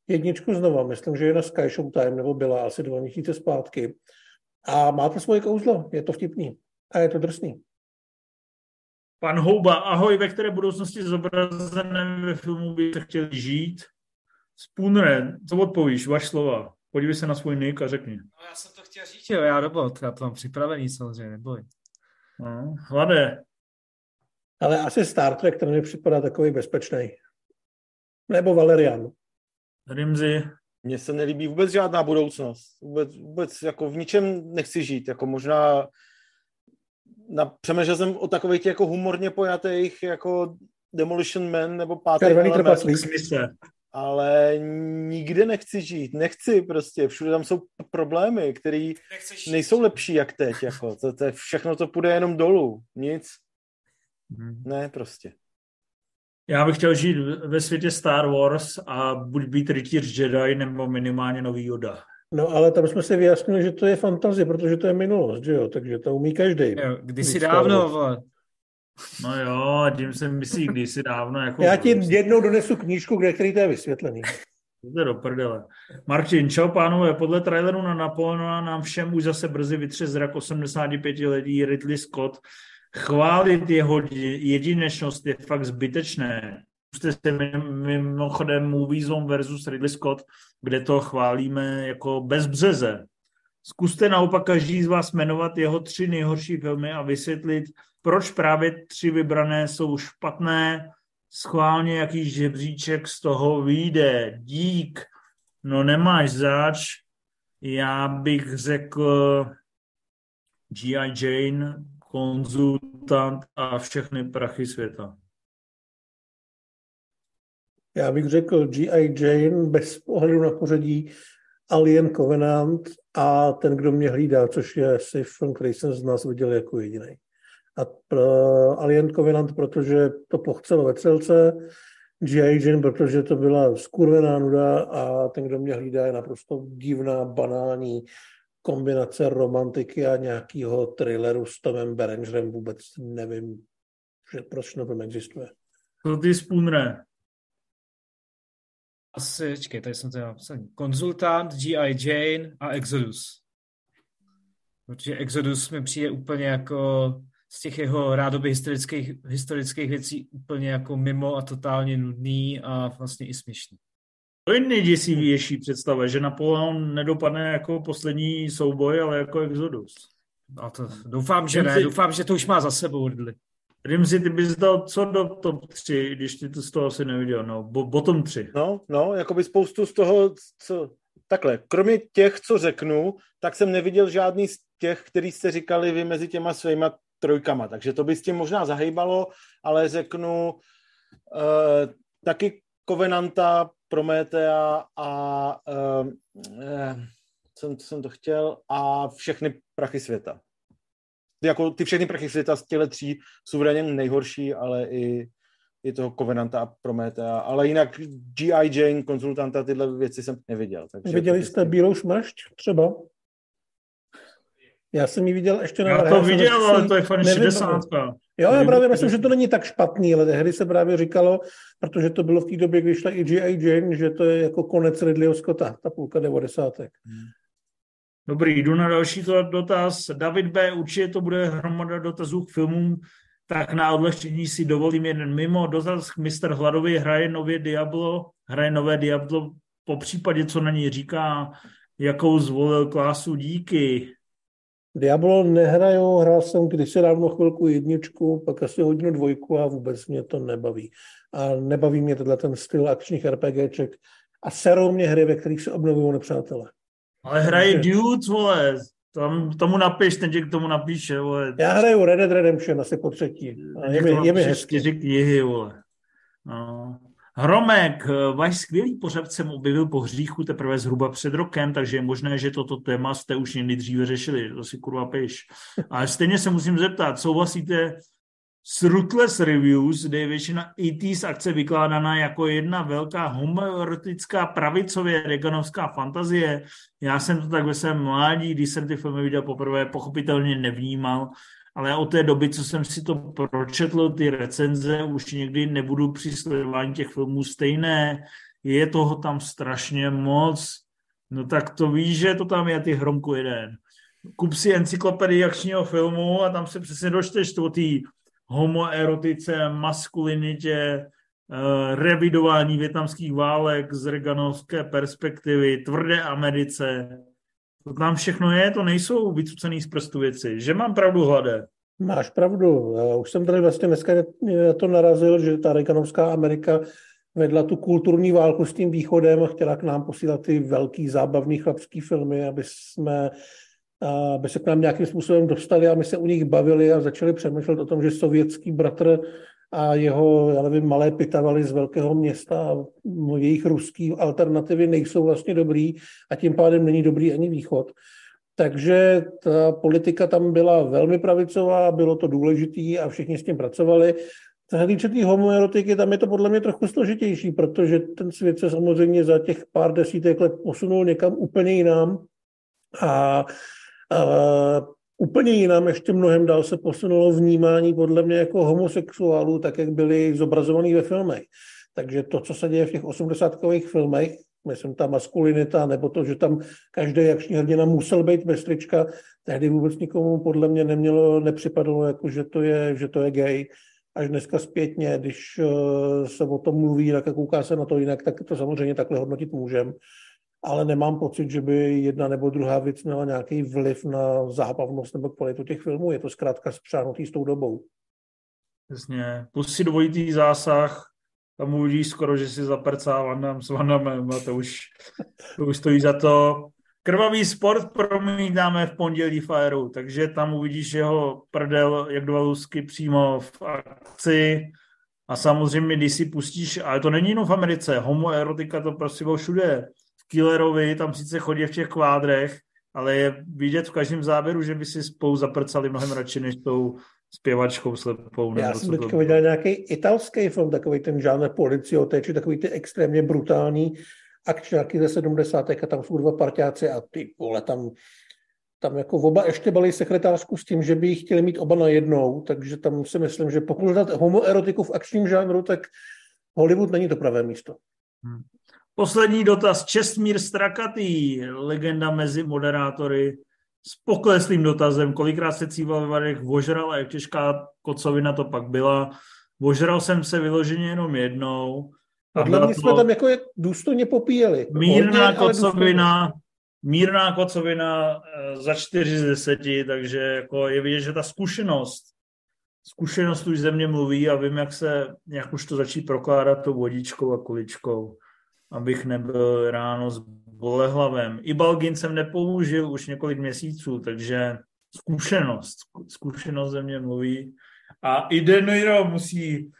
Speaker 2: jedničku znova, myslím, že je na Sky Showtime, nebo byla asi dva měsíce zpátky. A má to svoje kouzlo, je to vtipný a je to drsný.
Speaker 1: Pan Houba, ahoj, ve které budoucnosti zobrazené ve filmu byste chtěli žít? Spooner, co odpovíš, vaš slova? Podívej se na svůj nick a řekni.
Speaker 4: No, já jsem to chtěl říct, jo, já robot, já to mám připravený samozřejmě, neboj.
Speaker 1: No, hlade.
Speaker 2: Ale asi Star Trek, ten mi připadá takový bezpečný. Nebo Valerian.
Speaker 1: Rimzi.
Speaker 3: Mně se nelíbí vůbec žádná budoucnost. Vůbec, vůbec jako v ničem nechci žít. Jako možná na, přemýšlel jsem o takových těch jako humorně pojatých jako Demolition Man nebo pátý element, ale nikde nechci žít, nechci prostě, všude tam jsou problémy, které nejsou lepší jak teď, jako, to, to, všechno to půjde jenom dolů, nic, hmm. ne prostě.
Speaker 1: Já bych chtěl žít ve světě Star Wars a buď být rytíř Jedi nebo minimálně nový Yoda.
Speaker 2: No ale tam jsme si vyjasnili, že to je fantazie, protože to je minulost, že jo? Takže to umí každý.
Speaker 4: kdysi dávno, vole.
Speaker 1: No jo, tím se myslí kdysi dávno. Jako
Speaker 2: Já ti jednou donesu knížku, kde který to je vysvětlený.
Speaker 1: To je do prdele. Martin, čau pánové, podle traileru na Napoleona nám všem už zase brzy vytře zrak 85 letý Ridley Scott. Chválit jeho jedinečnost je fakt zbytečné se mimochodem Movie Zone versus Ridley Scott, kde to chválíme jako bez březe. Zkuste naopak každý z vás jmenovat jeho tři nejhorší filmy a vysvětlit, proč právě tři vybrané jsou špatné. Schválně, jaký žebříček z toho vyjde. Dík. No nemáš zač. Já bych řekl G.I. Jane, konzultant a všechny prachy světa.
Speaker 2: Já bych řekl G.I. Jane bez ohledu na pořadí Alien Covenant a Ten, kdo mě hlídá, což je asi film, který jsem z nás viděl jako jediný. A pro Alien Covenant, protože to pochcelo ve celce, G.I. Jane, protože to byla skurvená nuda a Ten, kdo mě hlídá, je naprosto divná, banální kombinace romantiky a nějakého thrilleru s Tomem Berengerem. Vůbec nevím, že proč tom existuje.
Speaker 1: To ty spůnre
Speaker 4: asi, čekej, tady jsem to napsal. Konzultant, G.I. Jane a Exodus. Protože Exodus mi přijde úplně jako z těch jeho rádoby historických, historických věcí úplně jako mimo a totálně nudný a vlastně i směšný.
Speaker 1: To je nejděsivější představa, že Napoleon nedopadne jako poslední souboj, ale jako Exodus.
Speaker 4: A to doufám, že ne. Doufám, že to už má za sebou Ridley.
Speaker 1: Rimzi, ty bys dal co do top 3, když ty to z toho asi neviděl, no, bo, bottom 3.
Speaker 3: No, no, jako by spoustu z toho, co, takhle, kromě těch, co řeknu, tak jsem neviděl žádný z těch, který jste říkali vy mezi těma svýma trojkama, takže to by s tím možná zahýbalo, ale řeknu uh, taky Covenanta, Prometea a uh, uh, jsem, jsem to chtěl, a všechny prachy světa. Jako ty všechny prachy světa z těchto tří jsou nejhorší, ale i, i toho Covenanta a Prometea, ale jinak G.I. Jane, konzultanta, tyhle věci jsem neviděl.
Speaker 2: Takže Viděli jako jste Bílou šmašť třeba? Já jsem ji viděl ještě na
Speaker 1: Já to viděl, ale to je fakt 60.
Speaker 2: Jo, já právě myslím, že to není tak špatný, ale tehdy se právě říkalo, protože to bylo v té době, když šla i G.I. Jane, že to je jako konec Ridleyho Scotta, ta půlka devadesátek. Hmm.
Speaker 1: Dobrý, jdu na další dotaz. David B. Určitě to bude hromada dotazů k filmům, tak na odlehčení si dovolím jeden mimo. Dotaz k Mr. Hladovi hraje nově Diablo, hraje nové Diablo, po případě, co na ní říká, jakou zvolil klásu díky.
Speaker 2: Diablo nehraju, hrál jsem kdysi dávno chvilku jedničku, pak asi hodinu dvojku a vůbec mě to nebaví. A nebaví mě tenhle ten styl akčních RPGček a serou mě hry, ve kterých se obnovují nepřátelé.
Speaker 1: Ale hraje *laughs* Dudes, vole, tam, tomu napiš, ten k tomu napíše, vole.
Speaker 2: Já hraju Red Dead Redemption asi po třetí. je mi, je mi hezky.
Speaker 1: Čtyři knihy, vole. No. Hromek, váš skvělý pořad jsem objevil po hříchu teprve zhruba před rokem, takže je možné, že toto téma jste už někdy dříve řešili. To si kurva piš. Ale stejně se musím zeptat, souhlasíte s Ruthless Reviews, kde je většina IT z akce vykládaná jako jedna velká homoerotická pravicově reganovská fantazie. Já jsem to tak ve svém mládí, když jsem ty filmy viděl poprvé, pochopitelně nevnímal, ale od té doby, co jsem si to pročetl, ty recenze, už někdy nebudu při sledování těch filmů stejné. Je toho tam strašně moc. No tak to víš, že to tam je ty hromku jeden. Kup si encyklopedii akčního filmu a tam se přesně dočteš o té homoerotice, maskulinitě, uh, revidování větnamských válek z reganovské perspektivy, tvrdé Americe. To tam všechno je, to nejsou vycucený z prstu věci. Že mám pravdu hladé.
Speaker 2: Máš pravdu. Já už jsem tady vlastně dneska na to narazil, že ta reganovská Amerika vedla tu kulturní válku s tím východem a chtěla k nám posílat ty velký zábavný chlapský filmy, aby jsme aby se k nám nějakým způsobem dostali a my se u nich bavili a začali přemýšlet o tom, že sovětský bratr a jeho, já nevím, malé pitavaly z velkého města a jejich ruský alternativy nejsou vlastně dobrý a tím pádem není dobrý ani východ. Takže ta politika tam byla velmi pravicová, bylo to důležitý a všichni s tím pracovali. Co se týče té homoerotiky, tam je to podle mě trochu složitější, protože ten svět se samozřejmě za těch pár desítek let posunul někam úplně jinam. A a úplně jinam, ještě mnohem dál se posunulo vnímání podle mě jako homosexuálů, tak jak byli zobrazovaný ve filmech. Takže to, co se děje v těch osmdesátkových filmech, myslím ta maskulinita, nebo to, že tam každý akční hrdina musel být mestrička, tehdy vůbec nikomu podle mě nemělo, nepřipadalo, jako že to je, že to je gay. Až dneska zpětně, když eh, se o tom mluví, tak kouká se na to jinak, tak to samozřejmě takhle hodnotit můžeme ale nemám pocit, že by jedna nebo druhá věc měla nějaký vliv na zábavnost nebo kvalitu těch filmů. Je to zkrátka spřánutý s tou dobou.
Speaker 1: Přesně. Plus si dvojitý zásah, tam uvidíš skoro, že si zapercá Vandam s Vandamem a to už, to už stojí za to. Krvavý sport promítáme v pondělí Fireu, takže tam uvidíš jeho prdel, jak dva lusky přímo v akci. A samozřejmě, když si pustíš, ale to není jenom v Americe, homoerotika to prostě bylo všude. Killerovi tam sice chodí v těch kvádrech, ale je vidět v každém záběru, že by si spolu zaprcali mnohem radši, než tou zpěvačkou slepou.
Speaker 2: Já jsem teďka viděl nějaký italský film, takový ten žánr policioté, či takový ty extrémně brutální akčňáky ze 70. a tam jsou dva parťáci a ty vole, tam, tam jako oba ještě byli sekretářku s tím, že by ji chtěli mít oba na jednou, takže tam si myslím, že pokud dát homoerotiku v akčním žánru, tak Hollywood není to pravé místo. Hmm.
Speaker 1: Poslední dotaz. Čestmír Strakatý, legenda mezi moderátory, s pokleslým dotazem, kolikrát se cíval ve varech, vožral a jak těžká kocovina to pak byla. Vožral jsem se vyloženě jenom jednou.
Speaker 2: A Podle mě jsme tam jako důstojně popíjeli.
Speaker 1: Mírná Hodně, kocovina, mírná kocovina eh, za čtyři z deseti, takže jako je vidět, že ta zkušenost, zkušenost už ze mě mluví a vím, jak se, jak už to začít prokládat tou vodičkou a kuličkou abych nebyl ráno s bolehlavem. I Balgin jsem nepoužil už několik měsíců, takže zkušenost, zkušenost ze mě mluví. A i Deniro musí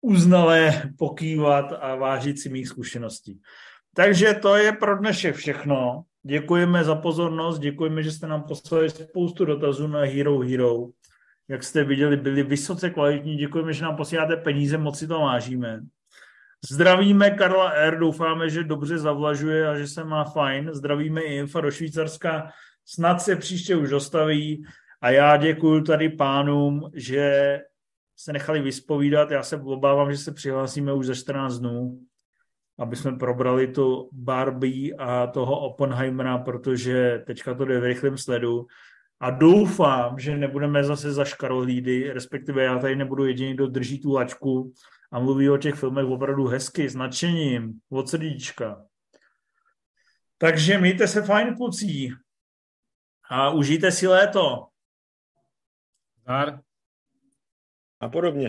Speaker 1: uznale pokývat a vážit si mých zkušeností. Takže to je pro dnešek všechno. Děkujeme za pozornost, děkujeme, že jste nám poslali spoustu dotazů na Hero Hero. Jak jste viděli, byli vysoce kvalitní. Děkujeme, že nám posíláte peníze, moc si to vážíme. Zdravíme Karla R, doufáme, že dobře zavlažuje a že se má fajn. Zdravíme i Infa do Švýcarska, snad se příště už dostaví a já děkuji tady pánům, že se nechali vyspovídat. Já se obávám, že se přihlásíme už za 14 dnů, aby jsme probrali to Barbie a toho Oppenheimera, protože teďka to jde v rychlém sledu. A doufám, že nebudeme zase za škarolídy, respektive já tady nebudu jediný, kdo drží tu lačku a mluví o těch filmech opravdu hezky, s nadšením, od srdíčka. Takže mějte se fajn, kluci. A užijte si léto.
Speaker 4: Zdar.
Speaker 3: A podobně.